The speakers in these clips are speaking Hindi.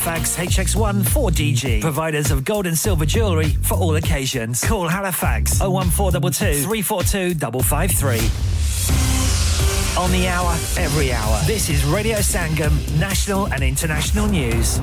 Halifax HX1 4DG. Providers of gold and silver jewellery for all occasions. Call Halifax 01422 342 553. On the hour, every hour. This is Radio Sangam, national and international news.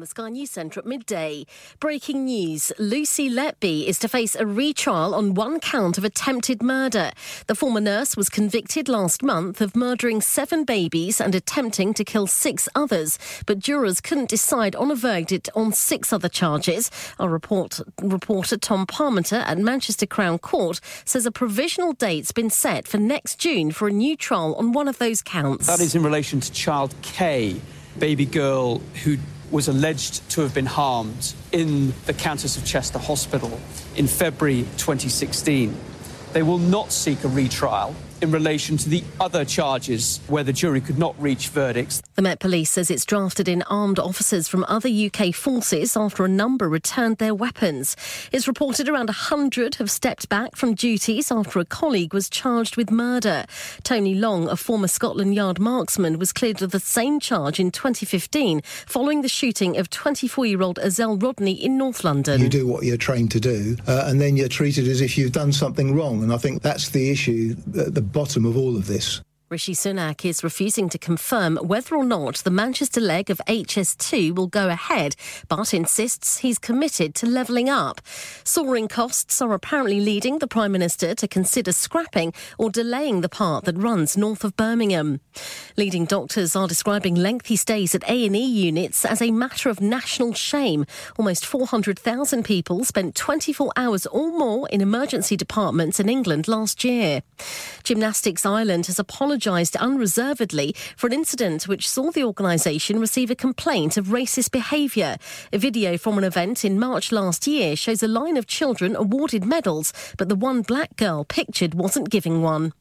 The Sky News Centre at midday. Breaking news Lucy Letby is to face a retrial on one count of attempted murder. The former nurse was convicted last month of murdering seven babies and attempting to kill six others, but jurors couldn't decide on a verdict on six other charges. Our report, reporter Tom Parmenter at Manchester Crown Court says a provisional date's been set for next June for a new trial on one of those counts. That is in relation to child K, baby girl who was alleged to have been harmed in the Countess of Chester Hospital in February 2016. They will not seek a retrial in relation to the other charges where the jury could not reach verdicts. The Met Police says it's drafted in armed officers from other UK forces after a number returned their weapons. It's reported around 100 have stepped back from duties after a colleague was charged with murder. Tony Long, a former Scotland Yard marksman, was cleared of the same charge in 2015 following the shooting of 24 year old Azelle Rodney in North London. You do what you're trained to do, uh, and then you're treated as if you've done something wrong. And I think that's the issue. The bottom of all of this. Rishi Sunak is refusing to confirm whether or not the Manchester leg of HS2 will go ahead, but insists he's committed to levelling up. Soaring costs are apparently leading the Prime Minister to consider scrapping or delaying the part that runs north of Birmingham. Leading doctors are describing lengthy stays at A&E units as a matter of national shame. Almost 400,000 people spent 24 hours or more in emergency departments in England last year. Gymnastics Ireland has apologised apologised unreservedly for an incident which saw the organisation receive a complaint of racist behaviour. A video from an event in March last year shows a line of children awarded medals, but the one black girl pictured wasn't giving one.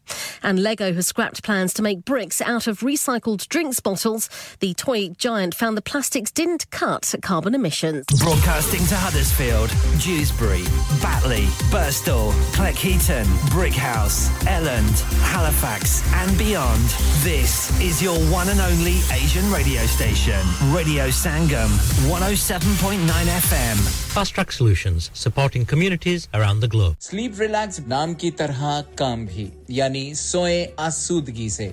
And Lego has scrapped plans to make bricks out of recycled drinks bottles. The toy giant found the plastics didn't cut carbon emissions. Broadcasting to Huddersfield, Dewsbury, Batley, Burstall, Cleckheaton, Brickhouse, Elland, Halifax, and beyond. This is your one and only Asian radio station, Radio Sangam, 107.9 FM. Fast Track Solutions, supporting communities around the globe. Sleep Relax नाम की तरह काम भी यानी सोए आसूदगी से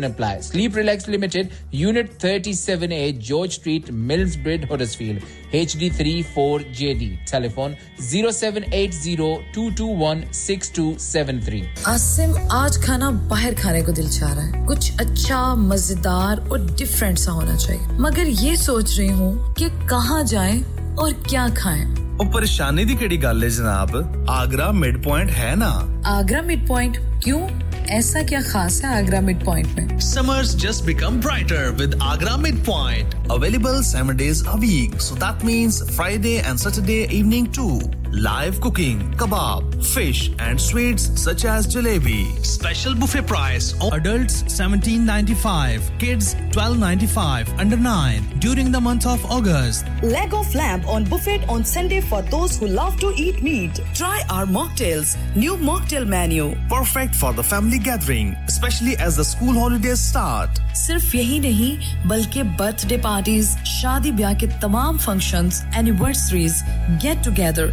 apply. Sleep Relax Limited, Unit 37A, George Street, Millsbridge, Huddersfield, HD34JD. Telephone 0780-221-6273. Asim आज खाना बाहर खाने को दिल चाह रहा है कुछ अच्छा मजेदार और डिफरेंट सा होना चाहिए मगर ये सोच रही हूँ कि कहाँ जाएं और क्या खाएं ਉਹ ਪਰੇਸ਼ਾਨੀ ਦੀ ਕਿਹੜੀ ਗੱਲ ਹੈ ਜਨਾਬ ਆਗਰਾ ਮਿਡ ਪੁਆਇੰਟ ਹੈ ਨਾ आगरा मिड पॉइंट क्यों ऐसा क्या खास है आगरा मिड पॉइंट में Summers just become brighter with Agra Midpoint. Available seven days a week. So that means Friday and Saturday evening too. Live cooking, kebab, fish and sweets such as jalebi. Special buffet price. Adults 17.95, kids 12.95 under 9 during the month of August. Leg of lamb on buffet on Sunday for those who love to eat meat. Try our mocktails. New mocktail menu. Perfect for the family gathering, especially as the school holidays start. सिर्फ यही नहीं बल्कि बर्थडे पार्टीज शादी ब्याह के तमाम फंक्शंस एनिवर्सरीज गेट टुगेदर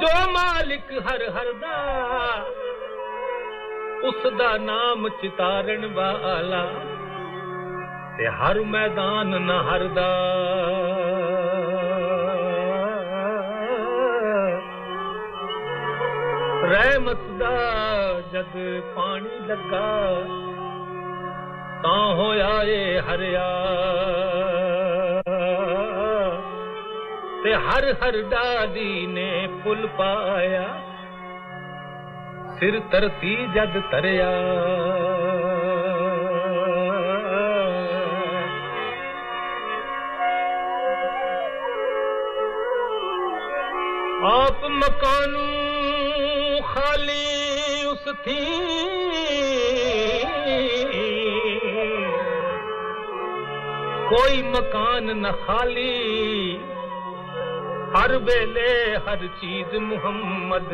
ਜੋ ਮਾਲਿਕ ਹਰ ਹਰ ਦਾ ਉਸ ਦਾ ਨਾਮ ਚਿਤਾਰਣ ਵਾਲਾ ਤੇ ਹਰ ਮੈਦਾਨ ਨਾ ਹਰਦਾ ਰਹਿਮਤ ਦਾ ਜਦ ਪਾਣੀ ਲੱਗਾ ਤਾਂ ਹੋਇਆ ਏ ਹਰਿਆ ਤੇ ਹਰ ਹਰ ਡਾਲੀ ਨੇ ਫੁੱਲ ਪਾਇਆ ਸਿਰ ਧਰਤੀ ਜਦ ਤਰਿਆ ਆਪ ਮਕਾਨੂ ਖਾਲੀ ਉਸ ਥੀ ਕੋਈ ਮਕਾਨ ਨ ਖਾਲੀ। ਹਰ ਵੇਲੇ ਹਰ ਚੀਜ਼ ਮੁਹੰਮਦ।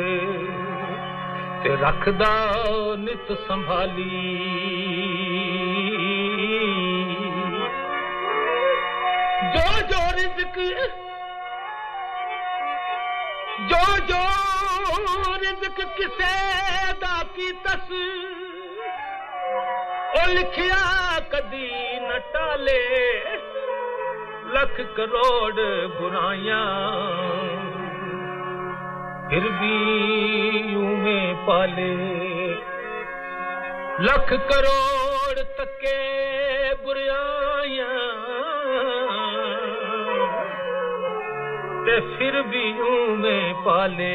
ਤੇ ਰੱਖਦਾ ਨਿਤ ਸੰਭਾਲੀ। ਜੋ ਜੋ ਰਿਜ਼ਕ, ਜੋ ਜੋ ਰਿਜ਼ਕ ਕਿਸੇ ਦਾ ਕੀ ਤਸ लिखिया कॾहिं न टाले लख करोड़ बुर फिर भी यूं में पाले लख करोड़ तके बुर ते फिर भी बि में पाले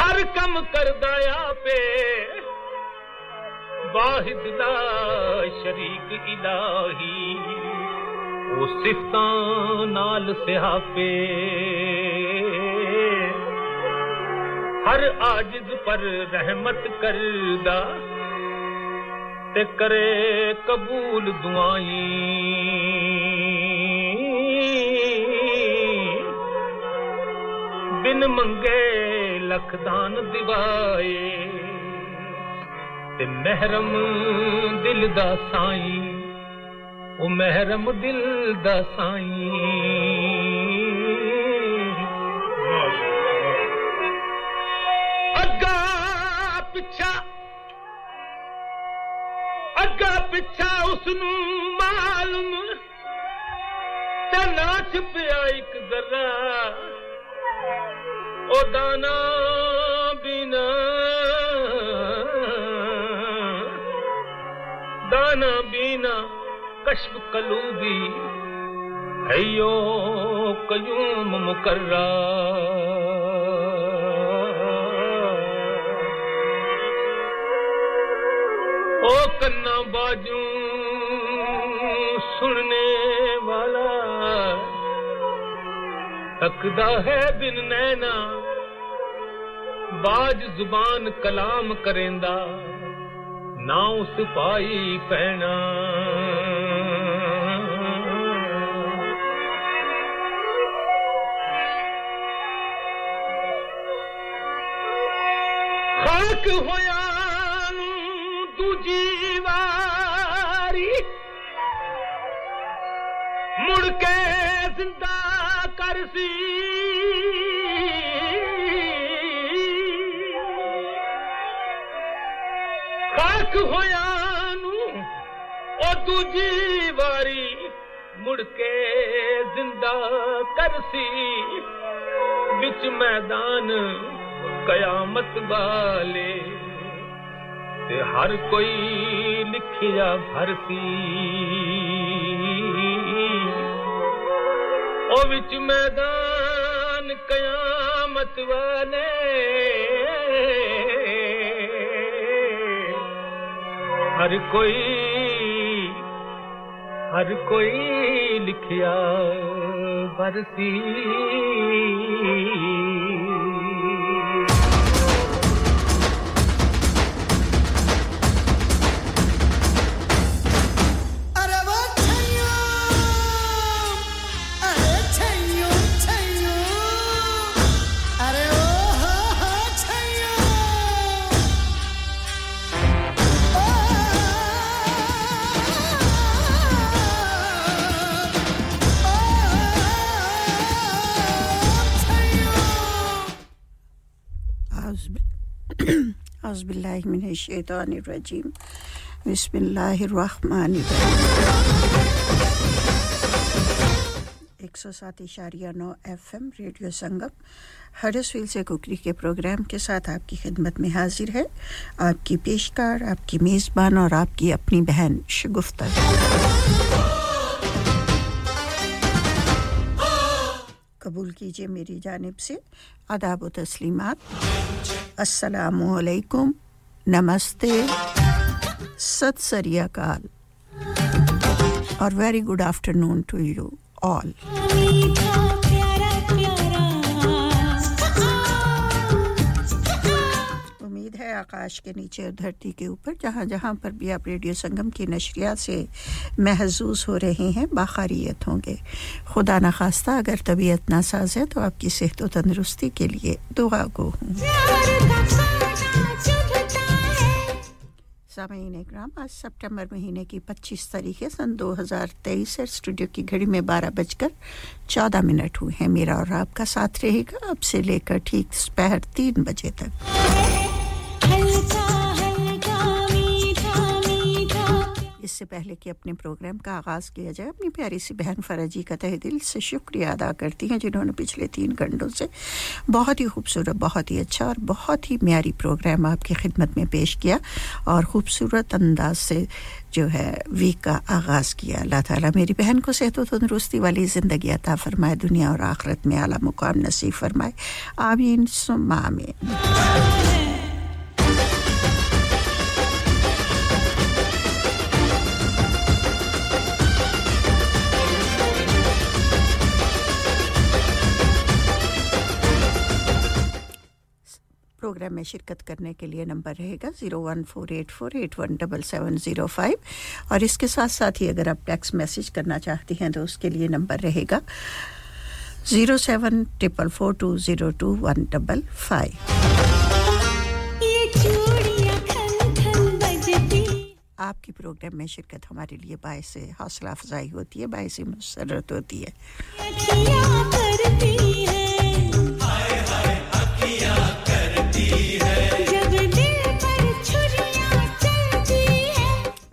हर कम करदा आपे वाहिद दा शरीक इलाही। ओ सिफतां नाल सिहाफे। हर आजिज पर रहमत करदा। ते करे कबूल दुआई। बिन मंगे लख दान दिवाए ते महरम दिल दा साई ओ महरम दिल दा साई ਅੱਗਾ ਪਿੱਛਾ ਉਸ ਨੂੰ ਮਾਲੂਮ ਤੇ ਨਾ ਛਿਪਿਆ ਇੱਕ ਜ਼ਰਾ ਉਹ ਦਾਨਾ ਬਿਨਾ ਦਾਨਾ ਬਿਨਾ ਕਸ਼ਫ ਕਲੂਬੀ ਹਯੋ ਕਯੂਮ ਮੁਕਰਰਾ ओ कन्ना बाजू सुनने वाला तकदा है बिन नैना बाज ज़ुबान कलाम करेंदा ना उस पाई पैना खाक ਜ਼ਿੰਦਾ ਕਰ ਸੀ। ਖਾਕ ਹੋਇਆ ਨੂੰ ਉਹ ਦੂਜੀ ਵਾਰੀ ਮੁੜ ਕੇ ਜ਼ਿੰਦਾ ਕਰ ਸੀ। ਵਿੱਚ ਮੈਦਾਨ ਕਿਆਮਤ ਵਾਲੇ ਤੇ ਹਰ ਕੋਈ ਲਿਖਿਆ ਫਰਸੀ। ਉਹ ਵਿੱਚ ਮੈਦਾਨ ਕਿਆਮਤ ਵਾਲੇ। ਹਰ ਕੋਈ ਹਰ ਕੋਈ ਲਿਖਿਆ ਭਰਤੀ F M radio Sangam Huddersfield से कुकरी के प्रोग्राम के साथ आपकी खिदमत में हाजिर है। आपकी पेशकार, आपकी मेज़बान और आपकी अपनी बहन, शगुफ्ता। कबूल कीजिए मेरी जानब से। आदाब तस्लीमात। असलकुम नमस्ते। सत सरियाकाल और very good afternoon to you all आकाश के नीचे और धरती के ऊपर, जहाँ जहाँ पर भी आप रेडियो संगम की नशरियात से महजूज हो रहे हैं बाखरियत होंगे। खुदा न खास्ता, अगर तबीयत नासाज है तो आपकी सेहत व तंदरुस्ती के लिए दुआ गो हूँ। सामीन इकराम, आज सितंबर महीने की 25 तारीख है सन 2023 है। स्टूडियो की घड़ी में बारह बजकर चौदह मिनट हुए हैं। मेरा और आपका साथ रहेगा अब से लेकर ठीक दोपहर तीन बजे तक। इससे पहले कि अपने प्रोग्राम का आगाज़ किया जाए, अपनी प्यारी सी बहन फराजी का तहे दिल से शुक्रिया अदा करती हैं, जिन्होंने पिछले तीन घंटों से बहुत ही खूबसूरत, बहुत ही अच्छा और बहुत ही म्यारी प्रोग्राम आपकी खिदमत में पेश किया और ख़ूबसूरत अंदाज से जो है वीक का आगाज़ किया। अल्लाह ताला मेरी बहन को सेहत व तंदरुस्ती वाली ज़िंदगी अता फरमाए, दुनिया और आखरत में आला मुकाम नसीब फरमाए। आमीन, सुम्मा आमीन। प्रोग्राम में शिरकत करने के लिए नंबर रहेगा zero one four eight four eight one double seven zero five और इसके साथ साथ ही अगर आप टेक्स्ट मैसेज करना चाहती हैं तो उसके लिए नंबर रहेगा zero seven triple four two zero two one double five. आपकी प्रोग्राम में शिरकत हमारे लिए बायस हौसला अफजाई होती है बायस मसरत होती है।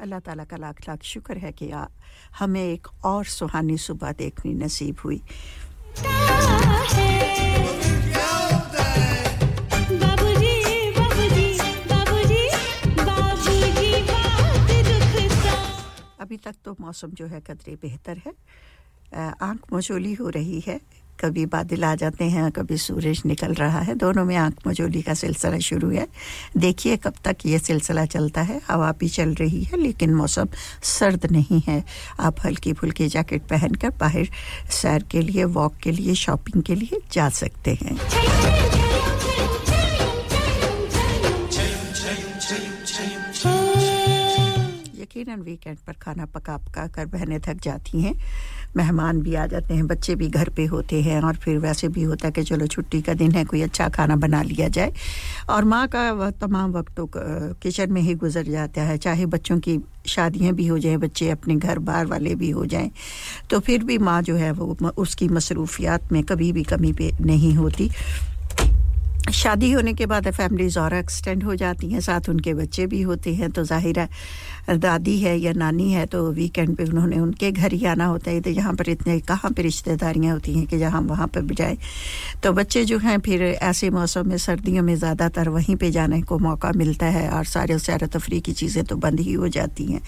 अल्लाह ताला का लाख लाख शुक्र है कि आ, हमें एक और सुहानी सुबह देखनी नसीब हुई। अभी तक तो मौसम जो है कदरे बेहतर है। आँख मचोली हो रही है। कभी बादल आ जाते हैं, कभी सूरज निकल रहा है। दोनों में आँख मजोली का सिलसिला शुरू है। देखिए कब तक ये सिलसिला चलता है। हवा भी चल रही है, लेकिन मौसम सर्द नहीं है। आप हल्की फुल्की जैकेट पहनकर बाहर सैर के लिए, वॉक के लिए, शॉपिंग के लिए जा सकते हैं। यकीनन वीकेंड पर खाना पका पका कर बहनें थक जाती हैं। मेहमान भी आ जाते हैं, बच्चे भी घर पे होते हैं और फिर वैसे भी होता है कि चलो छुट्टी का दिन है, कोई अच्छा खाना बना लिया जाए। और माँ का तमाम वक्त किचन में ही गुजर जाता है, चाहे बच्चों की शादियाँ भी हो जाए, बच्चे अपने घर बार वाले भी हो जाएँ तो फिर भी माँ जो है वो उसकी मसरूफियात में कभी भी कमी पे नहीं होती। शादी होने के बाद फैमिलीज़ और एक्सटेंड हो जाती हैं, साथ उनके बच्चे भी होते हैं तो ज़ाहिर है, दादी है या नानी है तो वीकेंड पे उन्होंने उनके घर ही आना होता है। तो यहाँ पर इतने, कहाँ पर रिश्तेदारियाँ होती हैं कि जहाँ वहाँ पर जाए। तो बच्चे जो हैं, फिर ऐसे मौसम में, सर्दियों में ज़्यादातर वहीं पर जाने को मौका मिलता है और सारे सैर तफरी की चीज़ें तो बंद ही हो जाती हैं।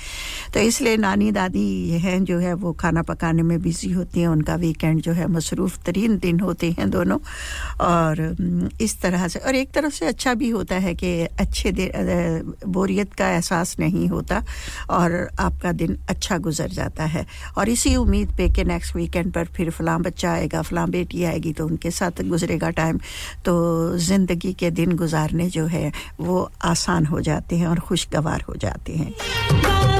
तो इसलिए नानी दादी हैं जो है, वो खाना पकाने में बिज़ी होती हैं, उनका वीकेंड जो है मसरूफ़ तरीन दिन होते हैं दोनों। और इस तरह से। और एक तरफ़ से अच्छा भी होता है कि अच्छे बोरियत का एहसास नहीं होता और आपका दिन अच्छा गुजर जाता है। और इसी उम्मीद पे कि नेक्स्ट वीकेंड पर फिर फलां बच्चा आएगा, फलां बेटी आएगी तो उनके साथ गुजरेगा टाइम तो ज़िंदगी के दिन गुजारने जो है, वो आसान हो जाते हैं और खुशगवार हो जाते हैं।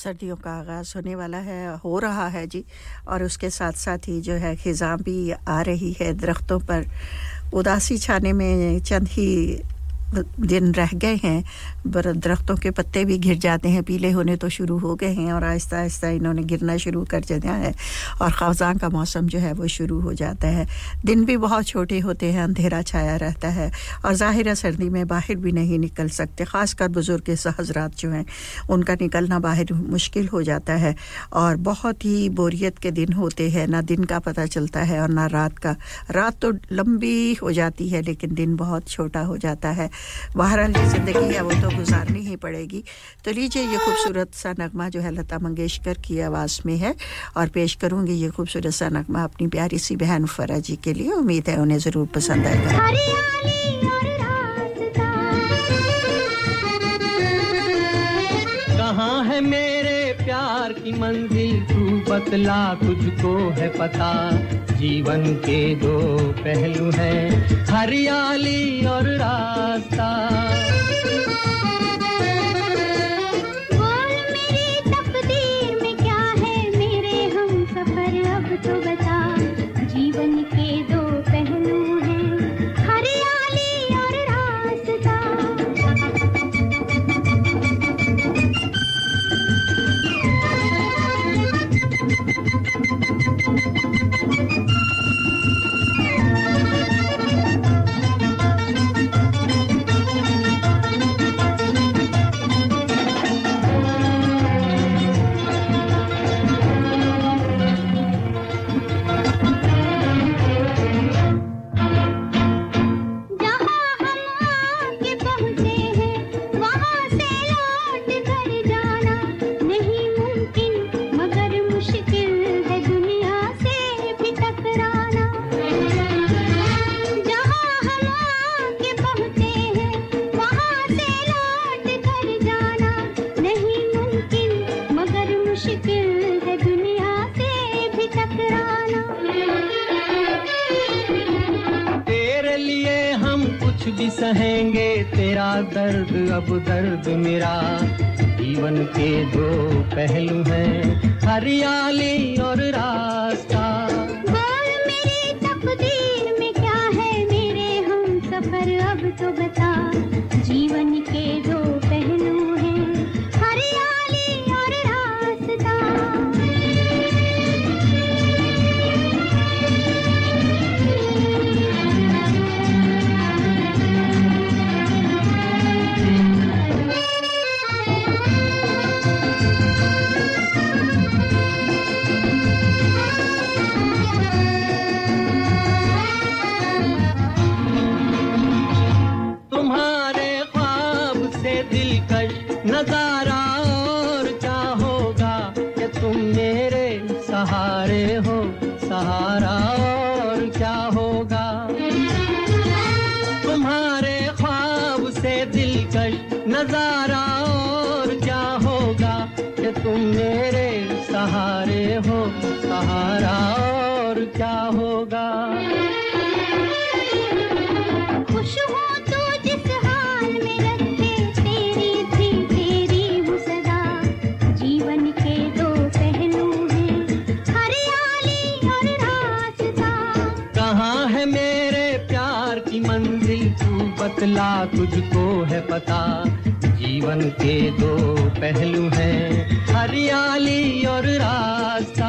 सर्दियों का आगाज़ होने वाला है, हो रहा है जी। और उसके साथ साथ ही जो है ख़ज़ा भी आ रही है दरख्तों पर। उदासी छाने में चंद ही दिन रह गए हैं दरख्तों के पत्ते भी घिर जाते हैं, पीले होने तो शुरू हो गए हैं और आहिस्ता आहिस्ता इन्होंने गिरना शुरू कर दिया है और खवजान का मौसम जो है वो शुरू हो जाता है। दिन भी बहुत छोटे होते हैं, अंधेरा छाया रहता है और ज़ाहिर सर्दी में बाहर भी नहीं निकल सकते, ख़ासकर बुज़ुर्ग हजरात जो हैं, उनका निकलना बाहर मुश्किल हो जाता है और बहुत ही बोरियत के दिन होते हैं, ना दिन का पता चलता है और ना रात का। रात तो लंबी हो जाती है, लेकिन दिन बहुत छोटा हो जाता है। बहरहाल जो ज़िंदगी है वो तो गुजारनी ही पड़ेगी। तो लीजिए ये खूबसूरत सा नगमा जो है लता मंगेशकर की आवाज़ में है और पेश करूँगी ये खूबसूरत सा नगमा अपनी प्यारी सी बहन फरा जी के लिए। उम्मीद है उन्हें ज़रूर पसंद आएगा। कहाँ है मेरे प्यार की मंजिल? बतला तुझको है पता। जीवन के दो पहलू हैं हरियाली और रास्ता। दर्द अब दर्द मेरा। जीवन के दो पहलू हैं हरियाली और रास तुझको है पता जीवन के दो पहलू हैं हरियाली और रास्ते।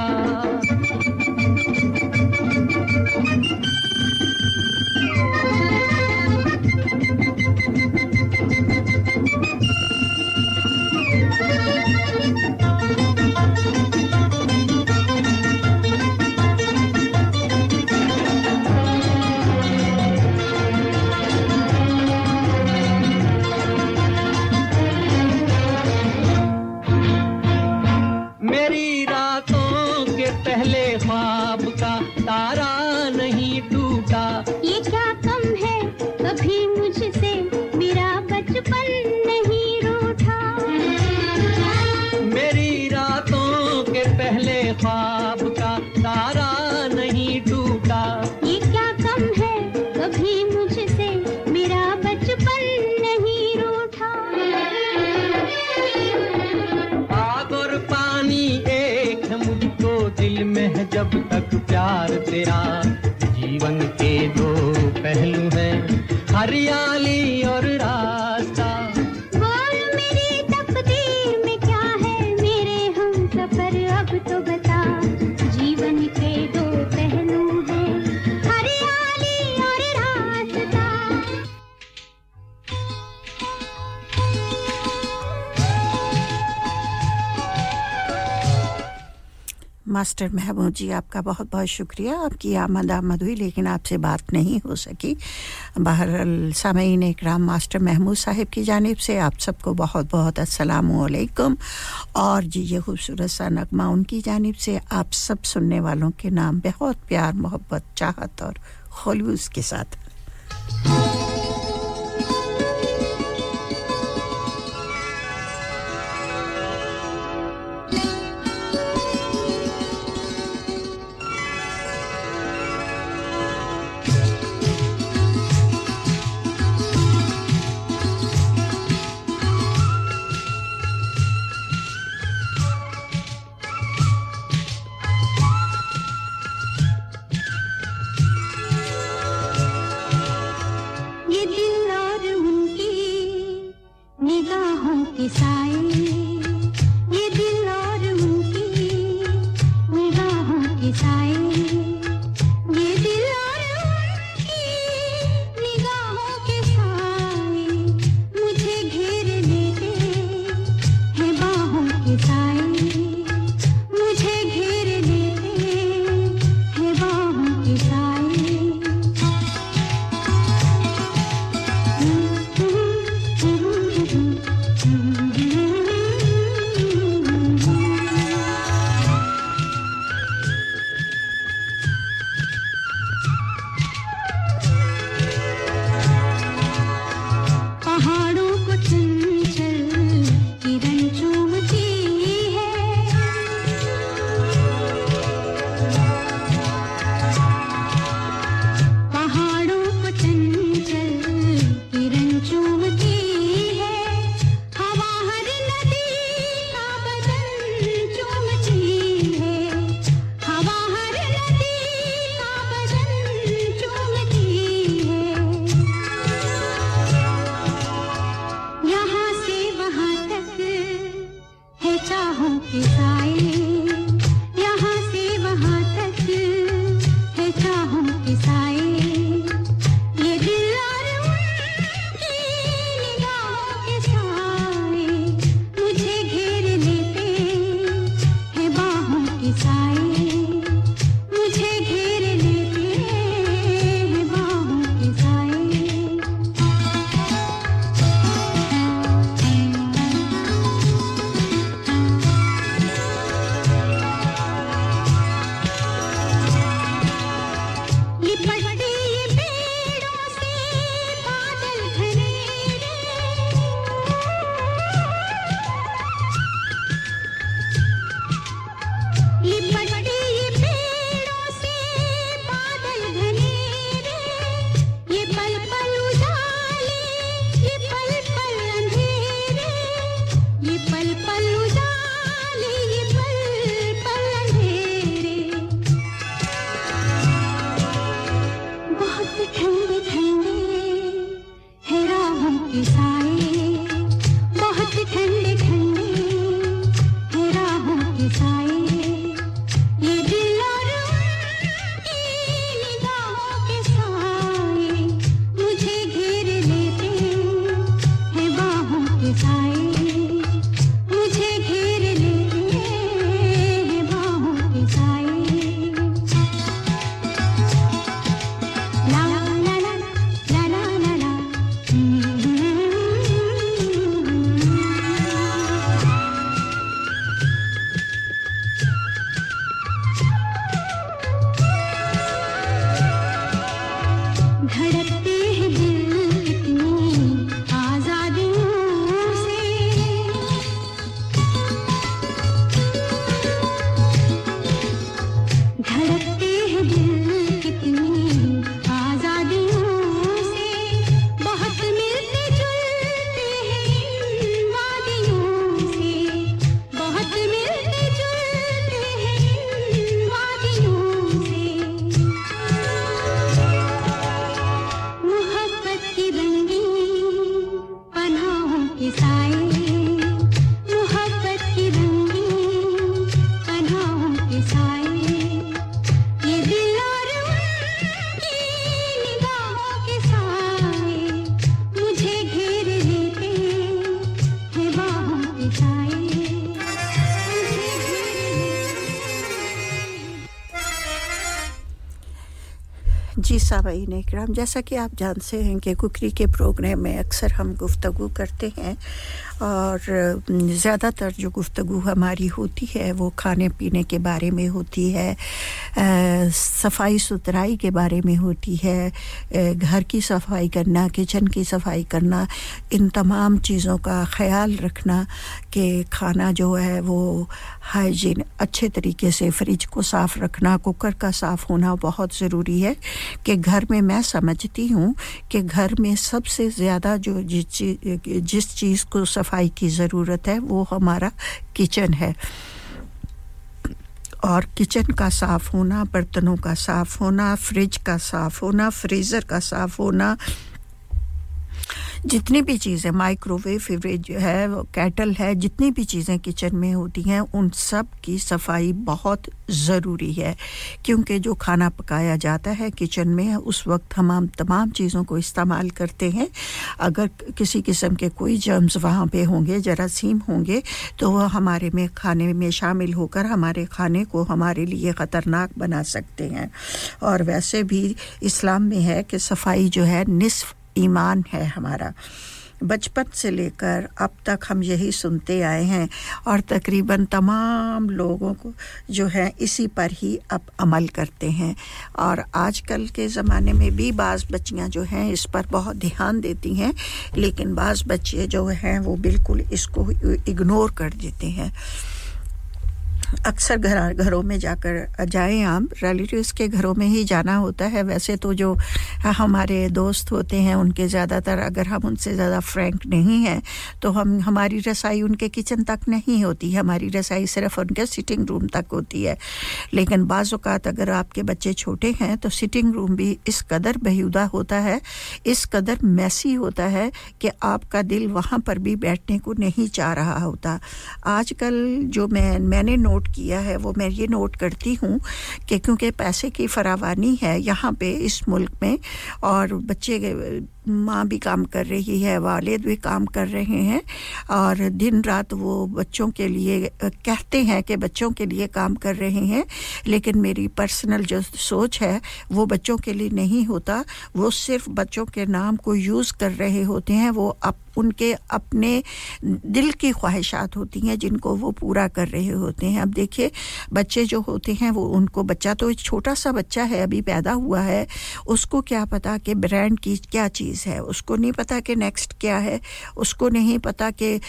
जी, आपका बहुत बहुत शुक्रिया। आपकी आमद आमद हुई, लेकिन आपसे बात नहीं हो सकी। बहरल सामीन इकराम, मास्टर महमूद साहब की जानब से आप सबको बहुत बहुत असलकम और जी, ये खूबसूरत सा नगमा उनकी जानब से आप सब सुनने वालों के नाम बहुत प्यार, मोहब्बत, चाहत और खलूस के साथ। जी सामीन इकराम जैसा कि आप जानते हैं कि कुकरी के प्रोग्राम में अक्सर हम गुफ्तु करते हैं और ज़्यादातर जो गुफ्तु हमारी होती है वो खाने पीने के बारे में होती है। सफ़ाई सुथराई के बारे में होती है घर की सफ़ाई करना, किचन की सफ़ाई करना, इन तमाम चीज़ों का ख्याल रखना कि खाना जो है वो हाइजीन अच्छे तरीके से फ्रिज को साफ़ रखना, कुकर का साफ़ होना बहुत ज़रूरी है कि घर में मैं समझती हूँ कि घर में सबसे ज़्यादा जो जिस चीज़ को सफ़ाई की ज़रूरत है वो हमारा किचन है। और किचन का साफ़ होना, बर्तनों का साफ़ होना फ्रिज का साफ़ होना फ्रीज़र का साफ़ होना जितनी भी चीज़ें माइक्रोवेव फ्रिज है कैटल है, जितनी भी चीज़ें किचन में होती हैं, उन सब की सफ़ाई बहुत ज़रूरी है। क्योंकि जो खाना पकाया जाता है किचन में, उस वक्त हम तमाम चीज़ों को इस्तेमाल करते हैं। अगर किसी किस्म के कोई जर्म्स वहाँ पे होंगे, जरासीम होंगे तो वह हमारे में खाने में शामिल होकर हमारे खाने को हमारे लिए ख़तरनाक बना सकते हैं। और वैसे भी इस्लाम में है कि सफ़ाई जो है, निसफ़ ईमान है हमारा। बचपन से लेकर अब तक हम यही सुनते आए हैं और तकरीबन तमाम लोगों को जो है इसी पर ही अब अमल करते हैं। और आजकल के ज़माने में भी बाज़ बच्चियाँ जो हैं इस पर बहुत ध्यान देती हैं, लेकिन बाज़ बच्चे जो हैं वो बिल्कुल इसको इग्नोर कर देते हैं। अक्सर घर, घरों में जाकर जाएँ आप। रिलेटिव्स के घरों में ही जाना होता है। वैसे तो जो हमारे दोस्त होते हैं, उनके ज़्यादातर अगर हम उनसे ज़्यादा फ्रैंक नहीं हैं तो हम, हमारी रसाई उनके किचन तक नहीं होती हमारी रसाई सिर्फ़ उनके सिटिंग रूम तक होती है। लेकिन बाज़ात अगर आपके बच्चे छोटे हैं तो सिटिंग रूम भी इस कदर बेहुदा होता है, इस कदर मैसी होता है कि आपका दिल वहाँ पर भी बैठने को नहीं चाह रहा होता। आजकल जो मैं, मैंने नोट नोट किया है, वो मैं ये नोट करती हूँ कि क्योंकि पैसे की फरावानी है यहाँ पे इस मुल्क में और बच्चे माँ भी काम कर रही है, वालिद भी काम कर रहे हैं और दिन रात वो बच्चों के लिए, कहते हैं कि बच्चों के लिए काम कर रहे हैं, लेकिन मेरी पर्सनल जो सोच है वो बच्चों के लिए नहीं होता। वो सिर्फ़ बच्चों के नाम को यूज़ कर रहे होते हैं। वो अप, उनके अपने दिल की ख्वाहिशात होती हैं जिनको वो पूरा कर रहे होते हैं। अब देखिए, बच्चे जो होते हैं वो, उनको बच्चा तो छोटा सा बच्चा है, अभी पैदा हुआ है। उसको क्या पता कि ब्रांड की क्या चीज़ चीज़ है। उसको नहीं पता कि नेक्स्ट क्या है। उसको नहीं पता कि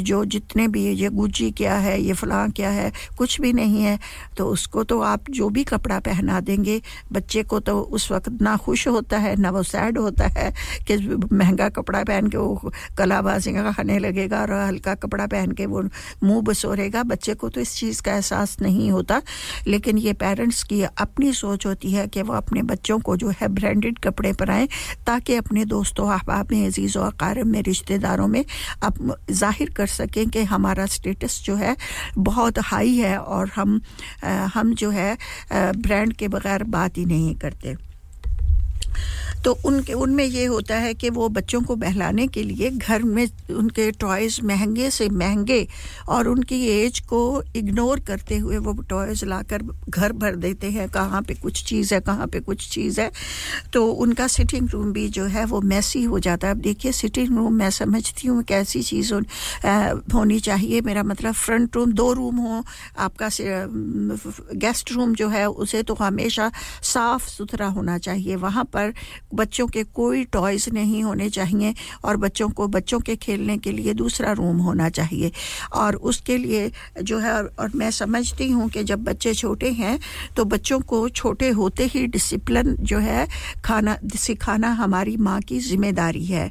जो जितने भी ये गुज्जी क्या है, ये फलां क्या है, कुछ भी नहीं है। तो उसको तो आप जो भी कपड़ा पहना देंगे, बच्चे को तो उस वक्त ना खुश होता है, ना वो सैड होता है कि महँगा कपड़ा पहन के वो कलाबाजी खाने लगेगा और हल्का कपड़ा पहन के वो मुँह बसोरेगा। बच्चे को तो इस चीज़ का एहसास नहीं होता। लेकिन ये पेरेंट्स की अपनी सोच होती है कि वो अपने बच्चों को जो है ब्रांडेड कपड़े पहनाएँ, ताकि ताकि अपने दोस्तों अहबाब में अज़ीज़ व अकारब में रिश्तेदारों में अब ज़ाहिर कर सकें कि हमारा स्टेटस जो है बहुत हाई है और हम हम जो है ब्रांड के बगैर बात ही नहीं करते। तो उनके उनमें ये होता है कि वो बच्चों को बहलाने के लिए घर में उनके टॉयज़ महँगे से महँगे और उनकी एज को इग्नोर करते हुए वो टॉयज़ लाकर घर भर देते हैं कहाँ पे कुछ चीज़ है कहाँ पे कुछ चीज़ है। तो उनका सिटिंग रूम भी जो है वो मैसी हो जाता है। अब देखिए सिटिंग रूम मैं समझती हूँ कैसी चीज़ हो, होनी चाहिए। मेरा मतलब फ्रंट रूम दो रूम हो आपका गेस्ट रूम जो है उसे तो हमेशा साफ़ सुथरा होना चाहिए। वहाँ पर बच्चों के कोई टॉयज़ नहीं होने चाहिए और बच्चों को, बच्चों के खेलने के लिए दूसरा रूम होना चाहिए। और उसके लिए जो है, और मैं समझती हूँ कि जब बच्चे छोटे हैं तो बच्चों को छोटे होते ही डिसिप्लिन जो है, खाना, सिखाना हमारी माँ की ज़िम्मेदारी है।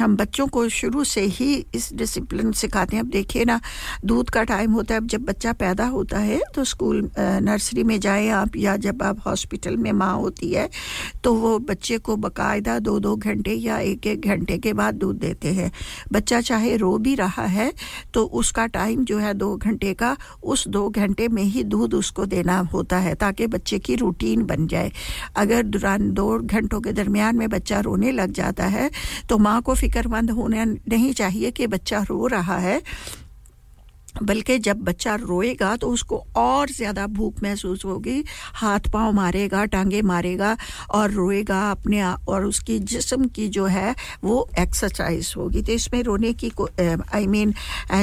हम बच्चों को शुरू से ही इस डिसिप्लिन सिखाते हैं। अब देखिए ना, दूध का टाइम होता है, अब जब बच्चा पैदा होता है तो स्कूल नर्सरी में जाए आप या जब आप हॉस्पिटल में माँ होती है तो वो बच्चे को बकायदा दो दो घंटे या एक एक घंटे के बाद दूध देते हैं। बच्चा चाहे रो भी रहा है तो उसका टाइम जो है दो घंटे का, उस दो घंटे में ही दूध उसको देना होता है, ताकि बच्चे की रूटीन बन जाए। अगर दौरान दो घंटों के दरमियान में बच्चा रोने लग जाता है तो माँ को फिक्रमंद होना नहीं चाहिए कि बच्चा रो रहा है। बल्कि जब बच्चा रोएगा तो उसको और ज़्यादा भूख महसूस होगी। हाथ पाँव मारेगा, टांगे मारेगा और रोएगा अपने और उसकी जिस्म की जो है वो एक्सरसाइज होगी। तो इसमें रोने की आई मीन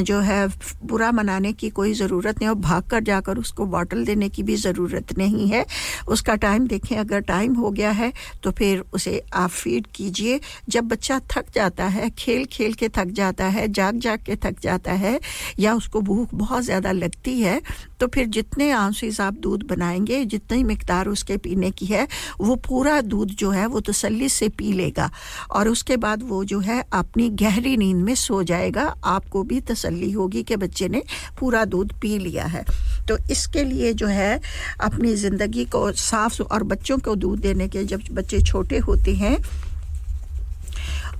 जो है बुरा मनाने की कोई ज़रूरत नहीं और भाग कर जाकर उसको बॉटल देने की भी ज़रूरत नहीं है। उसका टाइम देखें, अगर टाइम हो गया है तो फिर उसे आप फ़ीड कीजिए। जब बच्चा थक जाता है खेल खेल के थक जाता है जाग जाग के थक जाता है या उसको भूख बहुत ज़्यादा लगती है तो फिर जितने आँसू आप दूध बनाएँगे, जितनी मकदार उसके पीने की है, वो पूरा दूध जो है, वो तसल्ली से पी लेगा। और उसके बाद वो जो है, अपनी गहरी नींद में सो जाएगा। आपको भी तसल्ली होगी कि बच्चे ने पूरा दूध पी लिया है। तो इसके लिए जो है, अपनी ज़िंदगी को साफ़ और बच्चों को दूध देने के जब बच्चे छोटे होते हैं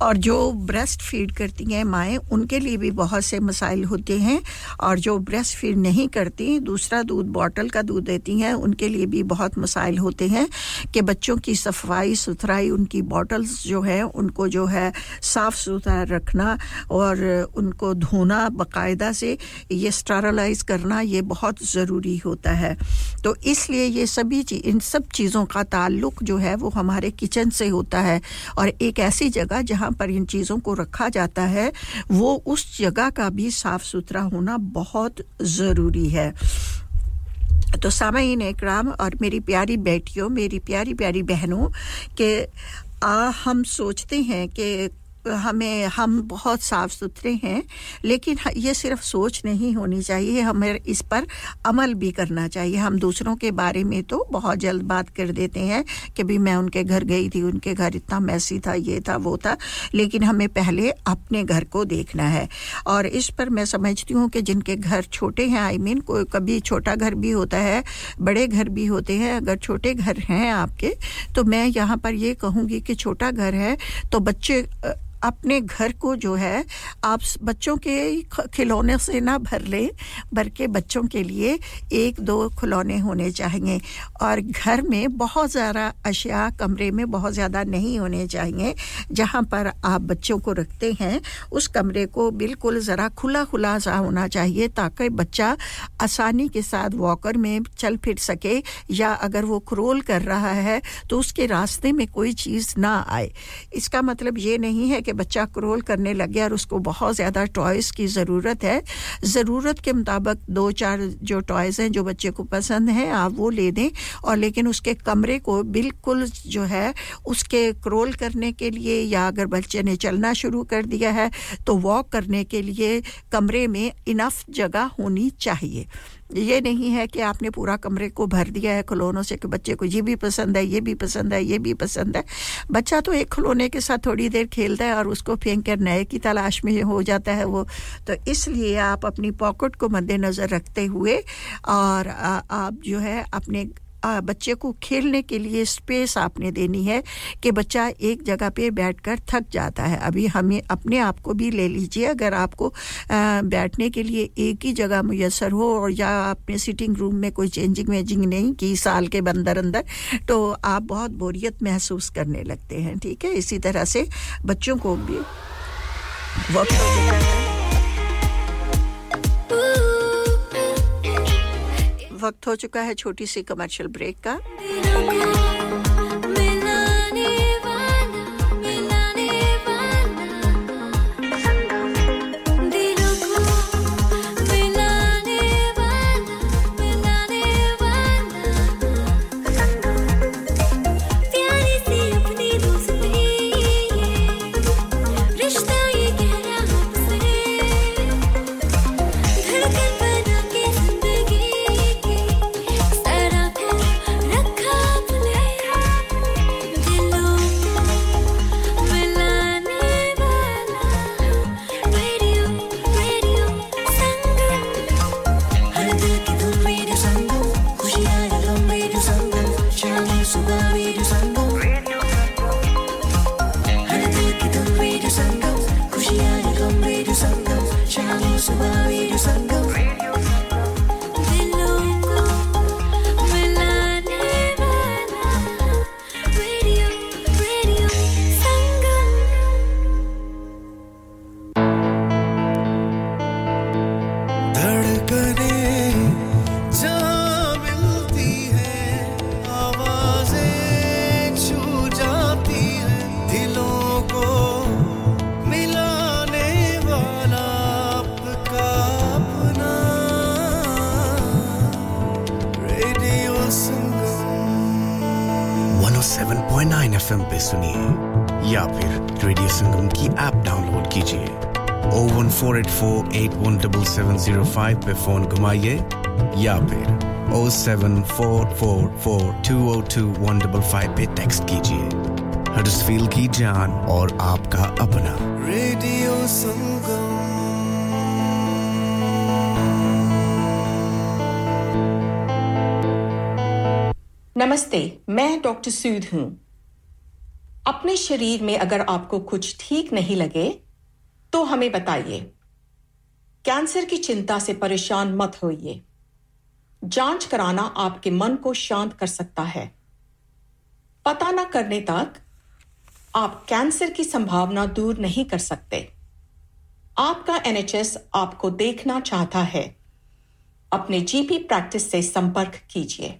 और जो ब्रेस्ट फ़ीड करती हैं माएँ, उनके लिए भी बहुत से मसाइल होते हैं। और जो ब्रेस्ट फ़ीड नहीं करती, दूसरा दूध बॉटल का दूध देती हैं, उनके लिए भी बहुत मसाइल होते हैं कि बच्चों की सफ़ाई सुथराई, उनकी बॉटल्स जो है, उनको जो है साफ़ सुथरा रखना और उनको धोना बाकायदा से, ये स्टरलाइज करना, ये बहुत ज़रूरी होता है। तो इसलिए ये सभी इन सब चीज़ों का ताल्लुक जो है, वो हमारे किचन से होता है। और एक ऐसी जगह जहाँ जहाँ पर इन चीज़ों को रखा जाता है वो उस जगह का भी साफ़ सुथरा होना बहुत ज़रूरी है। तो सामीन इकराम और मेरी प्यारी बेटियों मेरी प्यारी प्यारी बहनों के आ, हम सोचते हैं कि हमें, हम बहुत साफ़ सुथरे हैं, लेकिन ये सिर्फ़ सोच नहीं होनी चाहिए। हमें इस पर अमल भी करना चाहिए। हम दूसरों के बारे में तो बहुत जल्द बात कर देते हैं कि भी मैं उनके घर गई थी, उनके घर इतना मैसी था, ये था, वो था, लेकिन हमें पहले अपने घर को देखना है। और इस पर मैं समझती हूँ कि जिनके घर छोटे हैं आई मीन कोई कभी छोटा घर भी होता है, बड़े घर भी होते हैं, अगर छोटे घर हैं आपके तो मैं यहाँ पर ये कहूँगी कि छोटा घर है तो बच्चे अपने घर को जो है, आप बच्चों के खिलौने से ना भर लें, बल्कि बच्चों के लिए एक दो खिलौने होने चाहिए। और घर में बहुत ज़्यादा अशिया कमरे में बहुत ज़्यादा नहीं होने चाहिए, जहाँ पर आप बच्चों को रखते हैं, उस कमरे को बिल्कुल ज़रा खुला खुला सा होना चाहिए, ताकि बच्चा आसानी के साथ वॉकर में चल फिर सके या अगर वो क्रोल कर रहा है तो उसके रास्ते में कोई चीज़ ना आए। इसका मतलब ये नहीं है कि बच्चा क्रोल करने लग गया और उसको बहुत ज़्यादा टॉयज़ की ज़रूरत है। ज़रूरत के मुताबिक दो चार जो टॉयज़ हैं जो बच्चे को पसंद हैं, आप वो ले दें और लेकिन उसके कमरे को बिल्कुल जो है उसके क्रोल करने के लिए या अगर बच्चे ने चलना शुरू कर दिया है तो वॉक करने के लिए कमरे में इनफ जगह होनी चाहिए। ये नहीं है कि आपने पूरा कमरे को भर दिया है, खिलौनों से कि बच्चे को ये भी पसंद है, ये भी पसंद है, ये भी पसंद है। बच्चा तो एक खिलौने के साथ थोड़ी देर खेलता है और उसको फेंक कर नए की तलाश में हो जाता है वो। तो इसलिए आप अपनी पॉकेट को मद्देनज़र रखते हुए और आप जो है अपने बच्चे को खेलने के लिए स्पेस आपने देनी है कि बच्चा एक जगह पे बैठकर थक जाता है। अभी हमें अपने आप को भी ले लीजिए। अगर आपको बैठने के लिए एक ही जगह मैसर हो और या आपने सिटिंग रूम में कोई चेंजिंग वेंजिंग नहीं की साल के अंदर अंदर तो आप बहुत बोरियत महसूस करने लगते हैं। ठीक है? इसी तरह से बच्चों को भी। वक्त वक्त हो चुका है छोटी सी कमर्शियल ब्रेक का। 107.9 एफएम पे सुनिए या फिर रेडियो संगम की ऐप डाउनलोड कीजिए। 01484817705 पे फ़ोन घुमाइए या फिर 07444202155 पे टेक्स्ट कीजिए। हडर्सफील्ड की जान और आपका अपना। रेडियो संगम। नमस्ते मैं डॉक्टर सूद हूँ। अपने शरीर में अगर आपको कुछ ठीक नहीं लगे तो हमें बताइए। कैंसर की चिंता से परेशान मत होइए। जाँच कराना आपके मन को शांत कर सकता है। पता न करने तक आप कैंसर की संभावना दूर नहीं कर सकते। आपका एनएचएस आपको देखना चाहता है। अपने जीपी प्रैक्टिस से संपर्क कीजिए।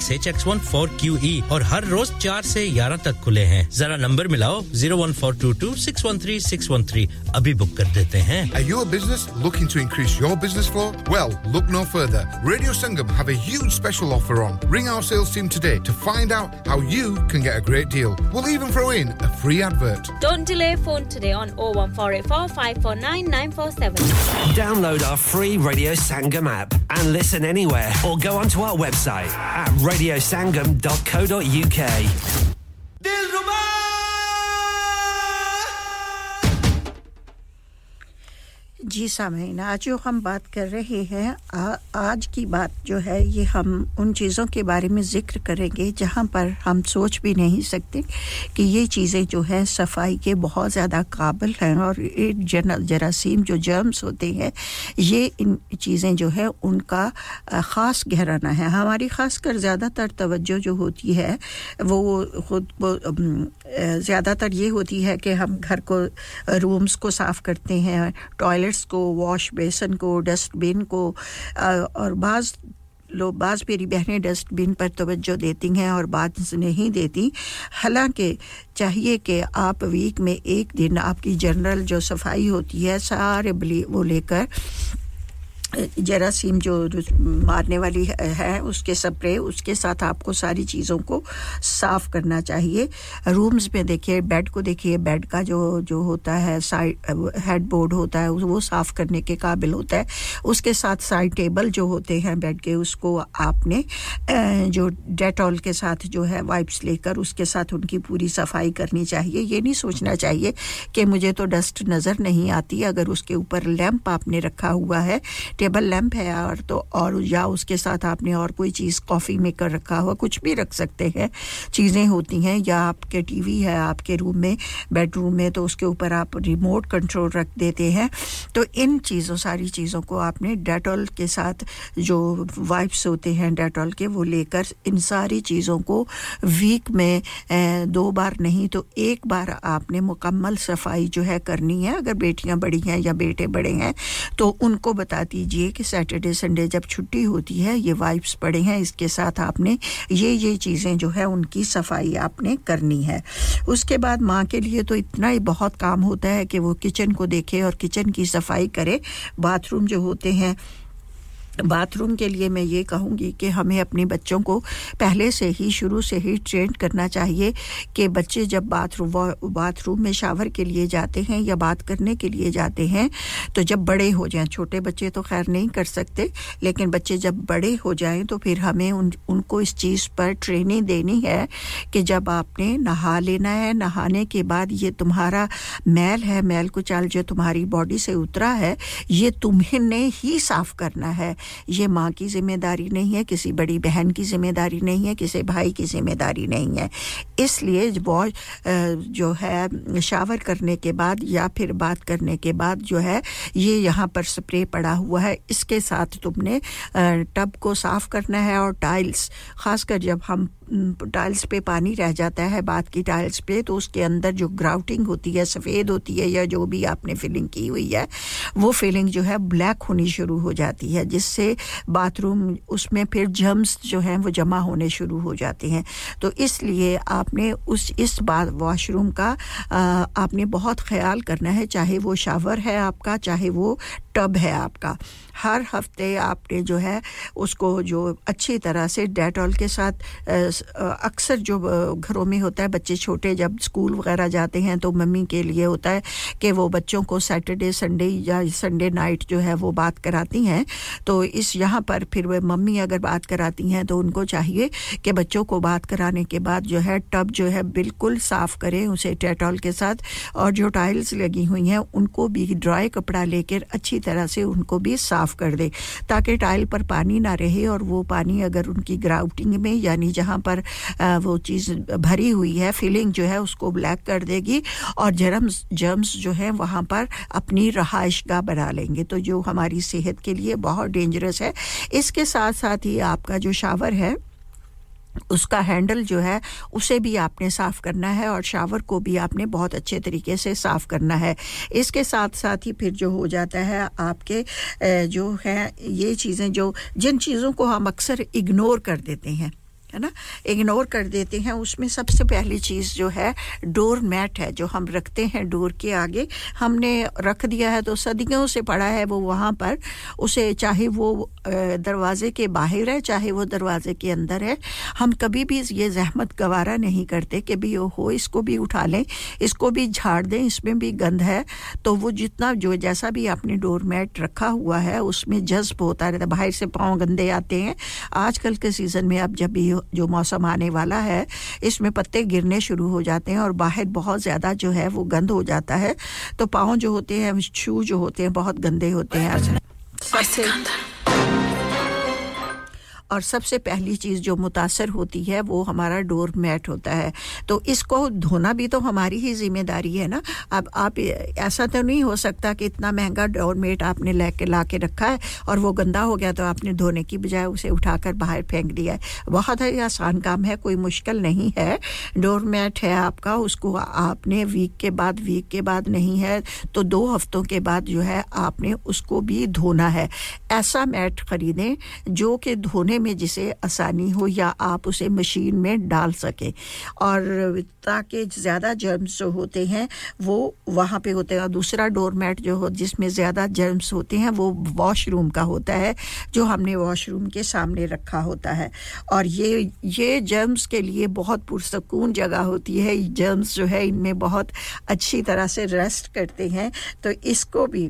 H X one four Q E और हर रोज चार से ग्यारह तक खुले हैं जरा नंबर मिलाओ zero one four two two six one three six one three अभी बुक कर देते हैं Are you a business looking to increase your business flow? Well, look no further. Radio Sangam have a huge special offer on. Ring our sales team today to find out how you can get a great deal. We'll even throw in a free advert. Don't delay phone today on 01484 549 947. Download our free Radio Sangam app and listen anywhere or go onto our website at radiosangam.co.uk. जी सामीन, आज जो हम बात कर रहे हैं आज की बात जो है, ये हम उन चीज़ों के बारे में ज़िक्र करेंगे जहाँ पर हम सोच भी नहीं सकते कि ये चीज़ें जो है, सफ़ाई के बहुत ज़्यादा काबिल हैं और ये जन जरासीम जो जर्म्स होते हैं, ये इन चीज़ें जो है, उनका ख़ास गहराना है। हमारी ख़ास कर ज़्यादातर तवज्जो जो होती है, वो खुद ज़्यादातर ये होती है कि हम घर को रूम्स को साफ़ करते हैं टॉयलेट्स को, वॉश बेसन को, डस्टबिन को और बाज़ लोग बाज़ मेरी बहनें डस्टबिन पर तवज्जो देती हैं और बाज़ नहीं देती। हालाँकि चाहिए कि आप वीक में एक दिन आपकी जनरल जो सफ़ाई होती है, सारे वो लेकर जरासीम जो मारने वाली है उसके स्प्रे, उसके साथ आपको सारी चीज़ों को साफ़ करना चाहिए। रूम्स में देखिए, बेड को देखिए, बेड का जो जो होता है, साइड हेड बोर्ड होता है, वो साफ़ करने के काबिल होता है। उसके साथ साइड टेबल जो होते हैं बेड के, उसको आपने जो डेटॉल के साथ जो है वाइप्स लेकर उसके साथ उनकी पूरी सफ़ाई करनी चाहिए। ये नहीं सोचना चाहिए कि मुझे तो डस्ट नज़र नहीं आती, अगर उसके ऊपर लैंप आपने रखा हुआ है टेबल लैंप है और तो और या उसके साथ आपने और कोई चीज़ कॉफ़ी मेकर रखा हुआ, कुछ भी रख सकते हैं। चीज़ें होती हैं, या आपके टीवी है, आपके रूम में, बेडरूम में तो उसके ऊपर आप रिमोट कंट्रोल रख देते हैं। तो इन चीज़ों, सारी चीज़ों को आपने डेटॉल के साथ जो वाइप्स होते हैं डेटॉल के, वो लेकर इन सारी चीज़ों को वीक में दो बार नहीं तो एक बार आपने मुकम्मल सफ़ाई जो है करनी है। अगर बेटियाँ बड़ी हैं या बेटे बड़े हैं तो उनको बता दीजिए। कि सैटरडे, संडे जब छुट्टी होती है, ये वाइप्स पड़े हैं, इसके साथ आपने ये ये चीज़ें जो है उनकी सफ़ाई आपने करनी है। उसके बाद माँ के लिए तो इतना ही बहुत काम होता है कि वो किचन को देखे और किचन की सफ़ाई करे। बाथरूम जो होते हैं बाथरूम के लिए मैं ये कहूँगी कि हमें अपने बच्चों को पहले से ही, शुरू से ही ट्रेन करना चाहिए कि बच्चे जब बाथरूम बाथरूम में शावर के लिए जाते हैं या बात करने के लिए जाते हैं तो जब बड़े हो जाएँ, छोटे बच्चे तो खैर नहीं कर सकते, लेकिन बच्चे जब बड़े हो जाएँ तो फिर हमें उन, उनको इस चीज़ पर ट्रेनिंग देनी है कि जब आपने नहा लेना है, नहाने के बाद ये तुम्हारा मैल है, मैल कुचाल जो तुम्हारी बॉडी से उतरा है, ये तुम्हें ही साफ़ करना है। ये माँ की ज़िम्मेदारी नहीं है, किसी बड़ी बहन की ज़िम्मेदारी नहीं है, किसी भाई की ज़िम्मेदारी नहीं है। इसलिए वो जो है, शावर करने के बाद या फिर बात करने के बाद जो है, ये यहाँ पर स्प्रे पड़ा हुआ है। इसके साथ तुमने टब को साफ़ करना है और टाइल्स, ख़ासकर जब हम टाइल्स पे पानी रह जाता है बात की टाइल्स पे तो उसके अंदर जो ग्राउटिंग होती है, सफ़ेद होती है या जो भी आपने फिलिंग की हुई है, वो फिलिंग जो है ब्लैक होनी शुरू हो जाती है, जिससे बाथरूम उसमें फिर जम्स जो हैं वो जमा होने शुरू हो जाते हैं। तो इसलिए आपने उस, इस बात वॉशरूम का आपने बहुत ख्याल करना है, चाहे वो शावर है आपका, चाहे वो टब है आपका। हर हफ़्ते आपने जो है, उसको जो अच्छी तरह से डेटॉल के साथ अक्सर जो घरों में होता है, बच्चे छोटे जब स्कूल वगैरह जाते हैं तो मम्मी के लिए होता है कि वो बच्चों को सैटरडे, संडे या संडे नाइट जो है वो बात कराती हैं। तो इस यहाँ पर फिर वे मम्मी अगर बात कराती हैं तो उनको चाहिए कि बच्चों को बात कराने के बाद जो है, टब जो है बिल्कुल साफ़ करें उसे डेटॉल के साथ और जो टाइल्स लगी हुई हैं उनको भी ड्राई कपड़ा लेकर अच्छी तरह से उनको भी साफ़ कर दे, ताकि टाइल पर पानी ना रहे और वो पानी अगर उनकी ग्राउटिंग में, यानी जहाँ पर वो चीज़ भरी हुई है, फिलिंग जो है उसको ब्लैक कर देगी और जर्म्स जर्म्स जो है वहाँ पर अपनी रहाइश गाह बना लेंगे। तो जो हमारी सेहत के लिए बहुत डेंजरस है। इसके साथ साथ ही आपका जो शावर है उसका हैंडल जो है, उसे भी आपने साफ़ करना है और शावर को भी आपने बहुत अच्छे तरीके से साफ़ करना है। इसके साथ साथ ही फिर जो हो जाता है, आपके जो है, ये चीज़ें जो, जिन चीज़ों को हम अक्सर इग्नोर कर देते हैं। है ना? इग्नोर कर देते हैं। उसमें सबसे पहली चीज़ जो है डोर मैट है, जो हम रखते हैं डोर के आगे। हमने रख दिया है तो सदियों से पड़ा है वो वहाँ पर। उसे चाहे वो दरवाजे के बाहर है, चाहे वो दरवाजे के अंदर है। हम कभी भी ये जहमत गवारा नहीं करते कि भी हो, इसको भी उठा लें, इसको भी झाड़ दें, इसमें भी गंद है। तो वो जितना जो, जैसा भी आपने डोर मैट रखा हुआ है, उसमें जज्ब होता रहता है। बाहर से पाँव गंदे आते हैं। आजकल के सीज़न में आप जब भी जो मौसम आने वाला है, इसमें पत्ते गिरने शुरू हो जाते हैं और बाहर बहुत ज़्यादा जो है वो गंद हो जाता है। तो पाँव जो होते हैं, शू जो होते हैं, बहुत गंदे होते हैं। और सबसे पहली चीज़ जो मुतासर होती है, वो हमारा डोर मैट होता है। तो इसको धोना भी तो हमारी ही ज़िम्मेदारी है ना। अब आप ऐसा तो नहीं हो सकता कि इतना महँगा डोर मैट आपने लेके ला के रखा है और वो गंदा हो गया तो आपने धोने की बजाय उसे उठाकर बाहर फेंक दिया है। बहुत ही आसान काम है, कोई मुश्किल नहीं है। डोर मैट है आपका, उसको आपने वीक के बाद, वीक के बाद नहीं है तो दो हफ्तों के बाद जो है आपने उसको भी धोना है। ऐसा मैट ख़रीदें जो कि धोने में जिसे आसानी हो या आप उसे मशीन में डाल सकें। और ताकि ज़्यादा जर्म्स जो होते हैं, वो वहाँ पे होते हैं। और दूसरा डोरमेट जो हो, जिसमें ज़्यादा जर्म्स होते हैं, वो वॉशरूम का होता है, जो हमने वॉशरूम के सामने रखा होता है। और ये ये जर्म्स के लिए बहुत पुरसकून जगह होती है। जर्म्स जो है, इनमें बहुत अच्छी तरह से रेस्ट करते हैं। तो इसको भी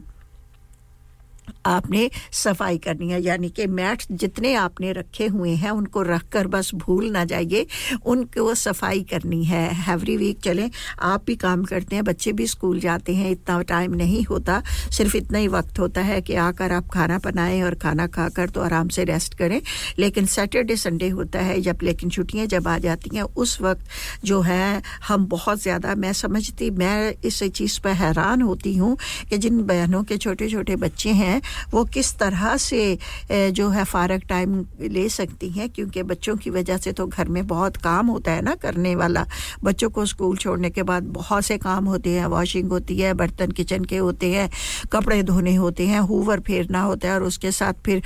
आपने सफ़ाई करनी है, यानी कि मैट जितने आपने रखे हुए हैं, उनको रख कर बस भूल ना जाइए। उनको सफ़ाई करनी है। एवरी वीक चलें, आप भी काम करते हैं, बच्चे भी स्कूल जाते हैं, इतना टाइम नहीं होता। सिर्फ़ इतना ही वक्त होता है कि आकर आप खाना बनाएँ और खाना खाकर तो आराम से रेस्ट करें। लेकिन सैटरडे संडे होता है, जब लेकिन छुट्टियाँ जब आ जाती हैं, उस वक्त जो है, हम बहुत ज़्यादा, मैं समझती, मैं इस चीज़ पर हैरान होती हूँ कि जिन बहनों के छोटे छोटे बच्चे हैं वो किस तरह से जो है फारक टाइम ले सकती हैं? क्योंकि बच्चों की वजह से तो घर में बहुत काम होता है ना करने वाला। बच्चों को स्कूल छोड़ने के बाद बहुत से काम होते हैं। वॉशिंग होती है, बर्तन किचन के होते हैं, कपड़े धोने होते हैं, हुवर फेरना होता है और उसके साथ फिर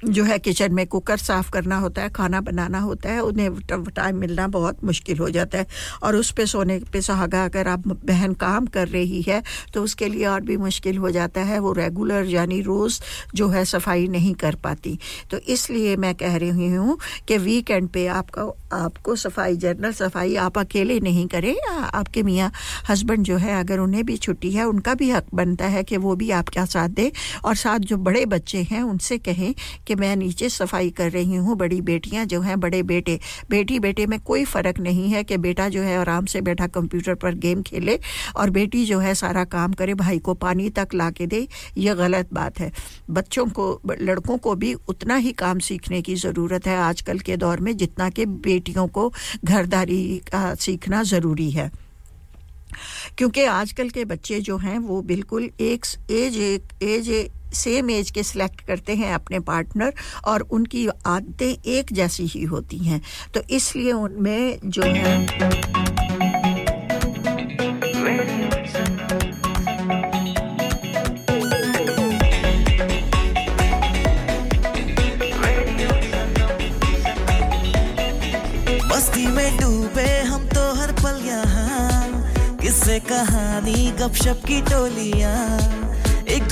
जो है किचन में कुकर साफ़ करना होता है, खाना बनाना होता है, उन्हें टाइम मिलना बहुत मुश्किल हो जाता है। और उस पे सोने पे सुहागा अगर आप बहन काम कर रही है तो उसके लिए और भी मुश्किल हो जाता है, वो रेगुलर यानी रोज़ जो है सफ़ाई नहीं कर पाती। तो इसलिए मैं कह रही हूँ कि वीकेंड पे आपका, आपको सफ़ाई जनरल सफ़ाई आप अकेले नहीं करें। आपके मियाँ हस्बैंड जो है, अगर उन्हें भी छुट्टी है, उनका भी हक बनता है कि वो भी आपका साथ दें। और साथ जो बड़े बच्चे हैं, उनसे कहें कि मैं नीचे सफ़ाई कर रही हूँ, बड़ी बेटियाँ जो हैं, बड़े बेटे। बेटी बेटे में कोई फ़र्क नहीं है कि बेटा जो है आराम से बैठा कंप्यूटर पर गेम खेले और बेटी जो है सारा काम करे, भाई को पानी तक ला के दे, ये गलत बात है। बच्चों को, लड़कों को भी उतना ही काम सीखने की ज़रूरत है आजकल के दौर में, जितना कि बेटियों को घरदारी का सीखना ज़रूरी है। क्योंकि आजकल के बच्चे जो हैं, वो बिल्कुल एक, एज एक, एज सेम एज के सिलेक्ट करते हैं अपने पार्टनर और उनकी आदतें एक जैसी ही होती हैं। तो इसलिए उनमें जो है तो कहानी, गपशप की टोलियाँ।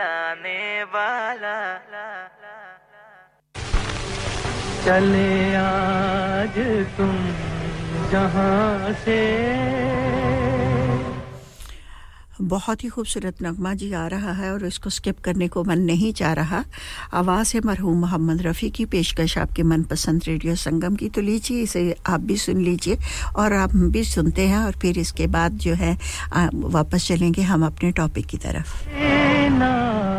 मिलाने वाला। चले आज तुम जहाँ से बहुत ही खूबसूरत नगमा जी आ रहा है और इसको स्किप करने को मन नहीं चाह रहा। आवाज़ है मरहूम मोहम्मद रफ़ी की, पेशकश आपके मनपसंद रेडियो संगम की। तो लीजिए, इसे आप भी सुन लीजिए और आप भी सुनते हैं और फिर इसके बाद जो है वापस चलेंगे हम अपने टॉपिक की तरफ़।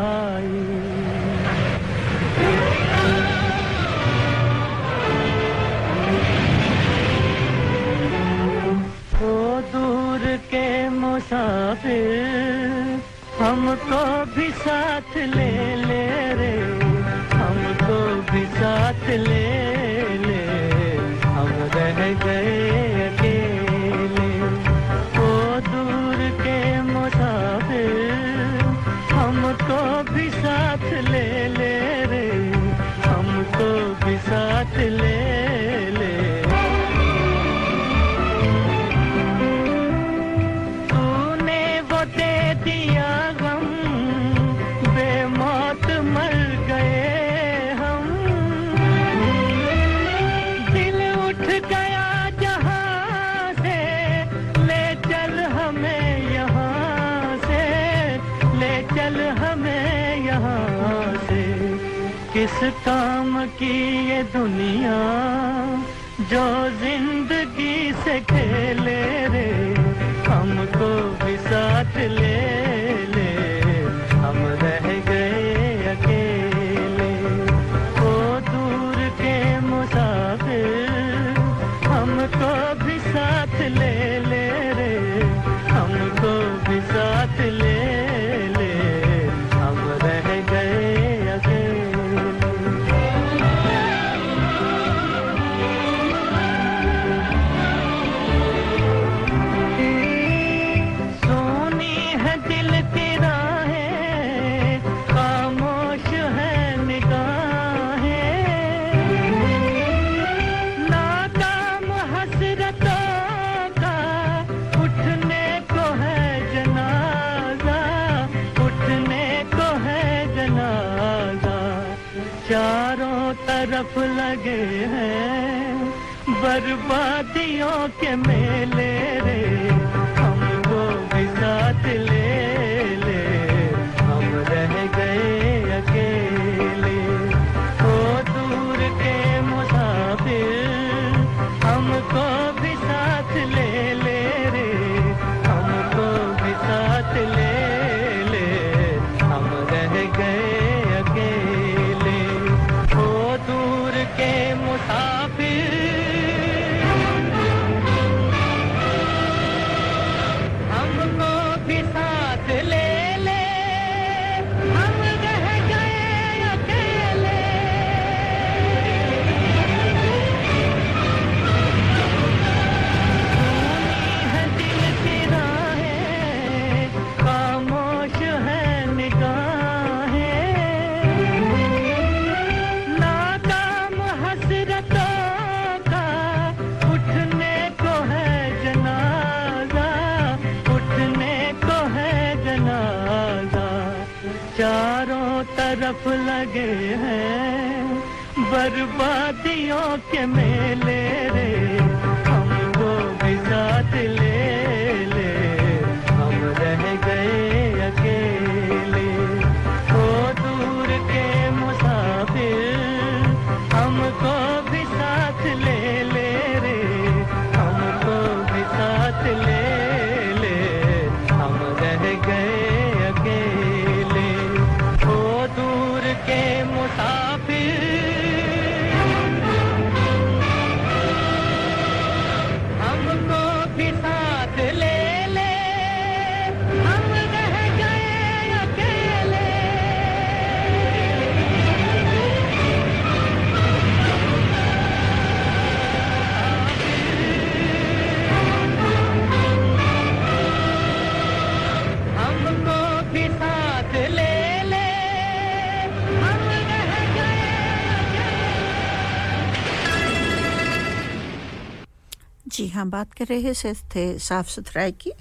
मुसाफिर हमको भी साथ ले ले रे। हमको भी साथ ले काम की ये दुनिया जो ज़िंदगी से खेले रे हमको भी साथ ले। बर्बादियों के मेले रे। बर्बादियों के मेले बात कर रहे से थे साफ़ सुथराई की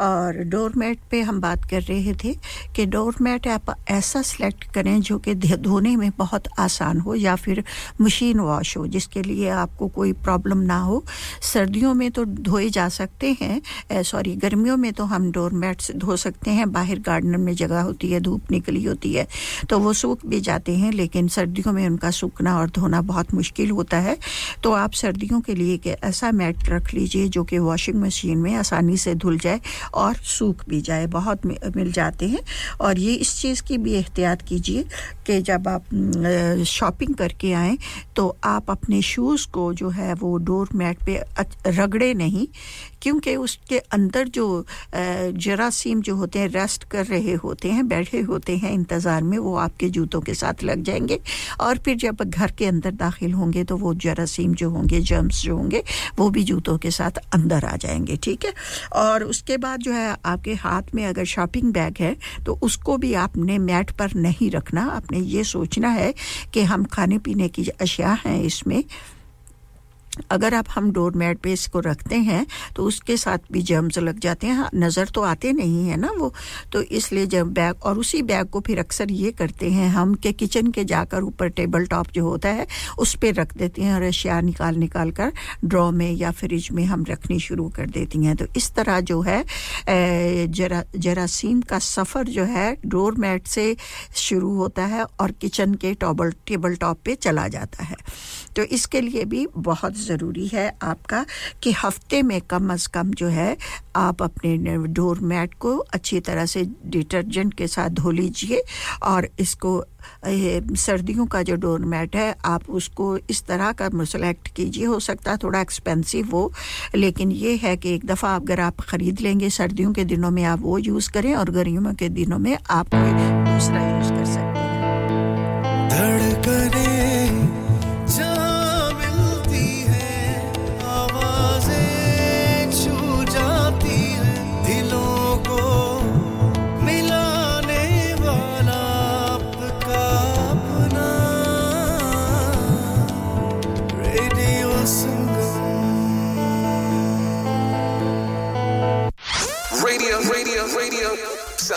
और डोर डोरमेट पे हम बात कर रहे थे कि डोर डोरमेट आप ऐसा सेलेक्ट करें जो कि धोने में बहुत आसान हो या फिर मशीन वॉश हो, जिसके लिए आपको कोई प्रॉब्लम ना हो। सर्दियों में तो धोए जा सकते हैं सॉरी, गर्मियों में तो हम डोरमेट से धो सकते हैं। बाहर गार्डन में जगह होती है, धूप निकली होती है तो वो सूख भी जाते हैं, लेकिन सर्दियों में उनका सूखना और धोना बहुत मुश्किल होता है। तो आप सर्दियों के लिए ऐसा मैट रख लीजिए जो कि वॉशिंग मशीन में आसानी से धुल जाए और सूख भी जाए, बहुत मिल जाते हैं। और ये इस चीज़ की भी एहतियात कीजिए कि जब आप शॉपिंग करके आए तो आप अपने शूज़ को जो है वो डोर मैट पे रगड़े नहीं। क्योंकि उसके अंदर जो जरासीम जो होते हैं रेस्ट कर रहे होते हैं, बैठे होते हैं इंतज़ार में, वो आपके जूतों के साथ लग जाएँगे। और फिर जब घर के अंदर दाखिल होंगे तो वो जरासीम जो होंगे जर्म्स जो होंगे, वो भी जूतों के साथ अंदर आ जाएँगे, ठीक है? और उसके बाद जो है, आपके हाथ में अगर शॉपिंग बैग है तो उसको भी आपने मैट पर नहीं रखना। आपने ये सोचना है कि हम खाने पीने की अशिया हैं इसमें अगर आप हम डोर मैट पे इसको रखते हैं तो उसके साथ भी जर्म्स लग जाते हैं। हाँ, नज़र तो आते नहीं है ना वो। तो इसलिए जब बैग और उसी बैग को फिर अक्सर ये करते हैं हम कि किचन के जाकर ऊपर टेबल टॉप जो होता है उस पर रख देते हैं और अशिया निकाल निकाल कर ड्रॉ में या फ्रिज में हम रखनी शुरू कर देती हैं। तो इस तरह जो है जरा जरासीम का सफ़र जो है डोर मैट से शुरू होता है और किचन के टॉबल टेबल टॉप पे चला जाता है। तो इसके लिए भी बहुत ज़रूरी है आपका कि हफ़्ते में कम अज़ कम जो है, आप अपने डोर मैट को अच्छी तरह से डिटर्जेंट के साथ धो लीजिए और इसको सर्दियों का जो डोर मैट है, आप उसको इस तरह का सेलेक्ट कीजिए। हो सकता है थोड़ा एक्सपेंसिव हो, लेकिन ये है कि एक दफ़ा अगर आप ख़रीद लेंगे, सर्दियों के दिनों में आप वो यूज़ करें और गर्मियों के दिनों में आप कोई दूसरा यूज़ कर सकते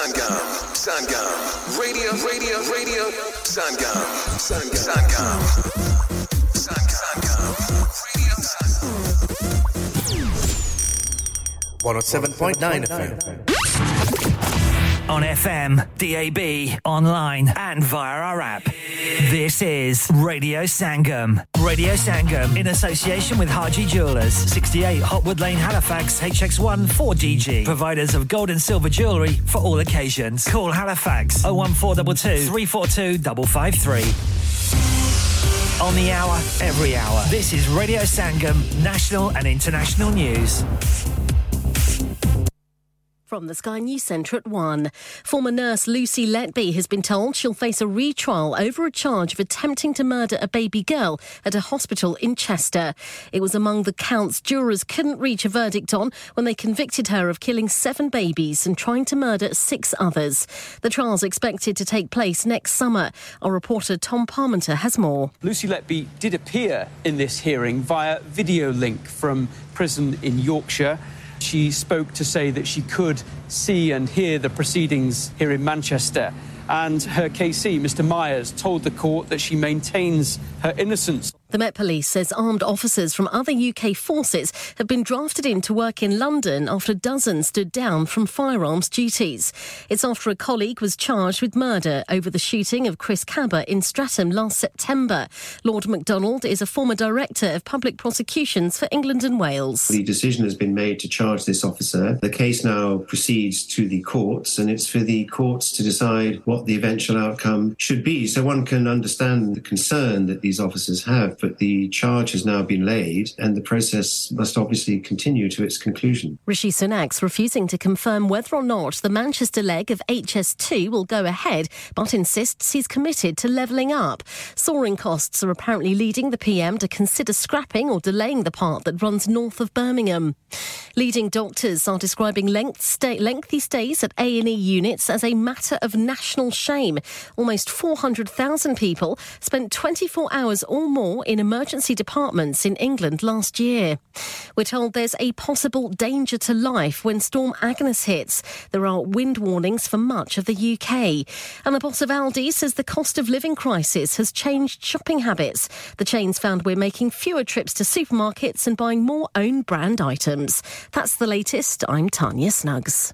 Sangam, Sangam, Radio, Radio, Radio, Sangam, Sangam, Sangam. One hundred seven point nine FM. On FM, DAB, online, and via our app. This is Radio Sangam. Radio Sangam in association with Haji Jewelers, 68 Hotwood Lane, Halifax, HX1 4DG. Providers of gold and silver jewellery for all occasions. Call Halifax 01422 342 553 on the hour, every hour. This is Radio Sangam, national and international news. From the Sky News Centre at 1. Former nurse Lucy Letby has been told she'll face a retrial over a charge of attempting to murder a baby girl at a hospital in Chester. It was among the counts jurors couldn't reach a verdict on when they convicted her of killing seven babies and trying to murder six others. The trial's expected to take place next summer. Our reporter Tom Parmenter has more. Lucy Letby did appear in this hearing via video link from prison in Yorkshire. She spoke to say that she could see and hear the proceedings here in Manchester. And her KC, Mr. Myers, told the court that she maintains her innocence. The Met Police says armed officers from other UK forces have been drafted in to work in London after dozens stood down from firearms duties. It's after a colleague was charged with murder over the shooting of Chris Cabba in Streatham last September. Lord MacDonald is a former director of public prosecutions for England and Wales. The decision has been made to charge this officer. The case now proceeds to the courts, and it's for the courts to decide what the eventual outcome should be. So one can understand the concern that these officers have but the charge has now been laid and the process must obviously continue to its conclusion. Rishi Sunak's refusing to confirm whether or not the Manchester leg of HS2 will go ahead, but insists he's committed to levelling up. Soaring costs are apparently leading the PM to consider scrapping or delaying the part that runs north of Birmingham. Leading doctors are describing length stay, lengthy stays at A&E units as a matter of national shame. Almost 400,000 people spent 24 hours or more in emergency departments in England last year. We're told there's a possible danger to life when Storm Agnes hits. There are wind warnings for much of the UK. And the boss of Aldi says the cost of living crisis has changed shopping habits. The chain's found we're making fewer trips to supermarkets and buying more own brand items. That's the latest. I'm Tanya Snuggs.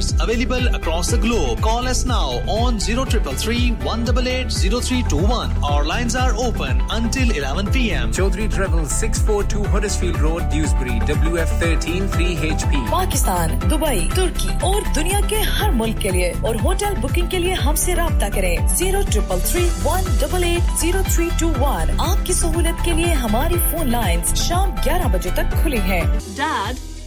available across the globe. Call us now on 0333 188 Our lines are open until 11 p.m. Chaudhry Travel 642 Huddersfield Road, Dewsbury, WF13 3HP. Pakistan Dubai तुर्की और दुनिया के हर मुल्क के लिए और होटल बुकिंग के लिए हमसे रब्ता करें zero triple three one double eight zero three two one आपकी सहूलत के लिए हमारी फ़ोन लाइंस शाम 11 बजे तक खुली हैं। डैड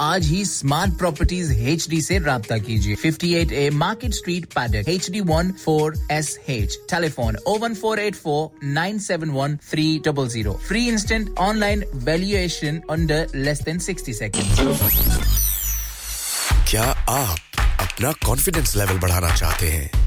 आज ही स्मार्ट प्रॉपर्टीज़ एच डी ऐसी रहा कीजिए। 58 A market street Paddock H D one four S H telephone O one four eight four nine seven one three double zero free instant online valuation under less than sixty second क्या आप अपना कॉन्फिडेंस लेवल बढ़ाना चाहते हैं?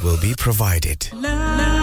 Will be provided. La, la.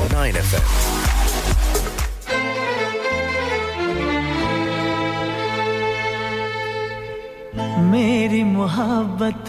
107.9 FM. मेरी मोहब्बत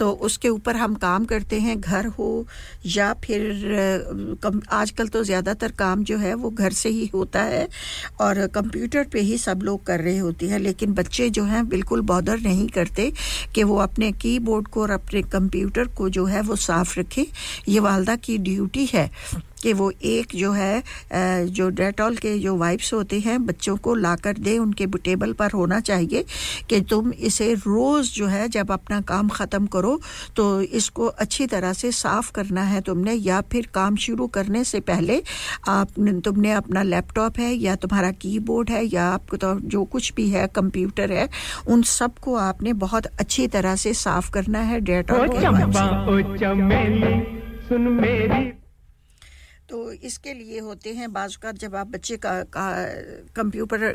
तो उसके ऊपर हम काम करते हैं, घर हो या फिर आजकल तो ज़्यादातर काम जो है वो घर से ही होता है और कंप्यूटर पे ही सब लोग कर रहे होते हैं, लेकिन बच्चे जो हैं बिल्कुल बॉदर नहीं करते कि वो अपने कीबोर्ड को और अपने कंप्यूटर को जो है वो साफ़ रखें। ये वालदा की ड्यूटी है। कि वो एक जो है जो डेटॉल के जो वाइप्स होते हैं बच्चों को लाकर दे उनके टेबल पर होना चाहिए कि तुम इसे रोज़ जो है जब अपना काम ख़त्म करो तो इसको अच्छी तरह से साफ़ करना है तुमने या फिर काम शुरू करने से पहले आप तुमने अपना लैपटॉप है या तुम्हारा कीबोर्ड है या आपको तो जो कुछ भी है कंप्यूटर है उन सबको आपने बहुत अच्छी तरह से साफ़ करना है डेटॉल सुन मेरी तो इसके लिए होते हैं बाज़ का जब आप बच्चे का, का कंप्यूटर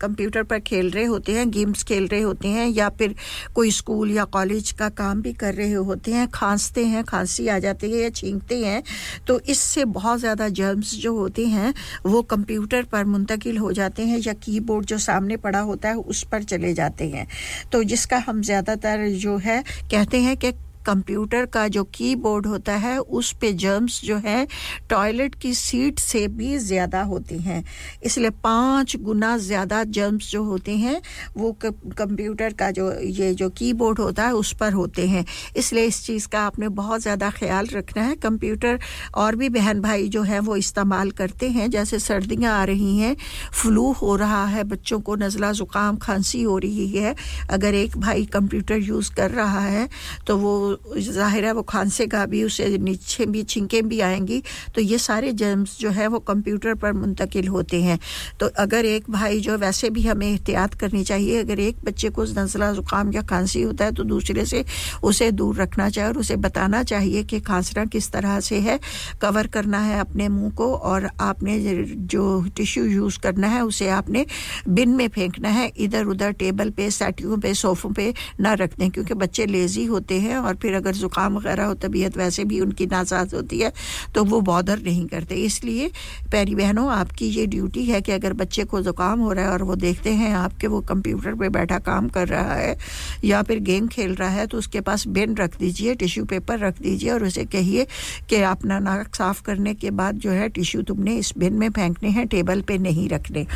कंप्यूटर पर खेल रहे होते हैं गेम्स खेल रहे होते हैं या फिर कोई स्कूल या कॉलेज का काम भी कर रहे होते हैं खांसते हैं खांसी आ जाती है या छींकते हैं तो इससे बहुत ज़्यादा जर्म्स जो होते हैं वो कंप्यूटर पर मुंतकिल हो जाते हैं या कीबोर्ड जो सामने पड़ा होता है उस पर चले जाते हैं। तो जिसका हम ज़्यादातर जो है कहते हैं कि कंप्यूटर का जो कीबोर्ड होता है, उस पे जर्म्स जो है टॉयलेट की सीट से भी ज़्यादा होती हैं। इसलिए पाँच गुना ज़्यादा जर्म्स जो होते हैं, वो कंप्यूटर का जो, ये जो कीबोर्ड होता है, उस पर होते हैं। इसलिए इस चीज़ का आपने बहुत ज़्यादा ख्याल रखना है। कंप्यूटर और भी बहन भाई जो हैं, वो इस्तेमाल करते हैं। जैसे सर्दियाँ आ रही हैं, फ्लू हो रहा है, बच्चों को नज़ला, ज़ुकाम, खांसी हो रही है। अगर एक भाई कंप्यूटर यूज़ कर रहा है तो वो ज़ाहिर है वो खांसेगा भी, उसे नीचे भी, छिंकें भी आएँगी। तो ये सारे जर्म्स जो है वो कंप्यूटर पर मुंतकिल होते हैं। तो अगर एक भाई जो वैसे भी हमें एहतियात करनी चाहिए, अगर एक बच्चे को नज़ला ज़ुकाम या खांसी होता है तो दूसरे से उसे दूर रखना चाहिए और उसे बताना चाहिए कि खांसना किस तरह से है। कवर करना है अपने मुँह को और आपने जो टिश्यू यूज़ करना है, उसे आपने बिन में फेंकना है। इधर उधर टेबल पे सेटियों पे सोफ़ों पे ना रख दें क्योंकि बच्चे लेज़ी होते हैं और फिर अगर ज़ुकाम वगैरह हो, तबीयत वैसे भी उनकी नासाज होती है तो वो बॉदर नहीं करते। इसलिए प्यारी बहनों, आपकी ये ड्यूटी है कि अगर बच्चे को ज़ुकाम हो रहा है और वो देखते हैं आपके वो कंप्यूटर पे बैठा काम कर रहा है या फिर गेम खेल रहा है तो उसके पास बिन रख दीजिए, टिश्यू पेपर रख दीजिए और उसे कहिए कि अपना नाक साफ़ करने के बाद जो है टिश्यू तुमने इस बिन में फेंकने हैं, टेबल पे नहीं रखने।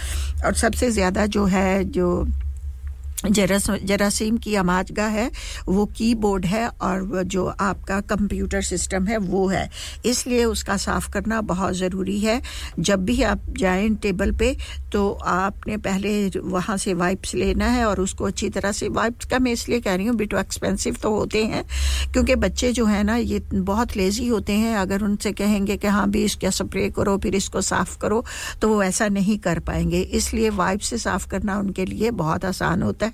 और सबसे ज़्यादा जो है, जो जरासीम की आमाजगा है, वो कीबोर्ड है और जो आपका कंप्यूटर सिस्टम है वो है। इसलिए उसका साफ़ करना बहुत ज़रूरी है। जब भी आप जाएँ टेबल पे तो आपने पहले वहाँ से वाइप्स लेना है और उसको अच्छी तरह से, वाइप्स का मैं इसलिए कह रही हूँ, बिटो एक्सपेंसिव तो होते हैं, क्योंकि बच्चे जो है ना, ये बहुत लेज़ी होते हैं। अगर उनसे कहेंगे कि हाँ भी इसका स्प्रे करो, फिर इसको साफ़ करो तो वो ऐसा नहीं कर पाएँगे। इसलिए वाइप से साफ़ करना उनके लिए बहुत आसान होता है।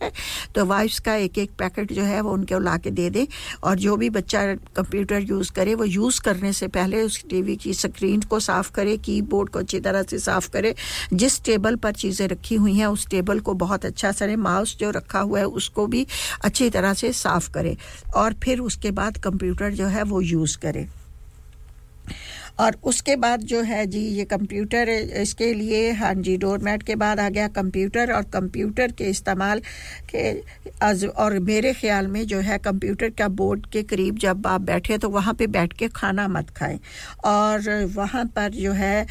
तो वाइप्स का एक एक पैकेट जो है वो उनको ला के दे दें और जो भी बच्चा कंप्यूटर यूज़ करे, वो यूज़ करने से पहले उस टीवी की स्क्रीन को साफ़ करे कीबोर्ड को अच्छी तरह से साफ़ करे। जिस टेबल पर चीज़ें रखी हुई हैं, उस टेबल को बहुत अच्छा सरे माउस जो रखा हुआ है, उसको भी अच्छी तरह से साफ़ करे और फिर उसके बाद कंप्यूटर जो है वो यूज़ करे। और उसके बाद जो है जी ये कंप्यूटर इसके लिए हाँ जी डोरमेट के बाद आ गया कंप्यूटर और कंप्यूटर के इस्तेमाल के और मेरे ख्याल में जो है कंप्यूटर का बोर्ड के करीब जब आप बैठे तो वहाँ पे बैठ के खाना मत खाएँ। और वहाँ पर जो है आ,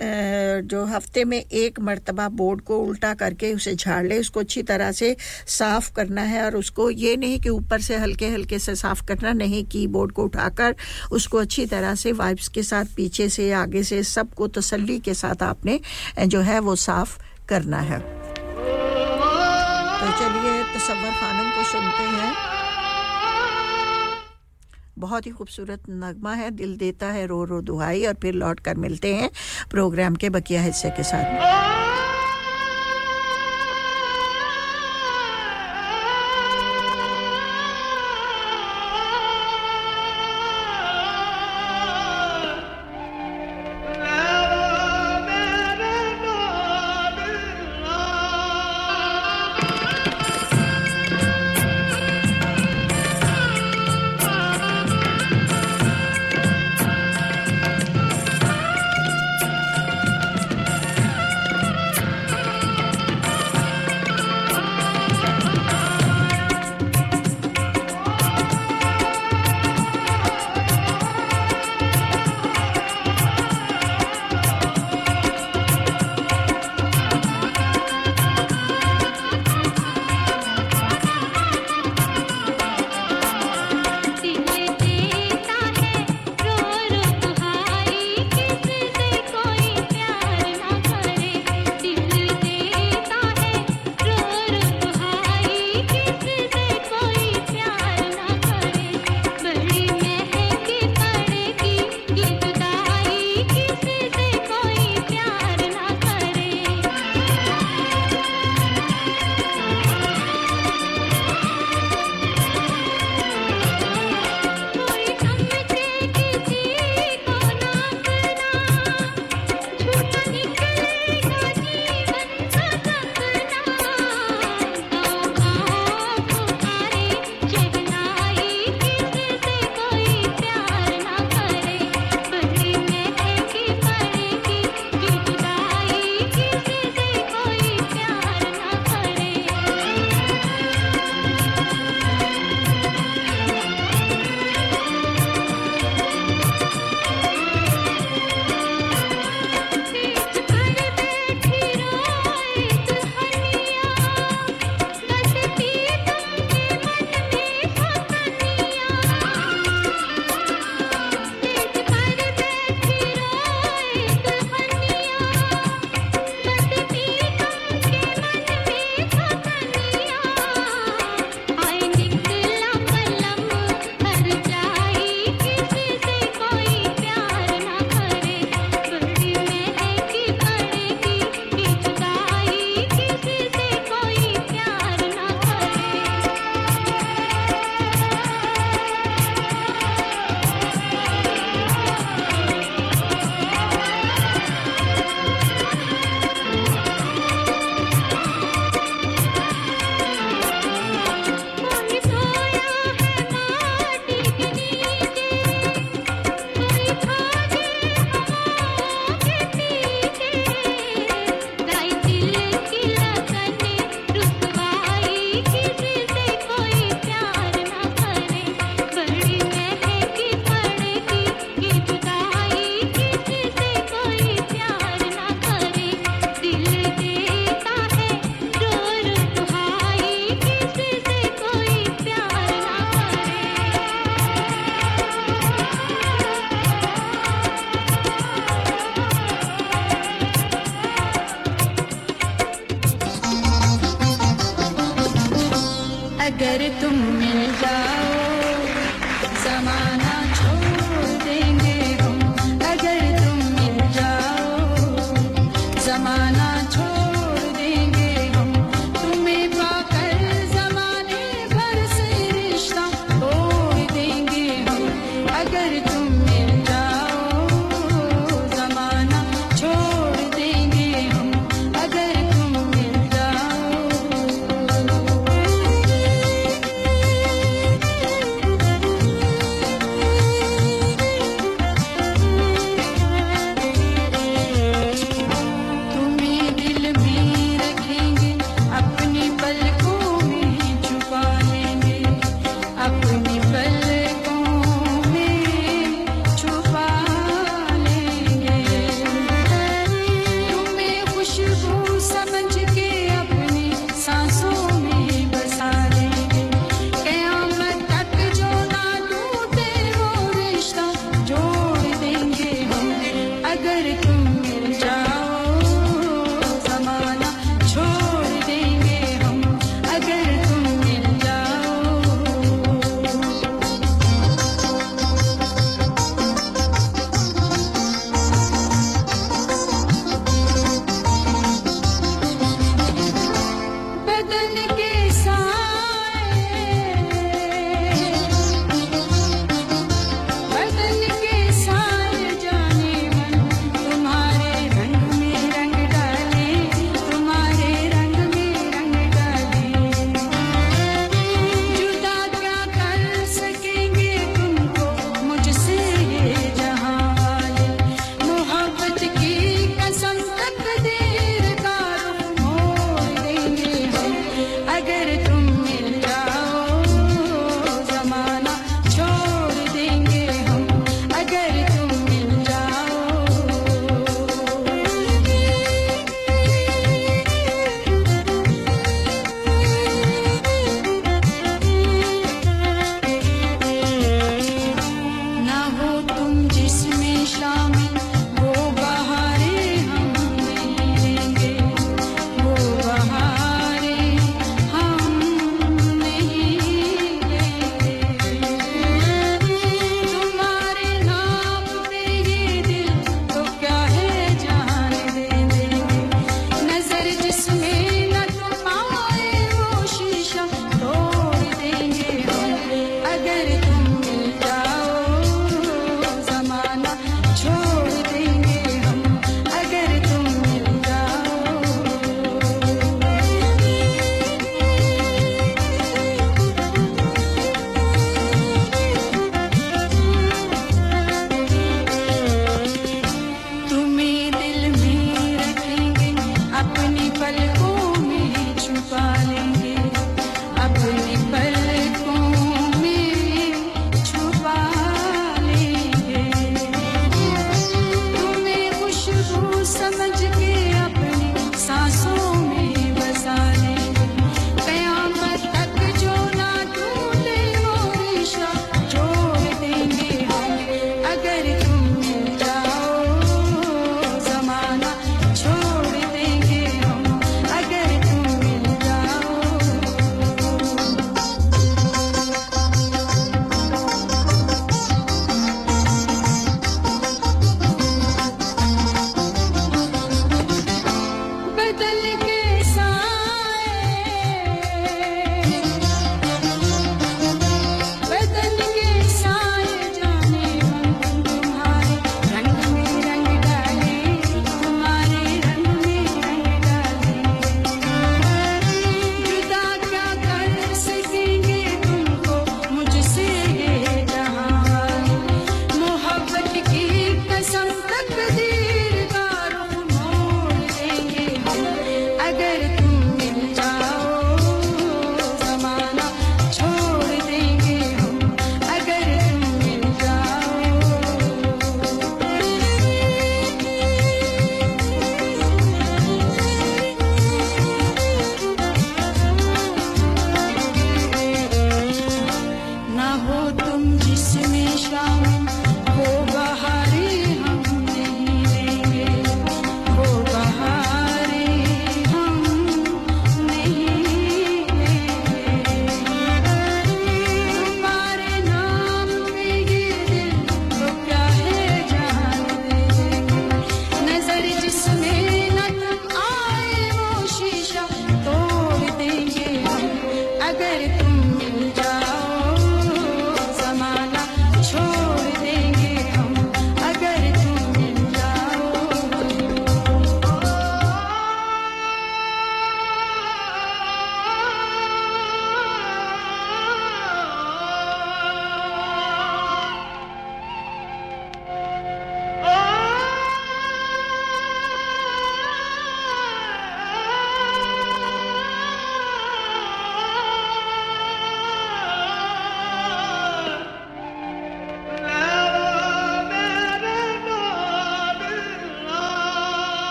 जो हफ़्ते में एक मरतबा बोर्ड को उल्टा करके उसे झाड़ ले, उसको अच्छी तरह से साफ़ करना है और उसको ये नहीं कि ऊपर से हल्के हल्के से साफ़ करना, नहीं कीबोर्ड को उठाकर उसको अच्छी तरह से वाइप्स के साथ पीछे से, आगे से सबको तसल्ली के साथ आपने जो है वो साफ़ करना है। तो चलिए तस्वर खानम को सुनते हैं। बहुत ही खूबसूरत नगमा है, दिल देता है रो रो दुहाई और फिर लौट कर मिलते हैं। प्रोग्राम के बकिया हिस्से के साथ।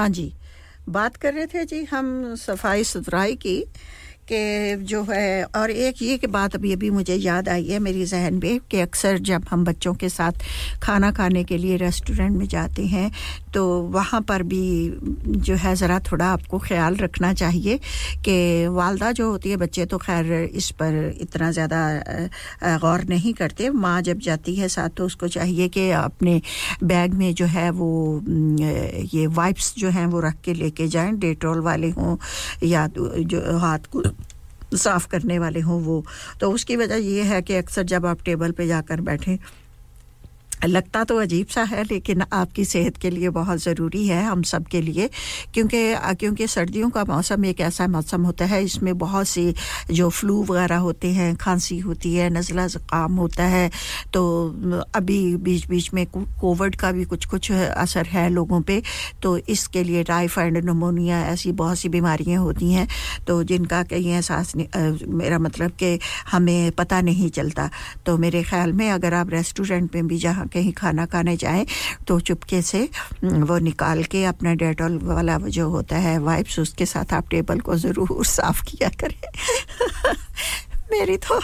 हाँ जी। बात कर रहे थे जी हम सफ़ाई सुथराई की कि जो है और एक ये कि बात अभी अभी मुझे याद आई है मेरी जहन में कि अक्सर जब हम बच्चों के साथ खाना खाने के लिए रेस्टोरेंट में जाते हैं तो वहाँ पर भी जो है ज़रा थोड़ा आपको ख्याल रखना चाहिए कि वालदा जो होती है बच्चे तो खैर इस पर इतना ज़्यादा गौर नहीं करते। माँ जब जाती है साथ तो उसको चाहिए कि अपने बैग में जो है वो ये वाइप्स जो हैं वो रख के लेके जाएँ। डेटोल वाले हों या जो हाथ को साफ़ करने वाले हों वो। तो उसकी वजह ये है कि अक्सर जब आप टेबल पे जाकर बैठें लगता तो अजीब सा है, लेकिन आपकी सेहत के लिए बहुत ज़रूरी है हम सब के लिए, क्योंकि क्योंकि सर्दियों का मौसम एक ऐसा मौसम होता है, इसमें बहुत सी जो फ्लू वगैरह होते हैं, खांसी होती है, नज़ला ज़ुकाम होता है तो अभी बीच बीच में कोविड का भी कुछ कुछ असर है लोगों पे तो इसके लिए टाइफाइड, नमोनिया ऐसी बहुत सी बीमारियाँ होती हैं तो जिनका कहीं एहसास मेरा मतलब कि हमें पता नहीं चलता। तो मेरे ख्याल में अगर आप रेस्टोरेंट में भी जहाँ कहीं खाना खाने जाएँ तो चुपके से वो निकाल के अपना डेटॉल वाला जो होता है, वाइप्स, उसके साथ आप टेबल को ज़रूर साफ़ किया करें। मेरी तो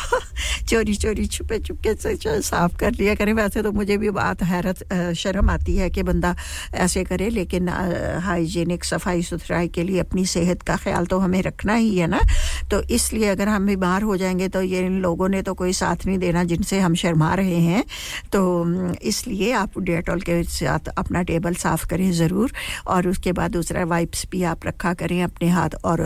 चोरी चोरी, छुपे, छुपके से साफ़ कर लिया करें। वैसे तो मुझे भी बात हैरत शर्म आती है कि बंदा ऐसे करे, लेकिन हाइजीनिक, सफ़ाई सुथराई के लिए अपनी सेहत का ख्याल तो हमें रखना ही है ना। तो इसलिए अगर हम बीमार हो जाएँगे तो ये इन लोगों ने तो कोई साथ नहीं देना जिनसे हम शर्मा रहे हैं। तो इसलिए आप डेटॉल के साथ अपना टेबल साफ़ करें ज़रूर, और उसके बाद दूसरा वाइप्स भी आप रखा करें अपने हाथ। और,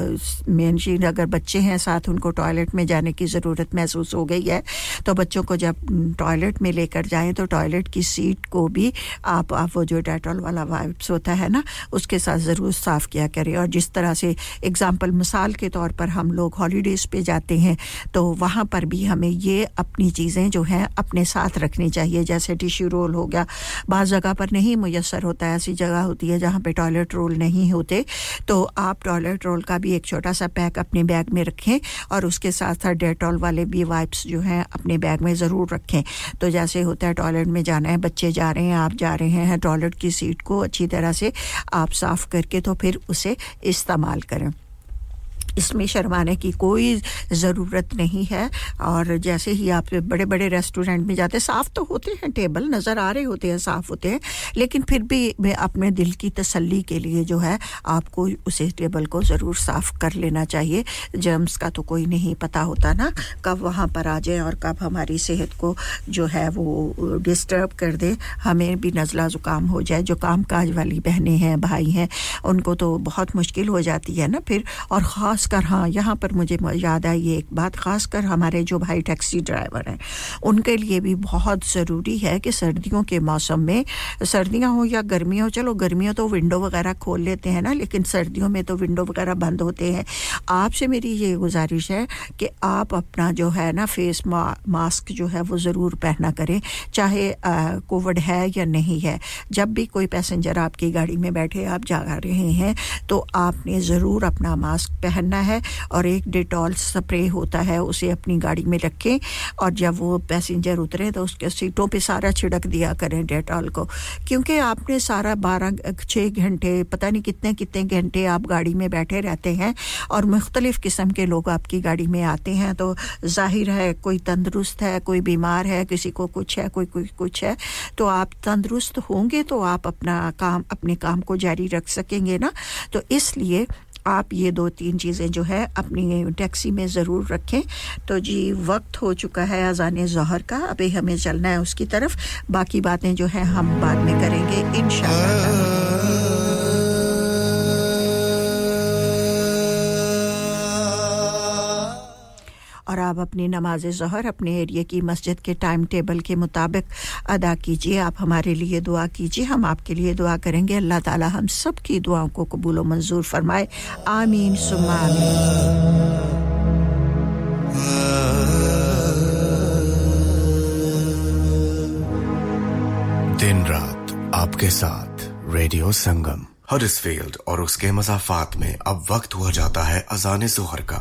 मेन चीज़, अगर बच्चे हैं साथ, उनको टॉयलेट में जाने की ज़रूरत महसूस हो गई है। तो बच्चों को जब टॉयलेट में लेकर जाएँ तो टॉयलेट की सीट को भी आप आप वो जो डेटॉल वाला वाइप्स होता है ना, उसके साथ ज़रूर साफ़ किया करें। और जिस तरह से एग्ज़ाम्पल मिसाल के तौर पर हम लोग हॉलीडेज़ पे जाते हैं तो वहाँ पर भी हमें ये अपनी चीज़ें जो हैं, अपने साथ रखनी चाहिए। जैसे टिश्यू रोल हो गया बाज़ जगह पर नहीं मैसर होता है, ऐसी जगह होती है जहाँ पे टॉयलेट रोल नहीं होते। तो आप टॉयलेट रोल का भी एक छोटा सा पैक अपने बैग में रखें और उसके साथ साथ डेटॉल वाले भी वाइप्स जो हैं अपने बैग में ज़रूर रखें। तो जैसे होता है टॉयलेट में जाना है, बच्चे जा रहे हैं, आप जा रहे हैं टॉयलेट की सीट को अच्छी तरह से आप साफ़ करके तो फिर उसे इस्तेमाल करें। इसमें शर्माने की कोई ज़रूरत नहीं है। और जैसे ही आप बड़े बड़े रेस्टोरेंट में जाते साफ़ तो होते हैं, टेबल नज़र आ रहे होते हैं, साफ़ होते हैं। लेकिन फिर भी मैं अपने दिल की तसल्ली के लिए जो है, आपको उसे टेबल को ज़रूर साफ़ कर लेना चाहिए। जर्म्स का तो कोई नहीं पता होता ना, कब वहाँ पर आ जाए और कब हमारी सेहत को जो है वो डिस्टर्ब कर दे। हमें भी नज़ला ज़ुकाम हो जाए, जो काम काज वाली बहनें हैं, भाई हैं, उनको तो बहुत मुश्किल हो जाती है ना फिर। और ख़ास खासकर हाँ यहाँ पर मुझे याद आई ये एक बात खासकर हमारे जो भाई टैक्सी ड्राइवर हैं उनके लिए भी बहुत ज़रूरी है कि सर्दियों के मौसम में सर्दियाँ हो या गर्मियाँ हो चलो गर्मियों तो विंडो वगैरह खोल लेते हैं ना लेकिन सर्दियों में तो विंडो वगैरह बंद होते हैं। आपसे मेरी ये गुजारिश है कि आप अपना जो है ना फेस मा, मास्क जो है वो ज़रूर पहना करें चाहे कोविड है या नहीं है। जब भी कोई पैसेंजर आपकी गाड़ी में बैठे आप जा रहे हैं तो आपने ज़रूर अपना मास्क पहन करना है और एक डिटॉल स्प्रे होता है, उसे अपनी गाड़ी में रखें और जब वो पैसेंजर उतरे तो उसके सीटों पे सारा छिड़क दिया करें डेटॉल को। क्योंकि आपने सारा बारह छः घंटे, पता नहीं कितने कितने घंटे आप गाड़ी में बैठे रहते हैं और मुख्तलिफ़ किस्म के लोग आपकी गाड़ी में आते हैं तो ज़ाहिर है कोई तंदुरुस्त है, कोई बीमार है, किसी को कुछ है, कोई कोई कुछ है तो आप तंदुरुस्त होंगे तो आप अपना काम, अपने काम को जारी रख सकेंगे ना? तो इसलिए आप ये दो तीन चीज़ें जो है अपनी टैक्सी में ज़रूर रखें। तो जी, वक्त हो चुका है अजान जहर का। अभी हमें चलना है उसकी तरफ़। बाकी बातें जो है हम बाद में करेंगे इन और आप अपनी नमाज़ जहर अपने एरिया की मस्जिद के टाइम टेबल के मुताबिक अदा कीजिए। आप हमारे लिए दुआ कीजिए। हम आपके लिए दुआ करेंगे। अल्लाह ताला हम सब की दुआओं को कबूल व मंजूर फरमाए। आमीन सुमा दिन रात आपके साथ रेडियो संगम। हरिसफील्ड और उसके मजाफात में अब वक्त हुआ जाता है अजान जोहर का।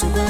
to the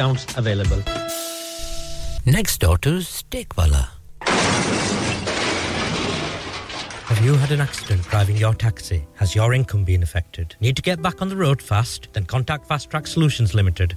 discounts available. Next door to Steakwala. Have you had an accident driving your taxi? Has your income been affected? Need to get back on the road fast? Then contact Fast Track Solutions Limited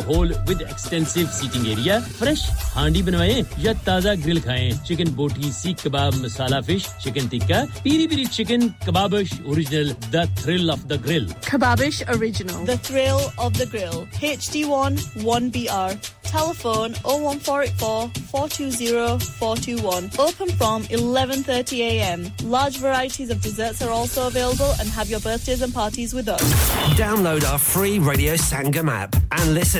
माहौल with extensive seating area fresh handi बनवाएं या ताज़ा ग्रिल खाएं chicken boti seekh kebab masala fish chicken tikka peri peri chicken Kababish Original, the thrill of the grill. Kababish Original, the thrill of the grill. HD1 1BR. Telephone 01484 420 421. Open from 11:30 a.m. Large varieties of desserts are also available and have your birthdays and parties with us. Download our free Radio Sangam app and listen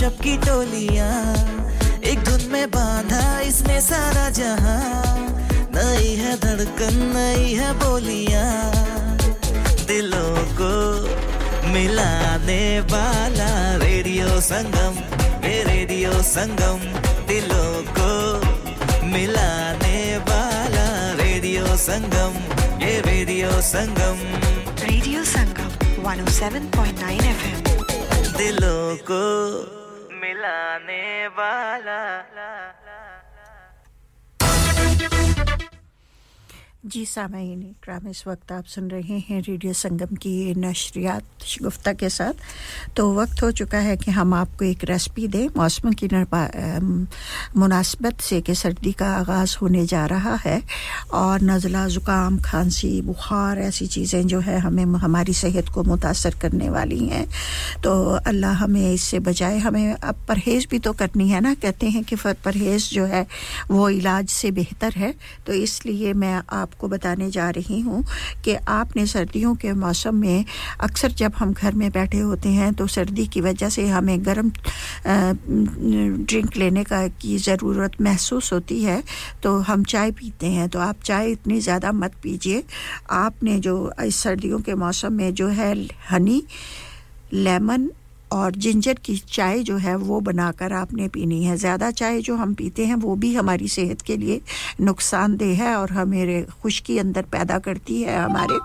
शब की टोली। सामीन इक्राम इस वक्त आप सुन रहे हैं रेडियो संगम की नशरियात गुफ्ता के साथ। तो वक्त हो चुका है कि हम आपको एक रेसिपी दें। मौसम की मुनासबत से कि सर्दी का आगाज़ होने जा रहा है और नज़ला, ज़ुकाम, खांसी, बुखार ऐसी चीज़ें जो है हमें, हमारी सेहत को मुतासर करने वाली हैं। तो अल्लाह हमें इससे बचाए। हमें अब परहेज़ भी तो करनी है ना? कहते हैं कि परहेज़ जो है वो इलाज से बेहतर है। तो इसलिए मैं आपको बताने जा रही हूँ कि आपने सर्दियों के मौसम में अक्सर जब हम घर में बैठे होते हैं तो सर्दी की वजह से हमें गर्म ड्रिंक लेने का की ज़रूरत महसूस होती है तो हम चाय पीते हैं तो आप चाय इतनी ज़्यादा मत पीजिए। आपने जो, इस सर्दियों के मौसम में जो है हनी, लेमन और जिंजर की चाय जो है वो बनाकर आपने पीनी है। ज़्यादा चाय जो हम पीते हैं, वो भी हमारी सेहत के लिए नुकसानदेह है और हमें खुश्की अंदर पैदा करती है हमारे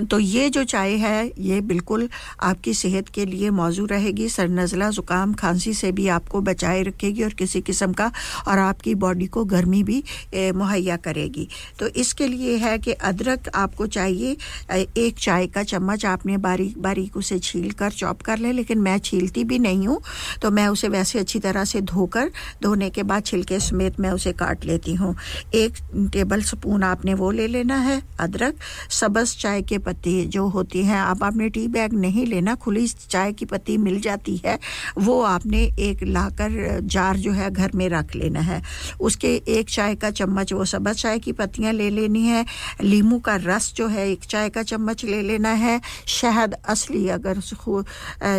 तो ये जो चाय है, ये बिल्कुल आपकी सेहत के लिए मौजू रहेगी। सर नज़ला ज़ुकाम खांसी से भी आपको बचाए रखेगी और किसी किस्म का और आपकी बॉडी को गर्मी भी मुहैया करेगी। तो इसके लिए है कि अदरक आपको चाहिए। एक चाय का चम्मच आपने बारीक बारीक उसे छील कर चॉप कर ले, लेकिन मैं छीलती भी नहीं हूँ तो मैं उसे वैसे अच्छी तरह से धोकर, धोने के बाद छिलके समेत मैं उसे काट लेती हूँ। एक टेबल स्पून आपने वो ले लेना है, अदरक। सबस चाय के पत्ती जो होती हैं, आप आपने टी बैग नहीं लेना, खुली चाय की पत्ती मिल जाती है, वो आपने एक लाकर जार जो है घर में रख लेना है। उसके एक चाय का चम्मच, वो सबज चाय की पत्तियाँ ले लेनी है। लीमू का रस जो है, एक चाय का चम्मच ले लेना है। शहद असली अगर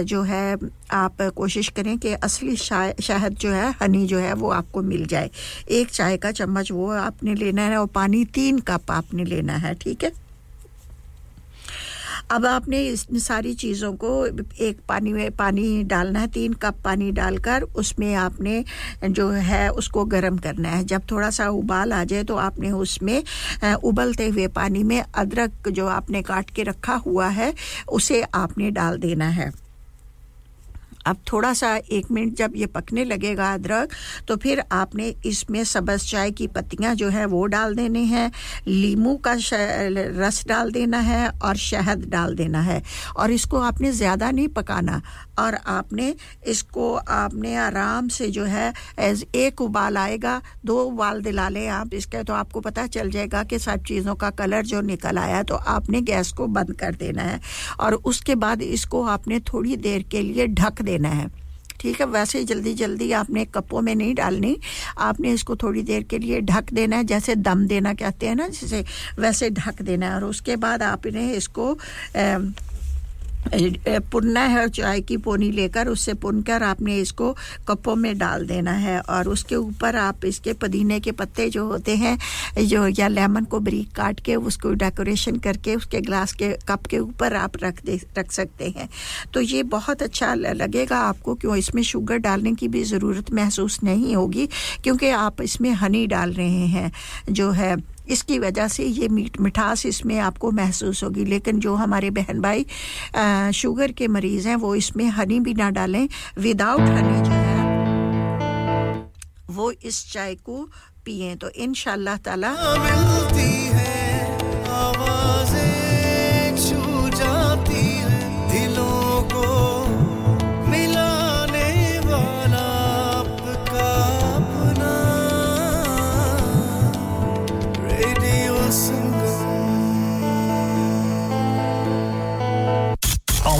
जो है, आप कोशिश करें कि असली शहद जो है, हनी जो है, वो आपको मिल जाए। एक चाय का चम्मच वो आपने लेना है और पानी तीन कप आपने लेना है, ठीक है? अब आपने इस सारी चीज़ों को एक पानी में पानी डालना है, तीन कप पानी डालकर उसमें आपने जो है उसको गर्म करना है। जब थोड़ा सा उबाल आ जाए तो आपने उसमें उबलते हुए पानी में अदरक जो आपने काट के रखा हुआ है, उसे आपने डाल देना है। अब थोड़ा सा एक मिनट जब ये पकने लगेगा अदरक तो फिर आपने इसमें सबस चाय की पत्तियाँ जो है वो डाल देने हैं, लीमू का रस डाल देना है और शहद डाल देना है। और इसको आपने ज़्यादा नहीं पकाना। और आपने इसको, आपने आराम से जो है एज एक उबाल आएगा, दो उबाल दिला लें आप। इसके तो आपको पता चल जाएगा कि सब चीज़ों का कलर जो निकल आया तो आपने गैस को बंद कर देना है। और उसके बाद इसको आपने थोड़ी देर के लिए ढक देना है। ठीक है, वैसे जल्दी जल्दी आपने कपों में नहीं डालनी। आपने इसको थोड़ी देर के लिए ढक देना है, जैसे दम देना कहते हैं ना, जैसे, वैसे ढक देना है। और उसके बाद आपने इसको पुनना है चाय की पोनी लेकर उससे पुनकर आपने इसको कपों में डाल देना है और उसके ऊपर आप इसके पुदीने के पत्ते जो होते हैं, जो या लेमन को बरीक काट के उसको डेकोरेशन करके उसके ग्लास के कप के ऊपर आप रख दे, रख सकते हैं। तो ये बहुत अच्छा लगेगा आपको, क्यों इसमें शुगर डालने की भी ज़रूरत महसूस नहीं होगी, क्योंकि आप इसमें हनी डाल रहे हैं, जो है इसकी वजह से ये मीठ मिठास इसमें आपको महसूस होगी। लेकिन जो हमारे बहन भाई शुगर के मरीज़ हैं, वो इसमें हनी भी ना डालें विदाउट हनी जो है, वो इस चाय को पिए। तो इन ताला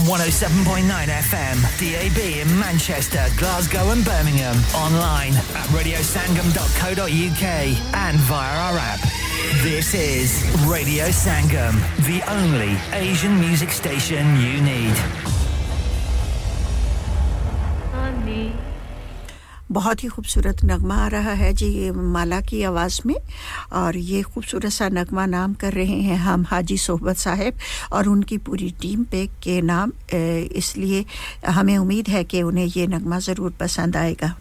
107.9 FM, DAB in Manchester, Glasgow, and Birmingham. Online at radiosangam.co.uk and via our app. This is Radio Sangam, the only Asian music station you need. बहुत ही खूबसूरत नगमा आ रहा है जी माला की आवाज़ में। और ये खूबसूरत सा नगमा नाम कर रहे हैं हम हाजी सोहबत साहब और उनकी पूरी टीम पे के नाम इसलिए हमें उम्मीद है कि उन्हें ये नगमा ज़रूर पसंद आएगा।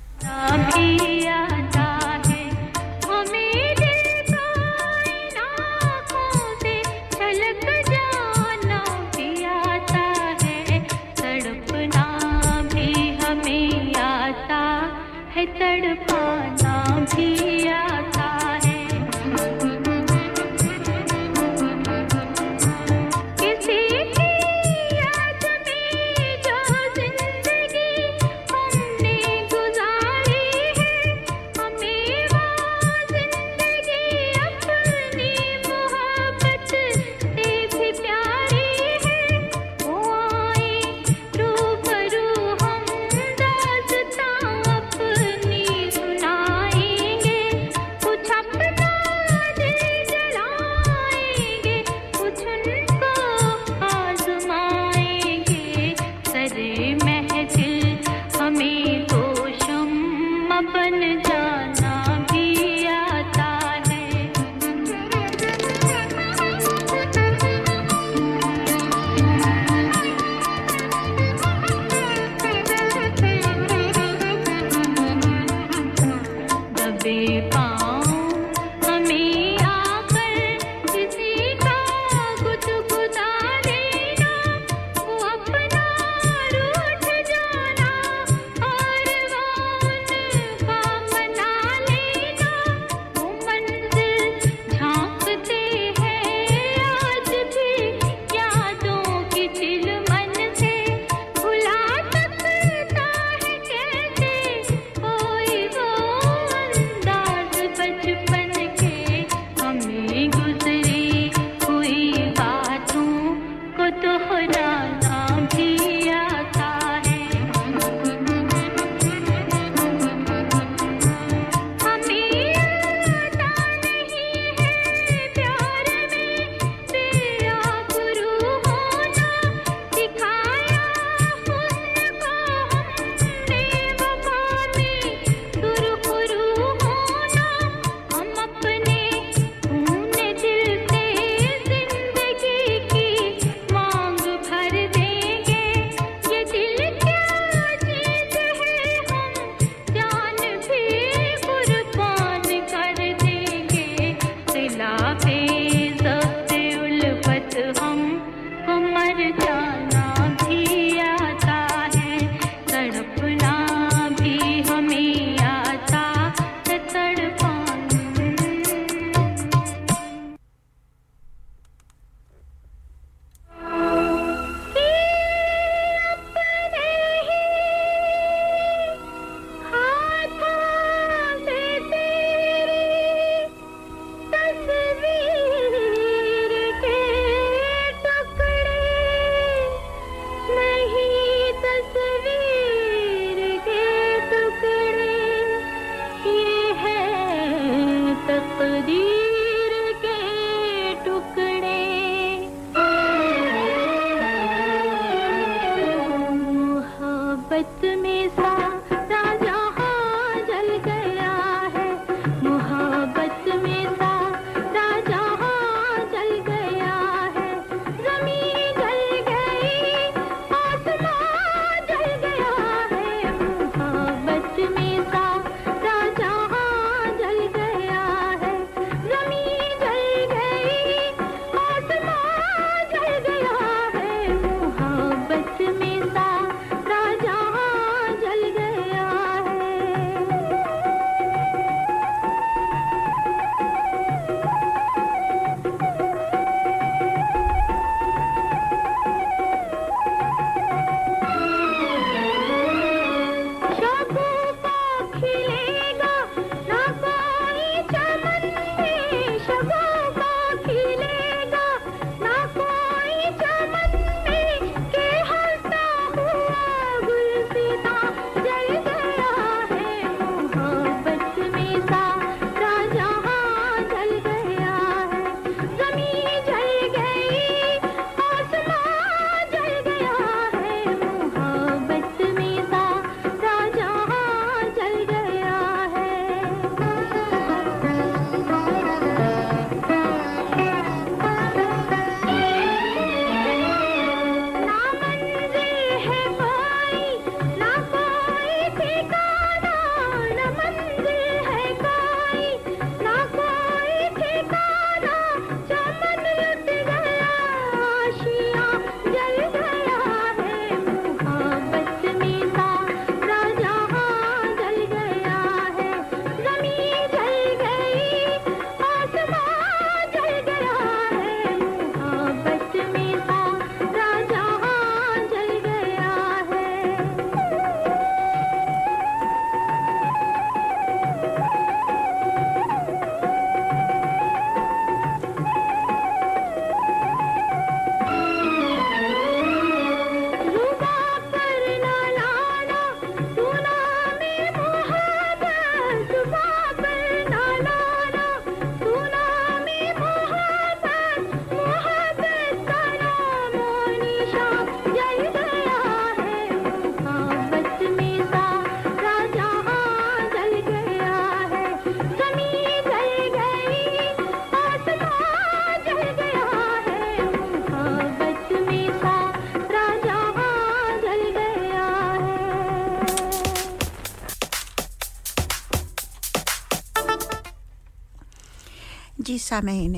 सामीन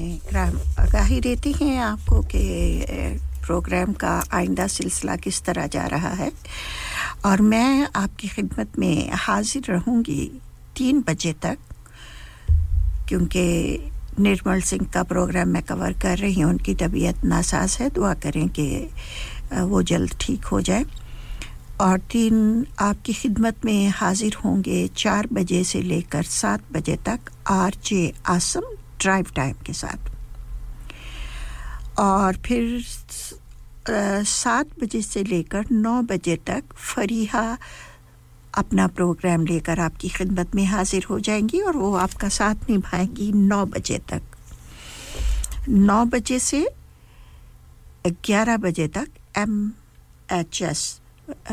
आगाही देती हैं आपको कि प्रोग्राम का आइंदा सिलसिला किस तरह जा रहा है। और मैं आपकी खिदमत में हाजिर रहूँगी तीन बजे तक, क्योंकि निर्मल सिंह का प्रोग्राम मैं कवर कर रही हूँ। उनकी तबीयत नासाज है। दुआ करें कि वो जल्द ठीक हो जाए। और तीन आपकी खिदमत में हाजिर होंगे चार बजे से लेकर सात बजे तक R J Asam. Drive time के साथ। और फिर सात बजे से लेकर नौ बजे तक फरीहा अपना प्रोग्राम लेकर आपकी खिदमत में हाजिर हो जाएँगी और वो आपका साथ निभाएँगी नौ बजे तक। नौ बजे से ग्यारह बजे तक M H S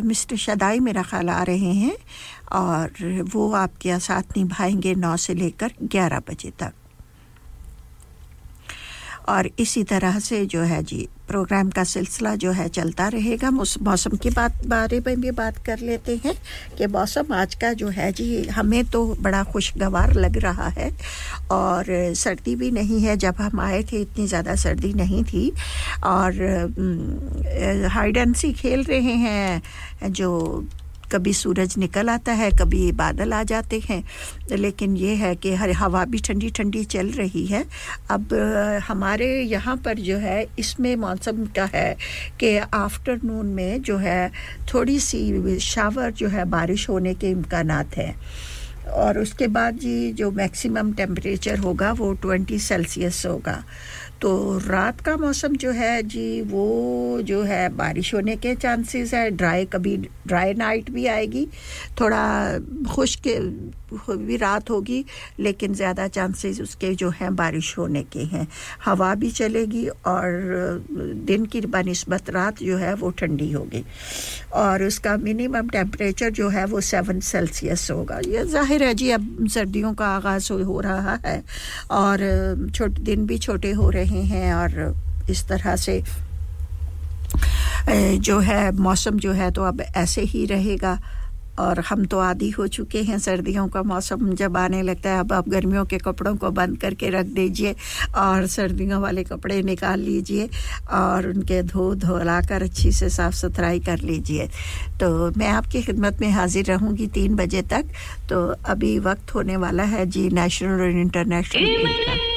mister Shadai मेरा ख्याल आ रहे हैं और वो आपके साथ निभाएँगे नौ से लेकर ग्यारह बजे तक। और इसी तरह से जो है जी प्रोग्राम का सिलसिला जो है चलता रहेगा। मौसम की बात, बारे में भी बात कर लेते हैं कि मौसम आज का जो है जी, हमें तो बड़ा खुशगवार लग रहा है और सर्दी भी नहीं है। जब हम आए थे, इतनी ज़्यादा सर्दी नहीं थी और हाइड एंड सी खेल रहे हैं जो कभी सूरज निकल आता है, कभी बादल आ जाते हैं। लेकिन ये है कि हर हवा भी ठंडी ठंडी चल रही है। अब, हमारे यहाँ पर जो है, इसमें मौसम का है कि आफ्टरनून में जो है थोड़ी सी शावर जो है, बारिश होने के इम्कान हैं। और उसके बाद जी जो मैक्सिमम टेम्परेचर होगा, वो ट्वेंटी सेल्सियस होगा। तो रात का मौसम जो है जी, वो जो है बारिश होने के चांसेस है। ड्राई कभी ड्राई नाइट भी आएगी। थोड़ा खुश्क भी रात होगी, लेकिन ज़्यादा चांसेस उसके जो हैं बारिश होने के हैं। हवा भी चलेगी और दिन की बनस्बत रात जो है वो ठंडी होगी। और उसका मिनिमम टेम्परेचर जो है वो सेवन सेल्सियस होगा। ये ज़ाहिर है जी, अब सर्दियों का आगाज़ हो रहा है और छोटे, दिन भी छोटे हो रहे हैं और इस तरह से जो है मौसम जो है तो अब ऐसे ही रहेगा। और हम तो आदि हो चुके हैं। सर्दियों का मौसम जब आने लगता है अब आप गर्मियों के कपड़ों को बंद करके रख दीजिए और सर्दियों वाले कपड़े निकाल लीजिए और उनके धो धोला कर अच्छी से साफ़ सुथराई कर लीजिए। तो मैं आपकी खिदमत में हाजिर रहूँगी तीन बजे तक। तो अभी वक्त होने वाला है जी नेशनल और international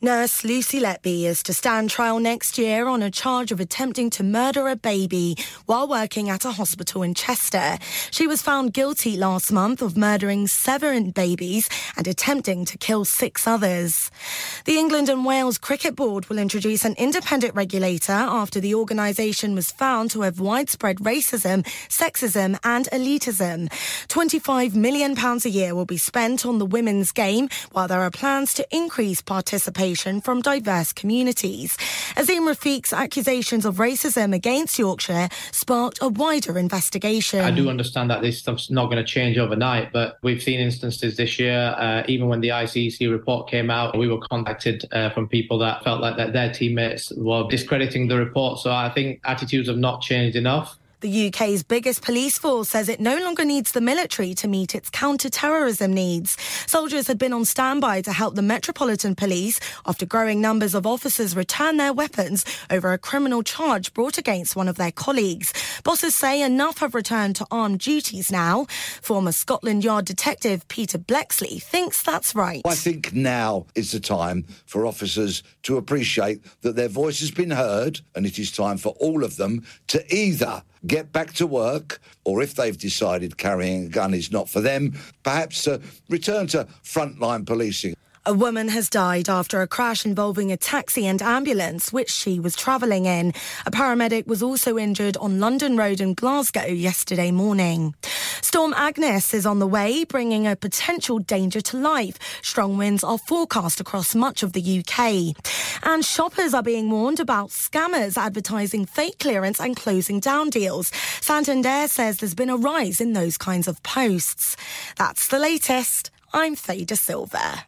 Nurse Lucy Letby is to stand trial next year on a charge of attempting to murder a baby while working at a hospital in Chester. She was found guilty last month of murdering seven babies and attempting to kill six others. The England and Wales Cricket Board will introduce an independent regulator after the organisation was found to have widespread racism, sexism and elitism. £25 million a year will be spent on the women's game, while there are plans to increase participation from diverse communities. Azim Rafiq's accusations of racism against Yorkshire sparked a wider investigation. I do understand that this stuff's not going to change overnight, but we've seen instances this year, uh, even when the ICC report came out, we were contacted uh, from people that felt like that their teammates were discrediting the report. So I think attitudes have not changed enough. The UK's biggest police force says it no longer needs the military to meet its counter terrorism needs. Soldiers had been on standby to help the Metropolitan Police after growing numbers of officers return their weapons over a criminal charge brought against one of their colleagues. Bosses say enough have returned to armed duties now. Former Scotland Yard detective Peter Bleksley thinks that's right. I think now is the time for officers to appreciate that their voice has been heard and it is time for all of them to either get back to work, or if they've decided carrying a gun is not for them, perhaps to return to frontline policing. A woman has died after a crash involving a taxi and ambulance which she was travelling in. A paramedic was also injured on London Road in Glasgow yesterday morning. Storm Agnes is on the way, bringing a potential danger to life. Strong winds are forecast across much of the UK. And shoppers are being warned about scammers advertising fake clearance and closing down deals. Santander says there's been a rise in those kinds of posts. That's the latest. I'm Theda Silver.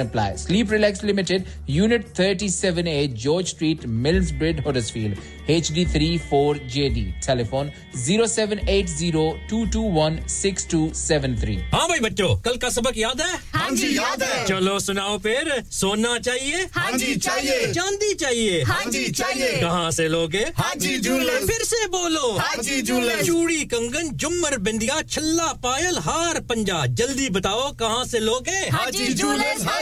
apply. Sleep Relax Limited, Unit 37A, George Street, Millsbridge, Huddersfield, HD34JD. Telephone 07802216273. हाँ भाई बच्चों कल का सबक याद है? हाँ जी याद है। चलो सुनाओ फिर। सोना चाहिए? हाँ जी चाहिए। चांदी चाहिए। हाँ जी चाहिए। कहाँ से लोगे? हाँ जी जूलर्स फिर से बोलो। हाँ जी जूलर्स चूड़ी कंगन जुमर बिंदिया छल्ला पायल हार पंजा। जल्दी बताओ कहाँ से लोगे? हाँ जी जूलर्स हाँ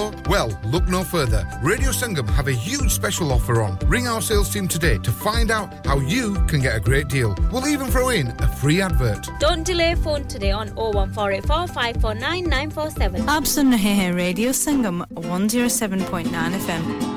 Well, look no further. Radio Sangam have a huge special offer on. Ring our sales team today to find out how you can get a great deal. We'll even throw in a free advert. Don't delay phone today on 01484 549 947. आप सुन रहे हैं radio Sangam 107.9 FM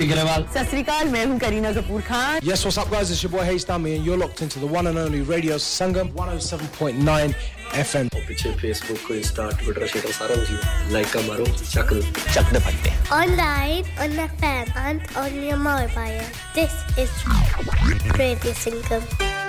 Deepthi Grewal. Sasrikal, Sri Akal, main hoon Kareena Kapoor Khan. Yes, what's up guys? It's your boy Hayes Dami and you're locked into the one and only Radio Sangam 107.9 FM. और पीछे फेसबुक को इंस्टा ट्विटर शेयर सारा कुछ लाइक का मारो चक चक दे Online on the fan and on your mobile. This is Radio Sangam.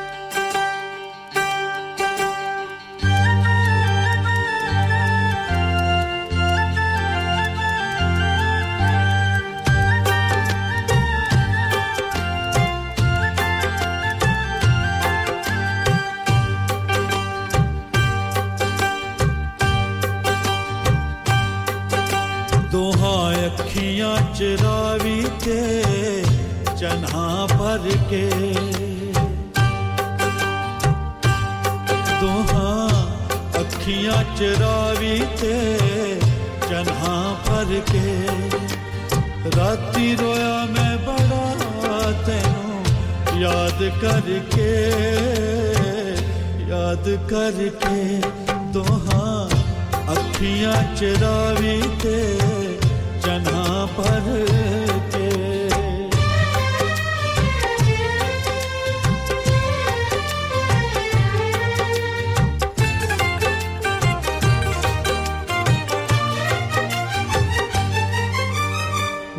दोहा अखियाँ चरावी ते चना भर के। दोहा अखियाँ चरावी ते चना भर के। राती रोया मैं बड़ा तेनों याद करके याद करके। दोहा अखियाँ चरावी ते ਚ ਰਾਵੀ ਤੇ ਚਨਾ ਪਰ ਕੇ।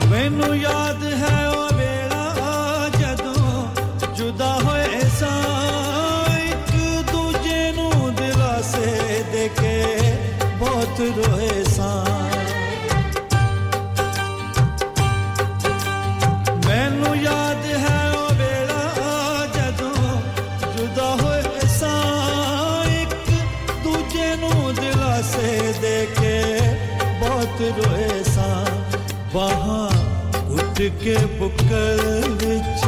ਮੈਨੂੰ ਯਾਦ ਹੈ ਉਹ ਵੇਲਾ ਜਦੋਂ ਜੁਦਾ ਹੋਏ ਸਾਂ, ਇੱਕ ਦੂਜੇ ਨੂੰ ਦਿਲਾਸੇ ਦੇ ਕੇ ਬਹੁਤ ਰੋਏ उठ के बुक्कल विच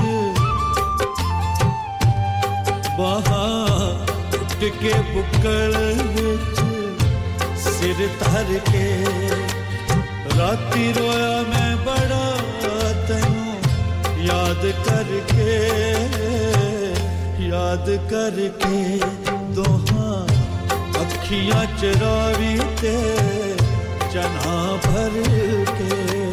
वहाँ उठ के विच सिर धर के राती रोया मैं बड़ा तैनू याद करके याद करके दोहा। अखियाँ चरावी ते चना भर के।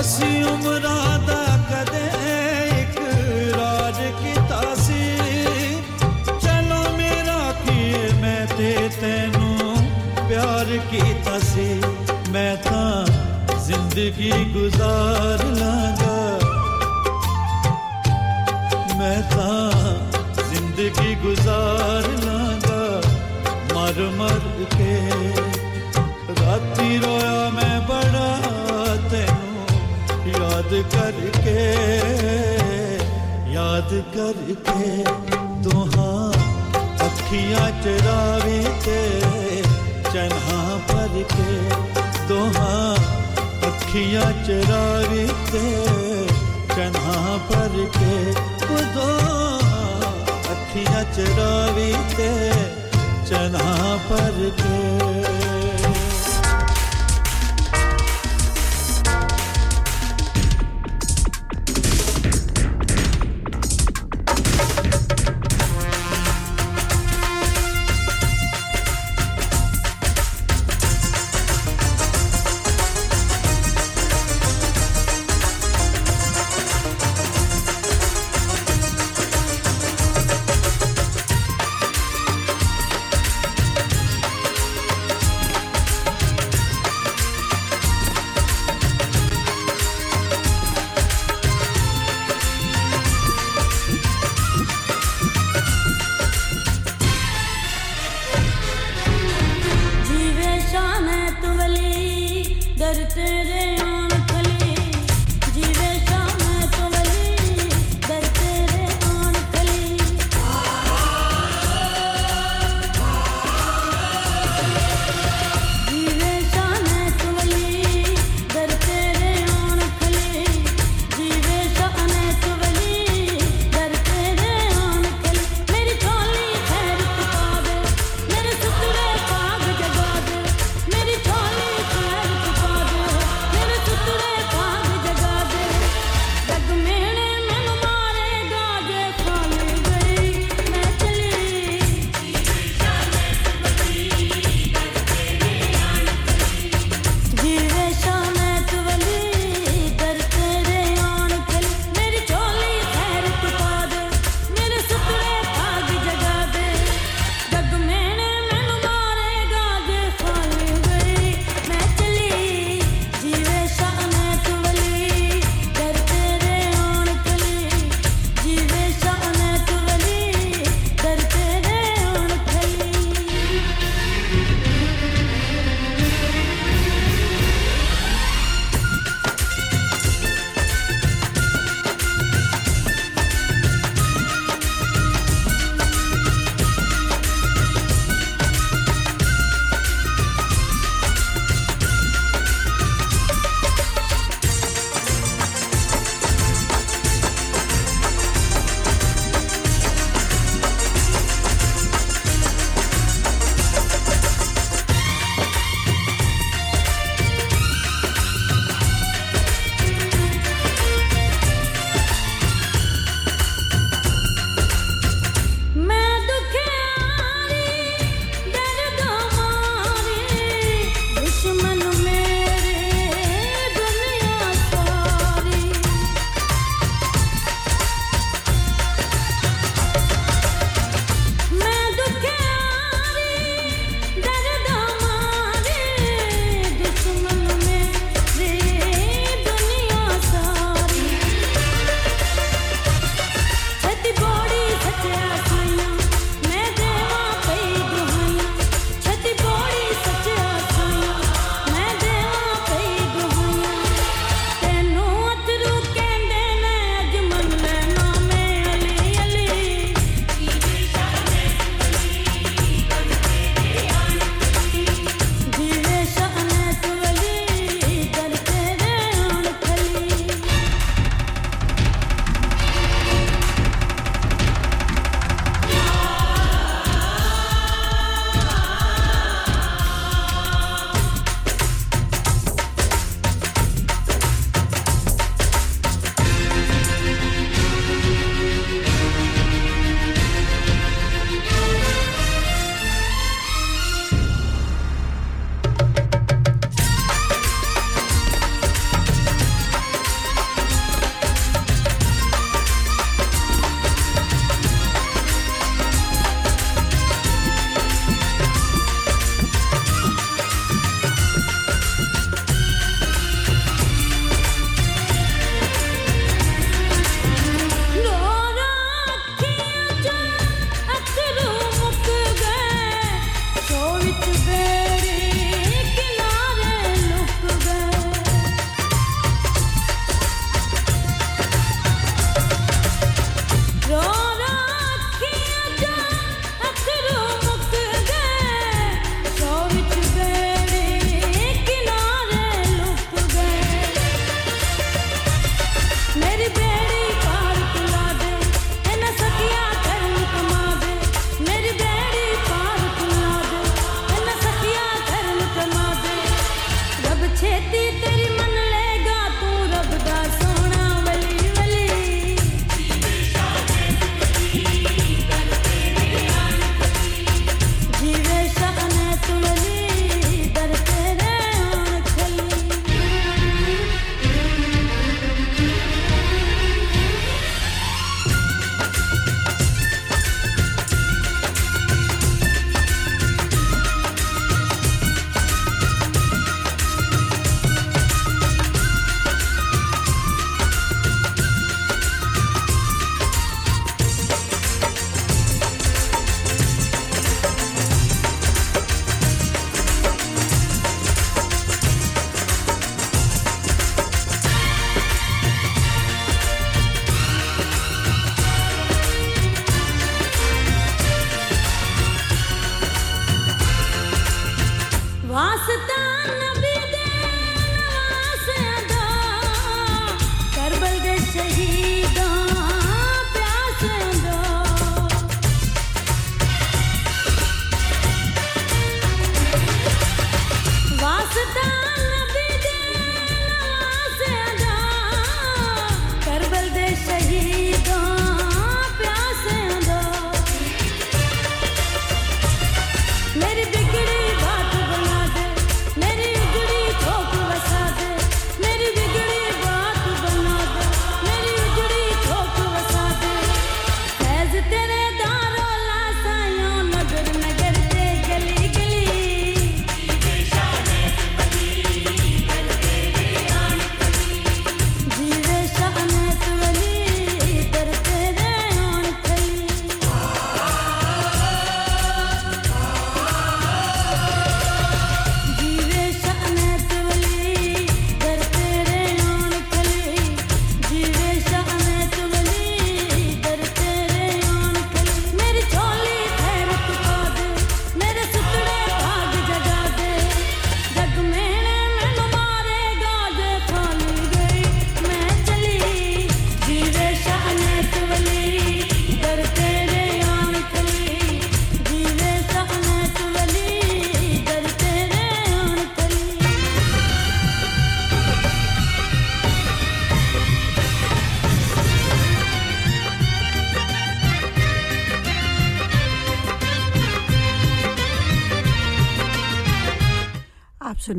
ਅਸੀਂ ਉਮਰਾਂ ਦਾ ਕਦੇ ਇੱਕ ਰਾਜ ਕੀਤਾ ਸੀ ਚਲੋ ਮੇਰਾ ਕੀ ਮੈਂ ਤੇ ਤੈਨੂੰ ਪਿਆਰ ਕੀਤਾ ਸੀ ਮੈਂ ਤਾਂ ਜ਼ਿੰਦਗੀ ਗੁਜ਼ਾਰ ਲਾਂਗਾ ਮੈਂ ਤਾਂ ਜ਼ਿੰਦਗੀ ਗੁਜ਼ਾਰ ਲਾਂਗਾ ਮਰ ਮਰ ਕੇ करके, याद करके तो तुहा अखियाँ चरावे ते चन्हा भर के तुहा तो अखियाँ चरावे ते चन्हा भर के तो हाँ, अखियाँ चरावे ते चन्हा भर के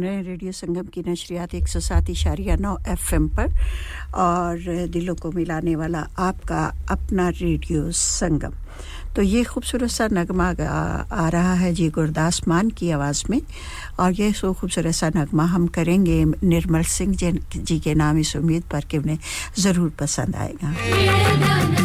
सुन रहे हैं रेडियो संगम की नशरियात एक सौ सात इशारिया नौ एफ़ एम पर, और दिलों को मिलाने वाला आपका अपना रेडियो संगम। तो ये खूबसूरत सा नगमा आ रहा है जी गुरदास मान की आवाज़ में, और ये सो खूबसूरत सा नगमा हम करेंगे निर्मल सिंह जी के नाम इस उम्मीद पर कि उन्हें ज़रूर पसंद आएगा।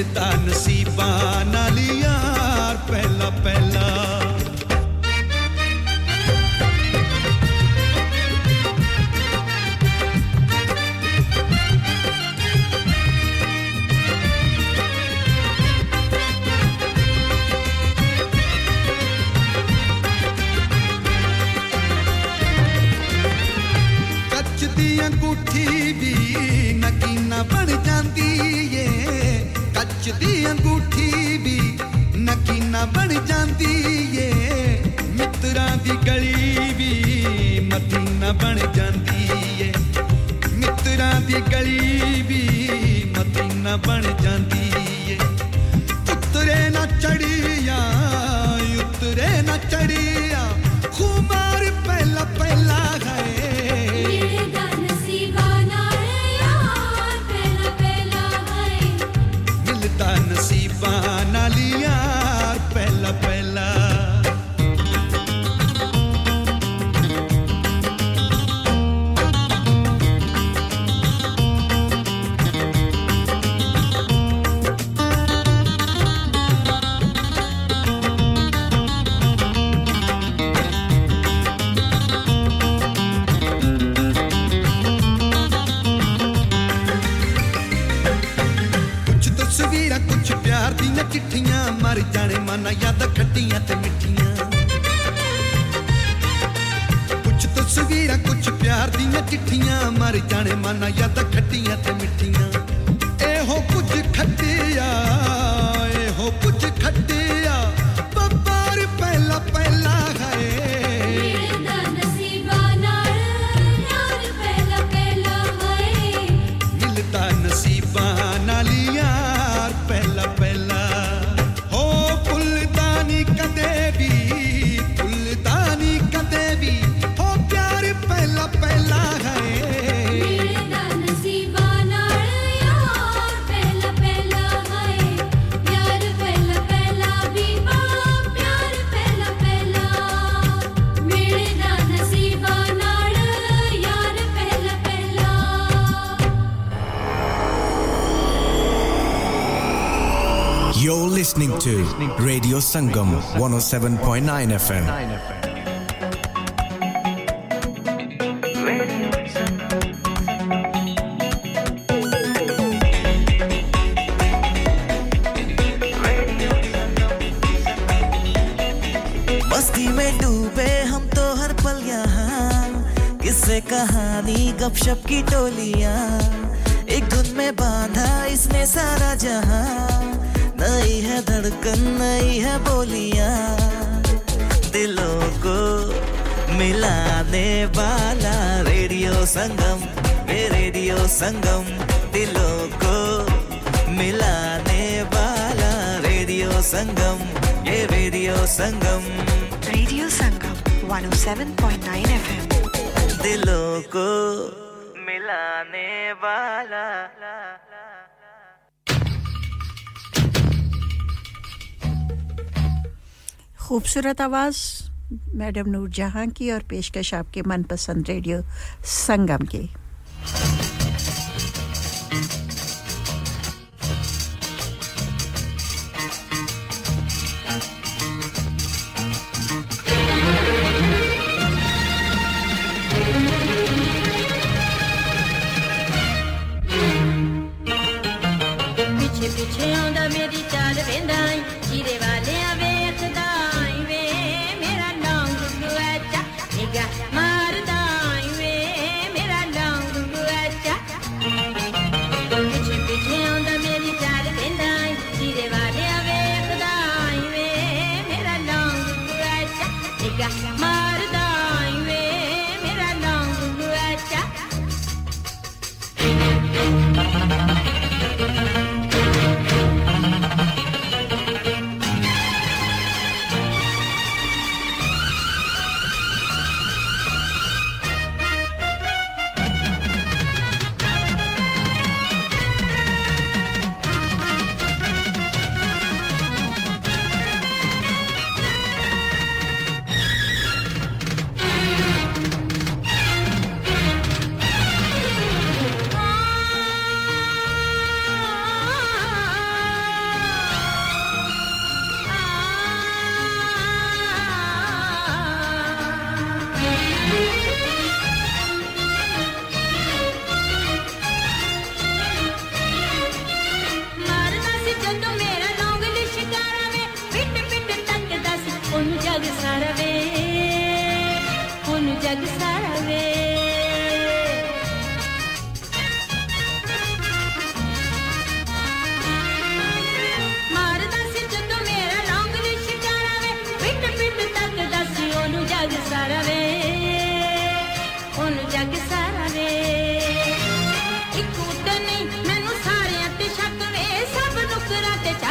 sultan si listening to Radio Sangam 107.9 FM. मस्ती में डूबे हम तो हर पल यहाँ किससे, कहानी, गपशप की टोली संगम दिलों को मिलाने वाला रेडियो संगम ये radio Sangam. Radio Sangam 107.9 FM दिलों को मिलाने वाला। खूबसूरत आवाज़ मैडम नूर जहाँ की और पेशकश आपके मनपसंद रेडियो संगम की।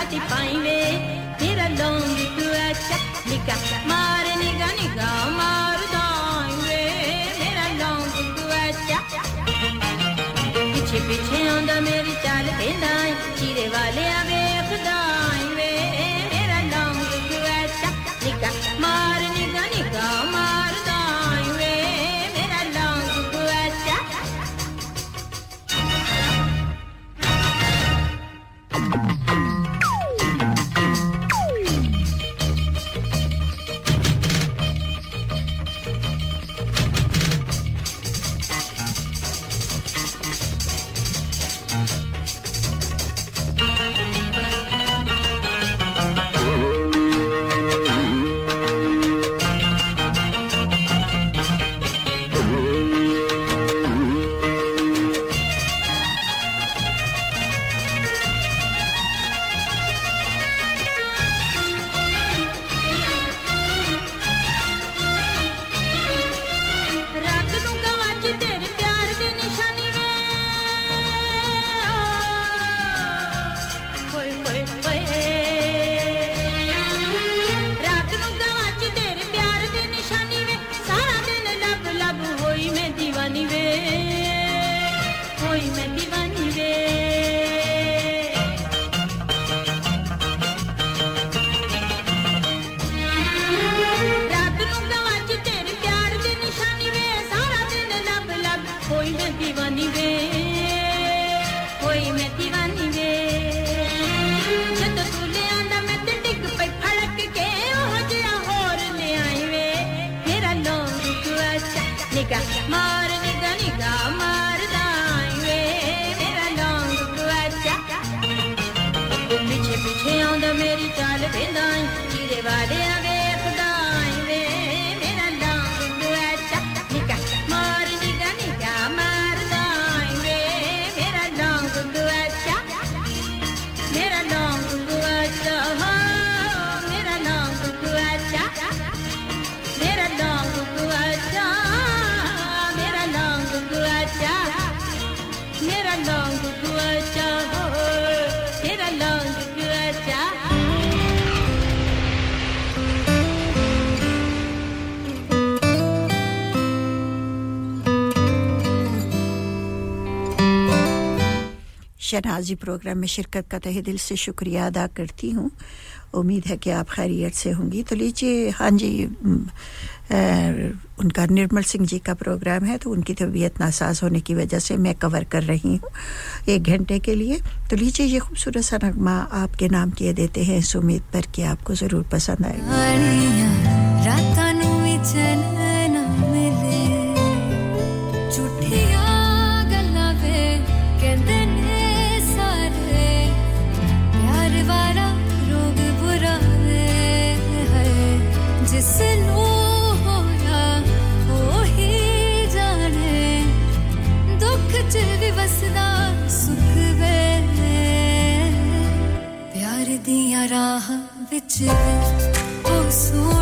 certifying शहनाजी प्रोग्राम में शिरकत का तहे दिल से शुक्रिया अदा करती हूँ। उम्मीद है कि आप खैरियत से होंगी। तो लीजिए हाँ जी उनका निर्मल सिंह जी का प्रोग्राम है तो उनकी तबीयत नासाज होने की वजह से मैं कवर कर रही हूँ एक घंटे के लिए। तो लीजिए, ये खूबसूरत सा नगमा आपके नाम किए देते हैं। इस उम्मीद पर कि आपको ज़रूर पसंद आएगा। şirin olsun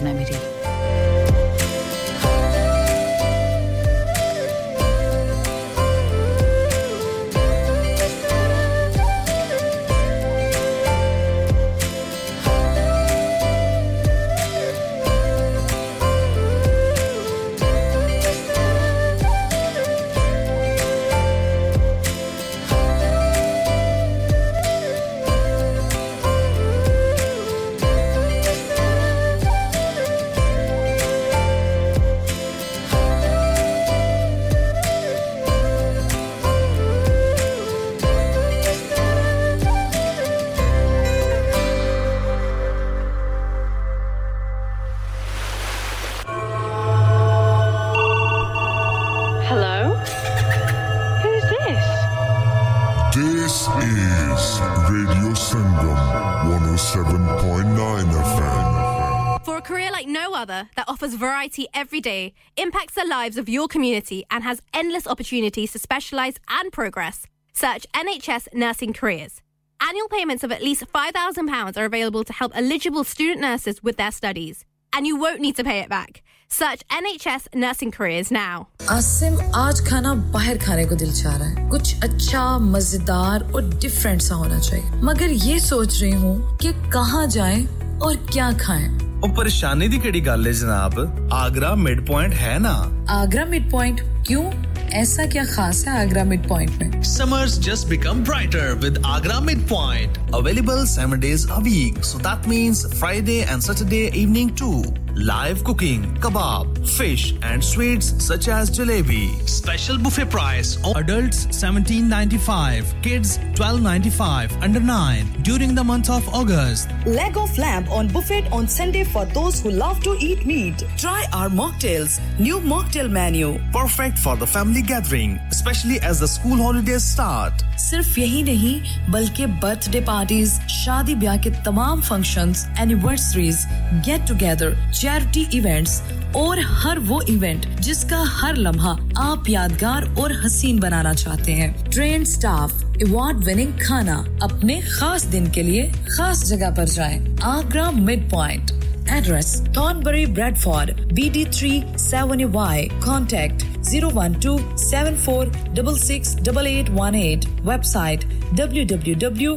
memory. every day, impacts the lives of your community, and has endless opportunities to specialise and progress. Search NHS Nursing Careers. Annual payments of at least £5,000 are available to help eligible student nurses with their studies. and you won't need to pay it back. Search NHS Nursing Careers now. Asim आज खाना बाहर खाने को दिल चाह रहा है कुछ अच्छा मजेदार और डिफरेंट सा होना चाहिए मगर ये सोच रही हूँ कि कहाँ जाएं और क्या खाएं ਉਹ ਪਰੇਸ਼ਾਨੀ ਦੀ ਕਿਹੜੀ ਗੱਲ ਹੈ ਜਨਾਬ ਆਗਰਾ ਮਿਡ ਪੁਆਇੰਟ ਹੈ ਨਾ आगरा मिड पॉइंट क्यों ऐसा क्या खास है आगरा मिड पॉइंट में Summers just become brighter with Agra Midpoint. Available seven days a week. So that means Friday and Saturday evening too. Live cooking, kebab, fish and sweets such as jalebi. Special buffet price. Adults 17.95, kids 12.95 under 9 during the month of August. Leg of lamb on buffet on Sunday for those who love to eat meat. Try our mocktails. New mocktail menu. Perfect for the family gathering, especially as the school holidays start. सिर्फ़ यही नहीं बल्कि बर्थडे पार्टीज़ शादी ब्याह के तमाम functions, anniversaries get together charity events और हर वो इवेंट जिसका हर लम्हा आप यादगार और हसीन बनाना चाहते हैं। ट्रेन स्टाफ अवार्ड विनिंग खाना अपने खास दिन के लिए खास जगह पर जाएँ। Agra mid point Address Thornbury Bradford BD3 7Y Contact 012 74668818 Website www.agra.com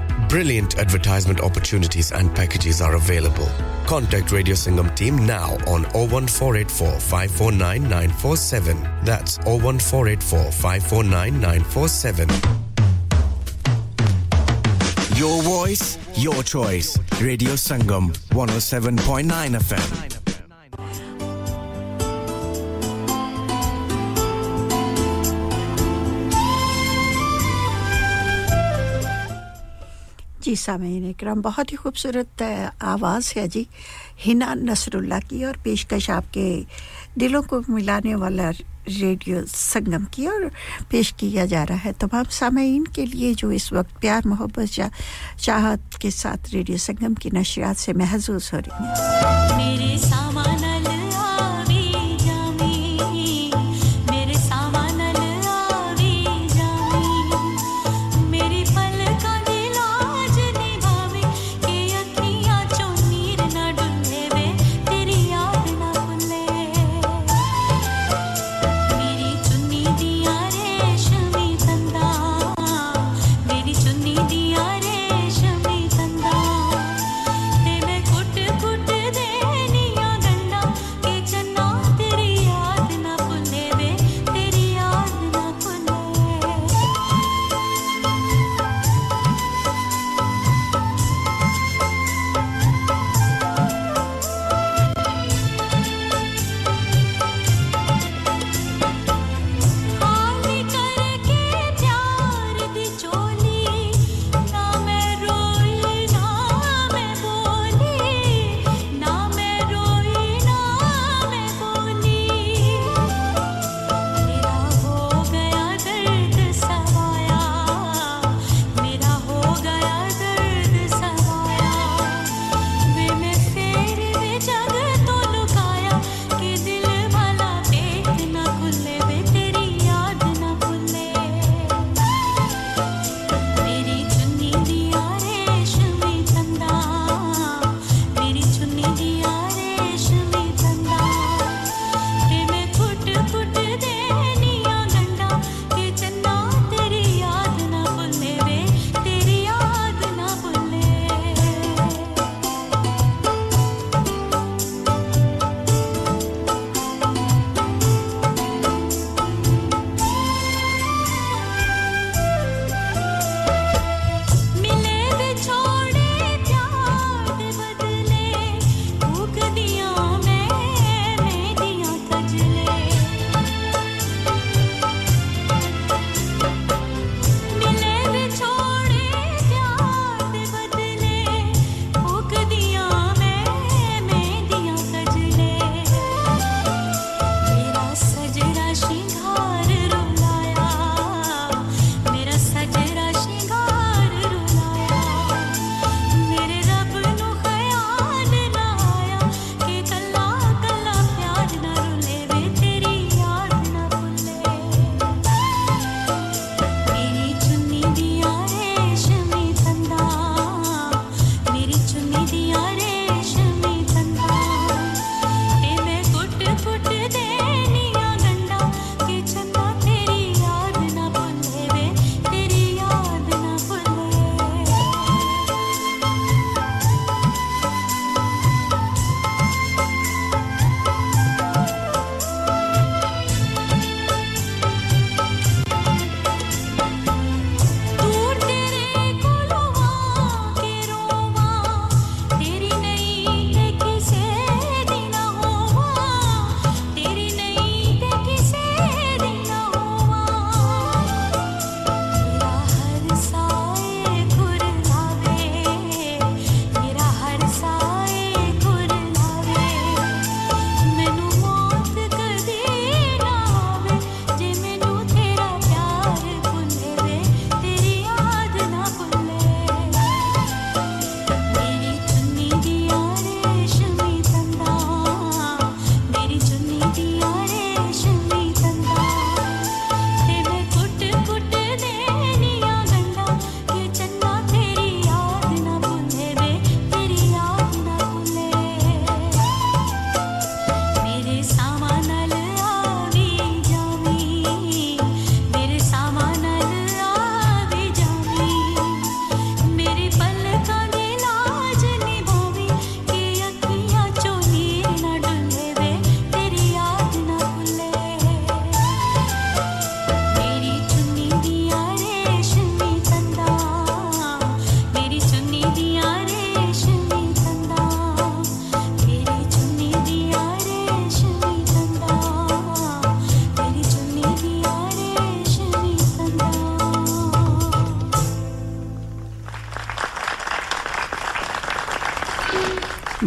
Brilliant advertisement opportunities and packages are available. Contact Radio Singham team now on 01484 549 947. That's 01484 549 947. Your voice, your choice. Radio Sangam 107.9 FM. जी सामीन इकराम बहुत ही खूबसूरत आवाज़ है जी। हिना नसरुल्ला की और पेशकश आपके दिलों को मिलाने वाला रेडियो संगम की और पेश किया जा रहा है। तमाम सामीन के लिए जो इस वक्त प्यार मोहब्बत चा, चाहत के साथ रेडियो संगम की नशरियात से महसूस हो रही है। मेरे सामान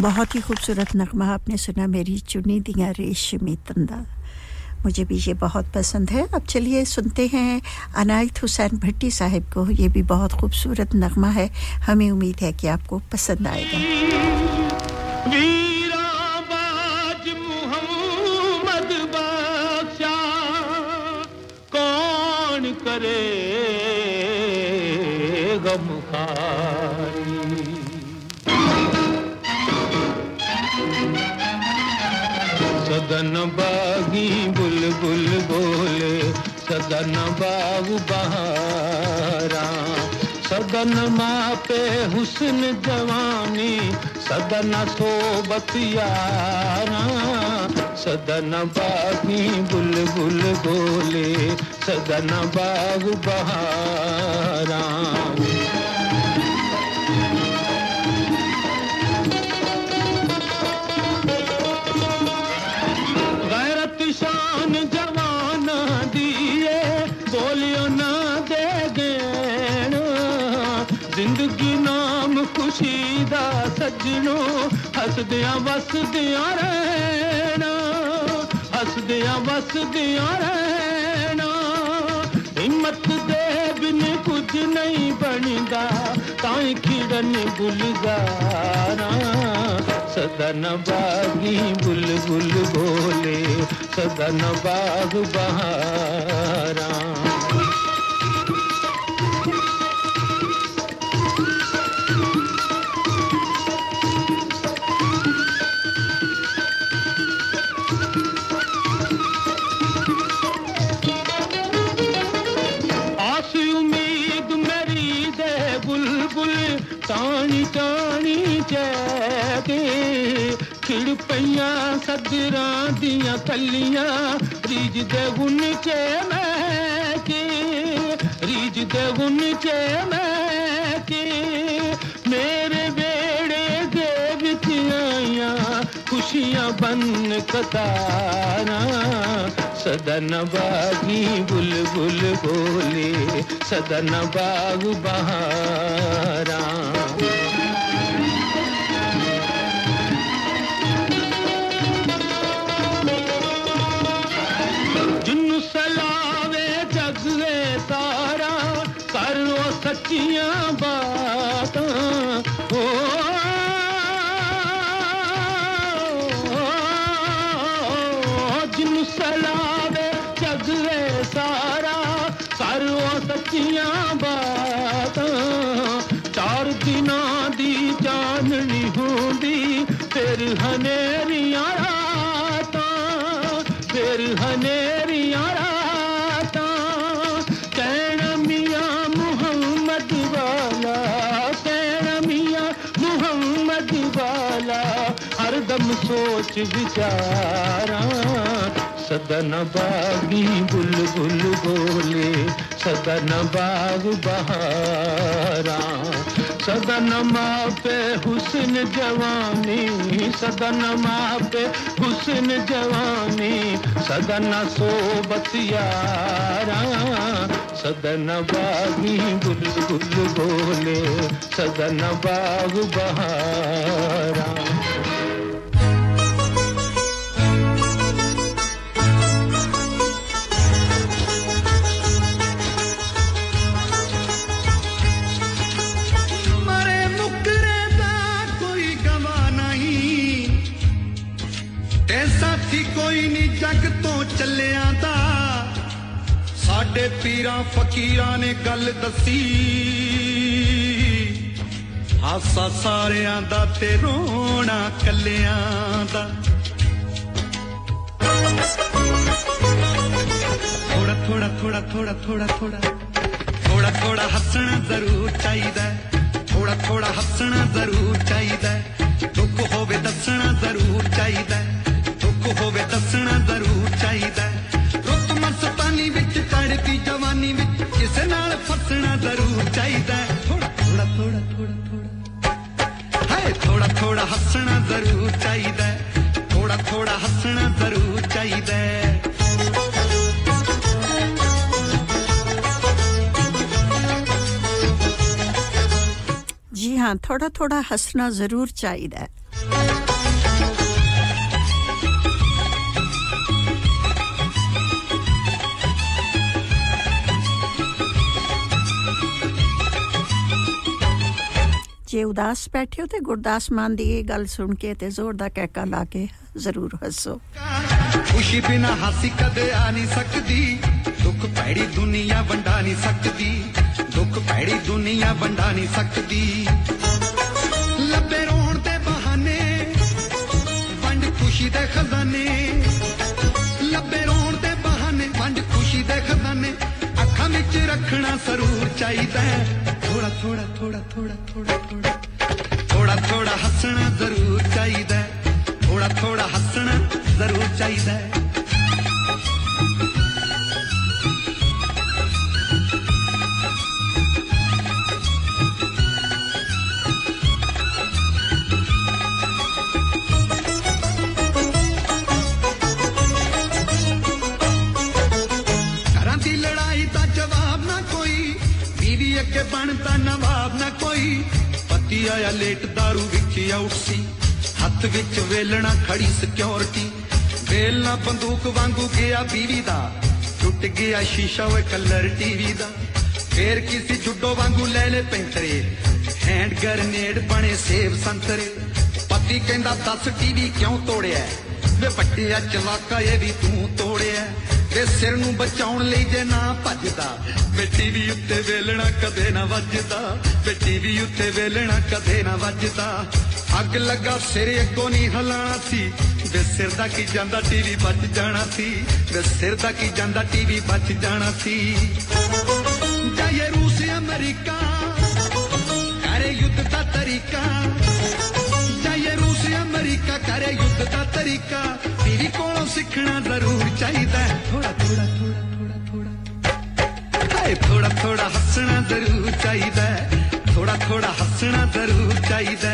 बहुत ही खूबसूरत नगमा आपने सुना, मेरी चुनी दिया रेशमी तंदा। मुझे भी ये बहुत पसंद है। अब चलिए सुनते हैं अनायत हुसैन भट्टी साहब को। ये भी बहुत खूबसूरत नगमा है। हमें उम्मीद है कि आपको पसंद आएगा। करे सदन सदन बाबू बहारा, सदन मापे हुसन जवानी, सदन सोबत यारा, सदन बुल बुलबुल बोले, सदन बाबू बहारा। हसदिया बसदियाँ रैना हसदियाँ बसदियाँ रैना हिम्मत दे बिन कुछ नहीं बनदा, ताई किरण गुलजारा। सदन बागी बुल बुल बोले सदन बाग बहारा। ਕਿੜਪਈਆਂ ਸਦਰਾਂ ਦੀਆਂ ਥੱਲੀਆਂ ਰੀਜ ਦੇ ਗੁਣ ਕੇ ਮੈਂ ਕੀ ਰੀਜ ਦੇ ਗੁਣ ਕੇ ਮੈਂ ਕੀ ਮੇਰੇ ਬੇੜੇ ਦੇ ਵਿੱਚ ਆਈਆਂ ਖੁਸ਼ੀਆਂ ਬਨ ਕਤਾਰਾਂ सदन बागी बुलबुल बोले सदन बाग बहारा खुशियाँ बा सोच विचारा, सदन बागी बुलबुल बोले, सदन बाग बहारा। सदन मापे हुसन जवानी, सदन मापे हुसन जवानी, सदन सोबत यारा। सदन बागी बुलबुल बोले, सदन बाग बहारा। ਚੱਲਿਆਂ ਦਾ ਸਾਡੇ ਪੀਰਾਂ ਫਕੀਰਾਂ ਨੇ ਗੱਲ ਦੱਸੀ ਹਾਸਾ ਸਾਰਿਆਂ ਦਾ ਤੇ ਰੋਣਾ ਕੱਲਿਆਂ ਦਾ ਥੋੜਾ ਥੋੜਾ ਥੋੜਾ ਥੋੜਾ ਥੋੜਾ ਥੋੜਾ ਥੋੜਾ ਥੋੜਾ ਹੱਸਣਾ ਜ਼ਰੂਰ ਚਾਹੀਦਾ ਹੈ। ਥੋੜਾ ਥੋੜਾ ਹੱਸਣਾ ਜ਼ਰੂਰ ਚਾਹੀਦਾ ਹੈ। ਦੁੱਖ ਹੋਵੇ ਦੱਸਣਾ ਜ਼ਰੂਰ ਚਾਹੀਦਾ ਸ਼ੌਕ ਹੋਵੇ ਦੱਸਣਾ ਜ਼ਰੂਰ ਚਾਹੀਦਾ ਰੁੱਤ ਮਸਤਾਨੀ ਵਿੱਚ ਚੜਦੀ ਜਵਾਨੀ ਵਿੱਚ ਕਿਸੇ ਨਾਲ ਫਸਣਾ ਜ਼ਰੂਰ ਚਾਹੀਦਾ ਥੋੜਾ ਥੋੜਾ ਥੋੜਾ ਥੋੜਾ ਥੋੜਾ ਹਾਏ ਥੋੜਾ ਥੋੜਾ ਹੱਸਣਾ ਜ਼ਰੂਰ ਚਾਹੀਦਾ ਥੋੜਾ ਥੋੜਾ ਹੱਸਣਾ ਜ਼ਰੂਰ ਚਾਹੀਦਾ ਜੀ ਹਾਂ ਥੋੜਾ ਥੋੜਾ ਹੱਸਣਾ ਜ਼ਰੂਰ ਚਾਹੀਦਾ ਬੱਚੇ ਉਦਾਸ ਬੈਠੇ ਹੋ ਤੇ ਗੁਰਦਾਸ ਮਾਨ ਦੀ ਇਹ ਗੱਲ ਸੁਣ ਕੇ ਤੇ ਜ਼ੋਰ ਦਾ ਕਹਿਕਾ ਲਾ ਕੇ ਜ਼ਰੂਰ ਹੱਸੋ। ਖੁਸ਼ੀ ਬਿਨਾ ਹਾਸੀ ਕਦੇ ਆ ਨਹੀਂ ਸਕਦੀ। ਦੁੱਖ ਭੈੜੀ ਦੁਨੀਆ ਵੰਡਾ ਨਹੀਂ ਸਕਦੀ। ਦੁੱਖ ਭੈੜੀ ਦੁਨੀਆ ਵੰਡਾ ਨਹੀਂ ਸਕਦੀ। ਲੱਭੇ ਰੋਣ ਤੇ ਬਹਾਨੇ, ਵੰਡ ਖੁਸ਼ੀ ਦੇ ਖਜ਼ਾਨੇ। रखना ज़रूर चाहिए। थोड़ा थोड़ा थोड़ा थोड़ा थोड़ा थोड़ा थोड़ा थोड़ा हसना ज़रूर चाहिए। थोड़ा थोड़ा हसना ज़रूर चाहिए। ਆਇਆ ਲੇਟ दारू ਵਿੱਚ ਆਊਟ ਸੀ। ਹੱਥ ਵਿੱਚ ਵੇਲਣਾ ਖੜੀ ਸਿਕਿਉਰਿਟੀ ਵੇਲਣਾ ਬੰਦੂਕ ਵਾਂਗੂ ਗਿਆ ਬੀਵੀ ਦਾ। ਟੁੱਟ ਗਿਆ ਸ਼ੀਸ਼ਾ ਵੇ ਕਲਰ ਟੀਵੀ ਦਾ। ਫੇਰ ਕਿਸੇ ਜੁੱਡੋ ਵਾਂਗੂ ਲੈ ਲੈ ਪੈਂਤਰੇ। ਹੈਂਡ ਗਰਨੇਡ ਬਣੇ ਸੇਬ ਸੰਤਰੇ। ਪਤੀ ਕਹਿੰਦਾ, ਦੱਸ ਟੀਵੀ ਕਿਉਂ ਤੋੜਿਆ? ਵੇ ਵੱਡਿਆ ਚਲਾਕਾ ਇਹ ਵੀ ਤੂੰ ਤੋੜਿਆ। ਵੇ ਸਿਰ ਨੂੰ ਬਚਾਉਣ ਲਈ ਜੇ ਨਾ ਭੱਜਦਾ ਵੇ ਟੀਵੀ ਉੱਤੇ ਵੇਲਣਾ ਕਦੇ ਨਾ ਵੱਜਦਾ ਵੇ ਟੀਵੀ ਉੱਤੇ ਵੇਲਣਾ ਕਦੇ ਨਾ ਵੱਜਦਾ। ਅੱਗ ਲੱਗਾ, ਸਿਰ ਅੱਗੋਂ ਨਹੀਂ ਹਲਾਣਾ ਸੀ, ਵੇ ਸਿਰ ਦਾ ਕੀ ਜਾਂਦਾ, ਟੀਵੀ ਬਚ ਜਾਣਾ ਸੀ, ਵੇ ਸਿਰ ਦਾ ਕੀ ਜਾਂਦਾ, ਟੀਵੀ ਬਚ ਜਾਣਾ ਸੀ। ਜਾਏ ਰੂਸ, ਅਮਰੀਕਾ, ਕਰੇ ਯੁੱਧ ਦਾ ਤਰੀਕਾ। ਜਾਏ ਰੂਸ ਅਮਰੀਕਾ ਕਰੇ ਯੁੱਧ ਦਾ ਤਰੀਕਾ। ਬੀਵੀ ਕੋਲੋਂ ਸਿੱਖਣਾ ਜ਼ਰੂਰ ਚਾਹੀਦਾ ਥੋੜਾ ਥੋੜਾ ਥੋੜਾ ਥੋੜਾ ਹਾਏ ਥੋੜਾ ਥੋੜਾ ਹੱਸਣਾ ਜ਼ਰੂਰ ਚਾਹੀਦਾ ਥੋੜਾ ਥੋੜਾ ਹੱਸਣਾ ਜ਼ਰੂਰ ਚਾਹੀਦਾ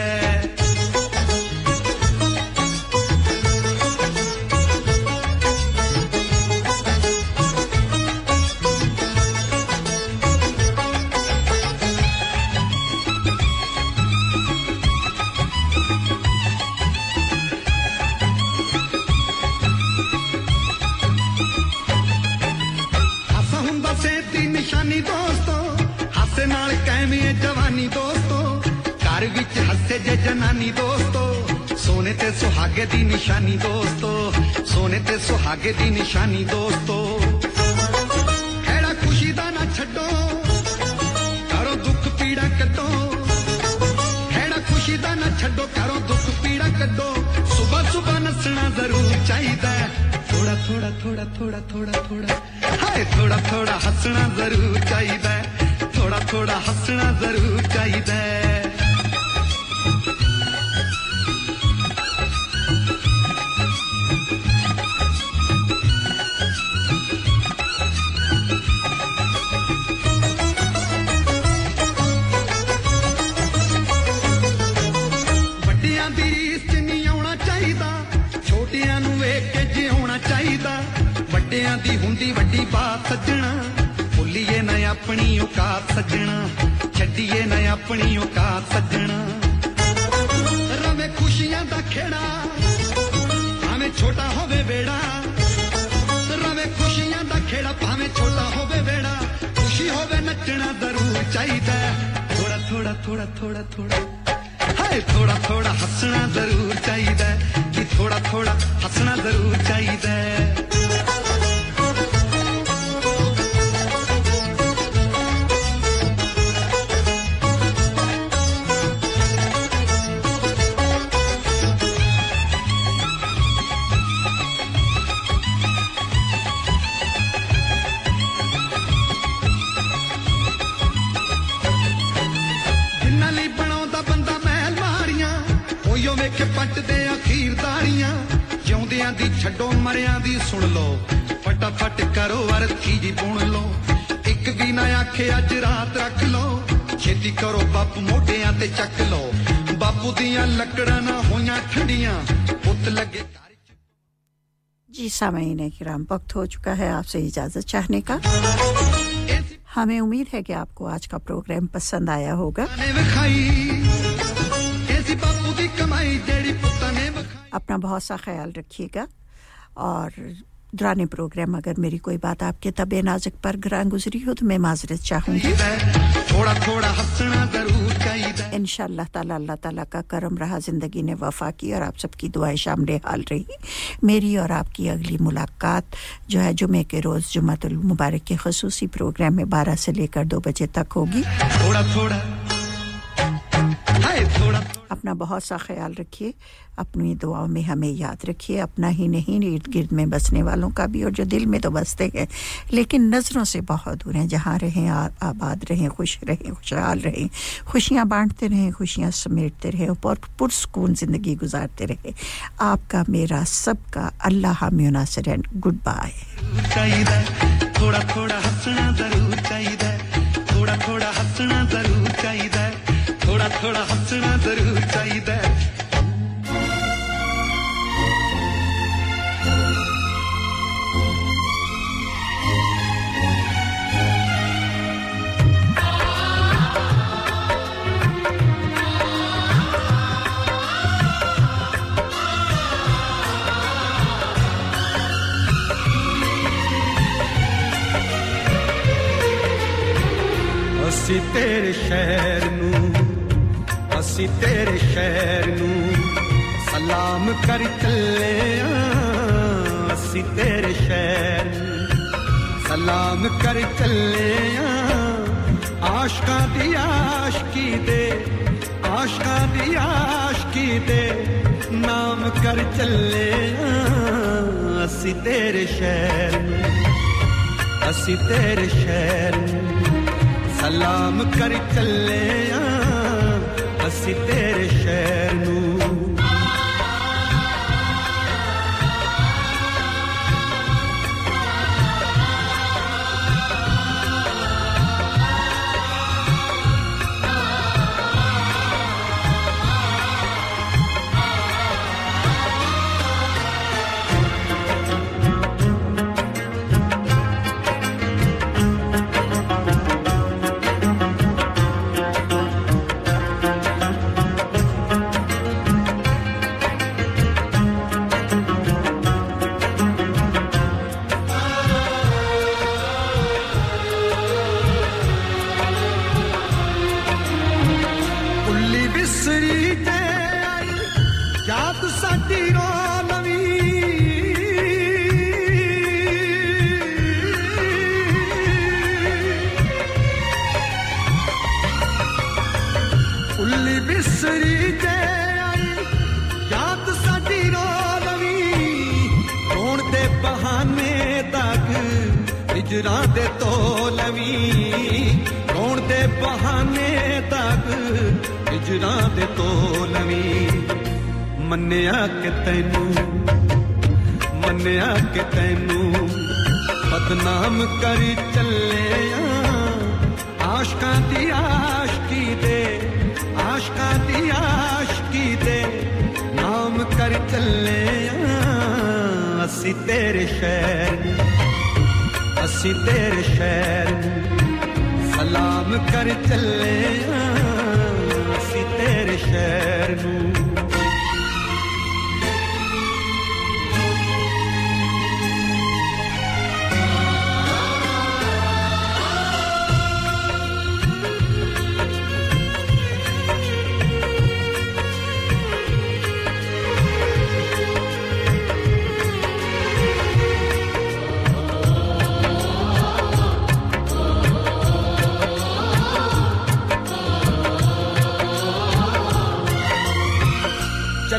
ਵਿੱਚ ਹੱਸੇ ਜੇ ਜਨਾਨੀ ਦੋਸਤੋ ਸੋਨੇ ਤੇ ਸੁਹਾਗੇ ਦੀ ਨਿਸ਼ਾਨੀ ਦੋਸਤੋ ਸੋਨੇ ਤੇ ਸੁਹਾਗੇ ਦੀ ਨਿਸ਼ਾਨੀ ਦੋਸਤੋ ਖੇੜਾ ਖੁਸ਼ੀ ਦਾ ਨਾ ਛੱਡੋ ਕਰੋ ਦੁੱਖ ਪੀੜਾ ਕੱਢੋ ਖੇੜਾ ਖੁਸ਼ੀ ਦਾ ਨਾ ਛੱਡੋ ਕਰੋ ਦੁੱਖ ਪੀੜਾ ਕੱਢੋ ਸਵੇਰ ਸਵੇਰ ਨੱਚਣਾ ਜ਼ਰੂਰ ਚਾਹੀਦਾ ਥੋੜਾ ਥੋੜਾ ਥੋੜਾ ਥੋੜਾ ਥੋੜਾ ਥੋੜਾ ਹਾਏ ਥੋੜਾ ਥੋੜਾ ਹੱਸਣਾ ਜ਼ਰੂਰ ਚਾਹੀਦਾ ਥੋੜਾ ਥੋੜਾ ਹੱਸਣਾ ਜ਼ਰੂਰ ਚਾਹੀਦਾ अपनी औकात सजना छड़िए ना अपनी औकात सजना। रवे खुशियाँ का खेड़ा, भावे छोटा होवे बेड़ा। रवे खुशियाँ का खेड़ा, भावे छोटा होवे बेड़ा। खुशी होवे नचना ज़रूर चाहिए थोड़ा थोड़ा थोड़ा थोड़ा थोड़ा। हाय, थोड़ा थोड़ा हसना ज़रूर चाहिए कि थोड़ा थोड़ा हसना ज़रूर चाहिए सामीन कराम वक्त हो चुका है आपसे इजाज़त चाहने का। हमें उम्मीद है कि आपको आज का प्रोग्राम पसंद आया होगा। अपना बहुत सा ख्याल रखिएगा और दुरान प्रोग्राम अगर मेरी कोई बात आपके तब नाजुक पर ग्रां गुजरी हो तो मैं माजरत चाहूँगी। थोड़ा थोड़ा हंसना ज़रूर चाहिए इन ताला, अल्लाह ताला का करम रहा, ज़िंदगी ने वफा की और आप सबकी दुआएँ शामले हाल रही। मेरी और आपकी अगली मुलाकात जो है जुमे के रोज़ जुमतुल मुबारक के खसूसी प्रोग्राम में बारह से लेकर दो बजे तक होगी। थोड़ा थोड़ा। अपना बहुत सा ख्याल रखिए अपनी दुआओं में हमें याद रखिए अपना ही नहीं इर्द गिर्द में बसने वालों का भी और जो दिल में तो बसते हैं लेकिन नज़रों से बहुत दूर हैं जहाँ रहें आबाद रहें खुश रहें खुशहाल रहें खुशियाँ बांटते रहें खुशियाँ समेटते रहें और पुरस्कून ज़िंदगी गुजारते रहें। आपका मेरा सबका अल्लाह हामी नासर गुड बाय। थोड़ा थोड़ा हंसना ज़रूर। थोड़ा हंसना ज़रूर चाहिए। तेरे शहर ਅਸੀਂ ਤੇਰੇ ਸ਼ਹਿਰ ਨੂੰ ਸਲਾਮ ਕਰ ਚੱਲੇ ਆਂ ਅਸੀਂ ਤੇਰੇ ਸ਼ਹਿਰ ਨੂੰ ਸਲਾਮ ਕਰ ਚੱਲੇ ਆਂ ਆਸ਼ਕਾਂ ਦੀ ਆਸ਼ਕੀ ਦੇ ਆਸ਼ਕਾਂ ਦੀ ਆਸ਼ਕੀ ਦੇ ਨਾਮ ਕਰ ਚੱਲੇ ਆਂ ਅਸੀਂ ਤੇਰੇ ਸ਼ਹਿਰ ਨੂੰ ਅਸੀਂ ਤੇਰੇ ਸ਼ਹਿਰ ਨੂੰ ਸਲਾਮ ਕਰ ਚੱਲੇ ਆ se ter eterno. ਬਹਾਨੇ ਤੱਕ ਹਿਜਰਾਂ ਤੇ ਤੋਲਵੀ ਮੰਨਿਆ ਕਿ ਤੈਨੂੰ, ਮੰਨਿਆ ਕਿ ਤੈਨੂੰ ਬਦਨਾਮ ਕਰੀ ਚੱਲੇ ਆ ਆਸ਼ਕਾਂ ਦੀ ਆਸ਼ਕੀ ਦੇ, ਆਸ਼ਕਾਂ ਦੀ ਆਸ਼ਕੀ ਦੇ ਨਾਮ ਕਰ ਚੱਲੇ ਆ ਅਸੀਂ ਤੇਰੇ ਸ਼ਹਿਰ, ਅਸੀਂ ਤੇਰੇ ਸ਼ਹਿਰ सलाम कर चले हाँ। तेरे शहर नू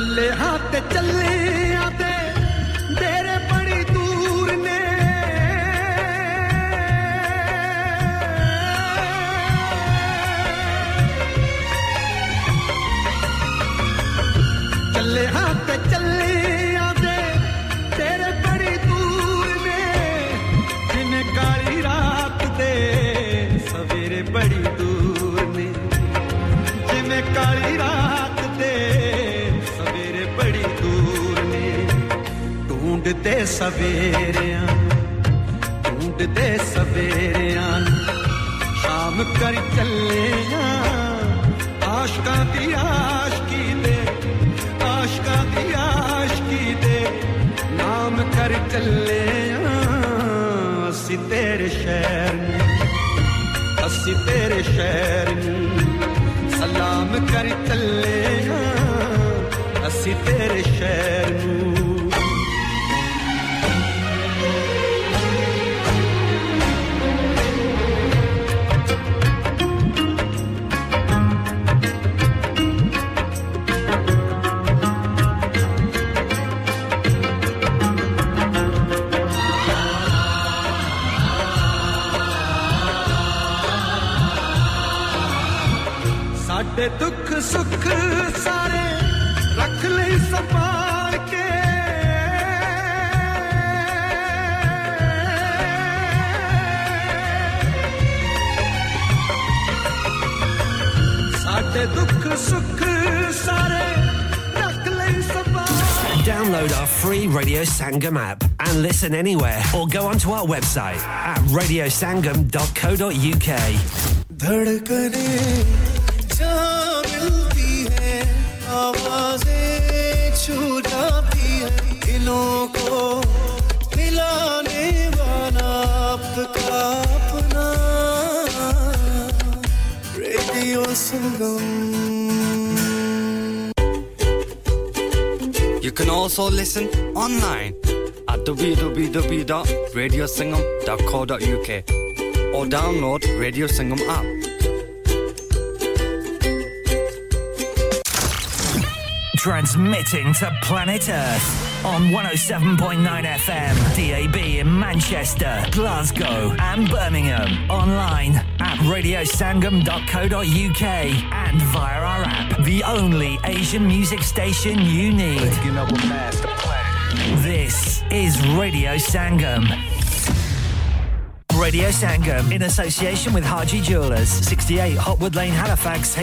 चले हाथ चले। ढूंढते सवेरिया ढूंढते सवेरिया। शाम कर चलिया, आशका दी आशकी दे, आशका दी आशकी दे। नाम कर चले असी तेरे शहर असी तेरे शहर सलाम कर चलिया असी तेरे शहर में। ਨੂੰ ਸਾਡੇ ਦੁੱਖ ਸੁੱਖ ਸਾਰੇ ਰੱਖ ਲਈ ਸੰਭਾਲ ਕੇ ਸਾਡੇ ਦੁੱਖ ਸੁੱਖ ਸਾਰੇ ਰੱਖ ਲਈ ਸੰਭਾਲ Download our free Radio Sangam app and listen anywhere or go onto our website at radiosangam.co.uk. धड़कने also listen online at www.radiosingam.co.uk or download Radio Sangam app. Transmitting to planet Earth on 107.9 FM, DAB in Manchester, Glasgow, and Birmingham. Online at radiosangam.co.uk and via the only Asian music station you need. This is Radio Sangam. Radio Sangam in association with Haji Jewelers, 68 Hotwood Lane, Halifax,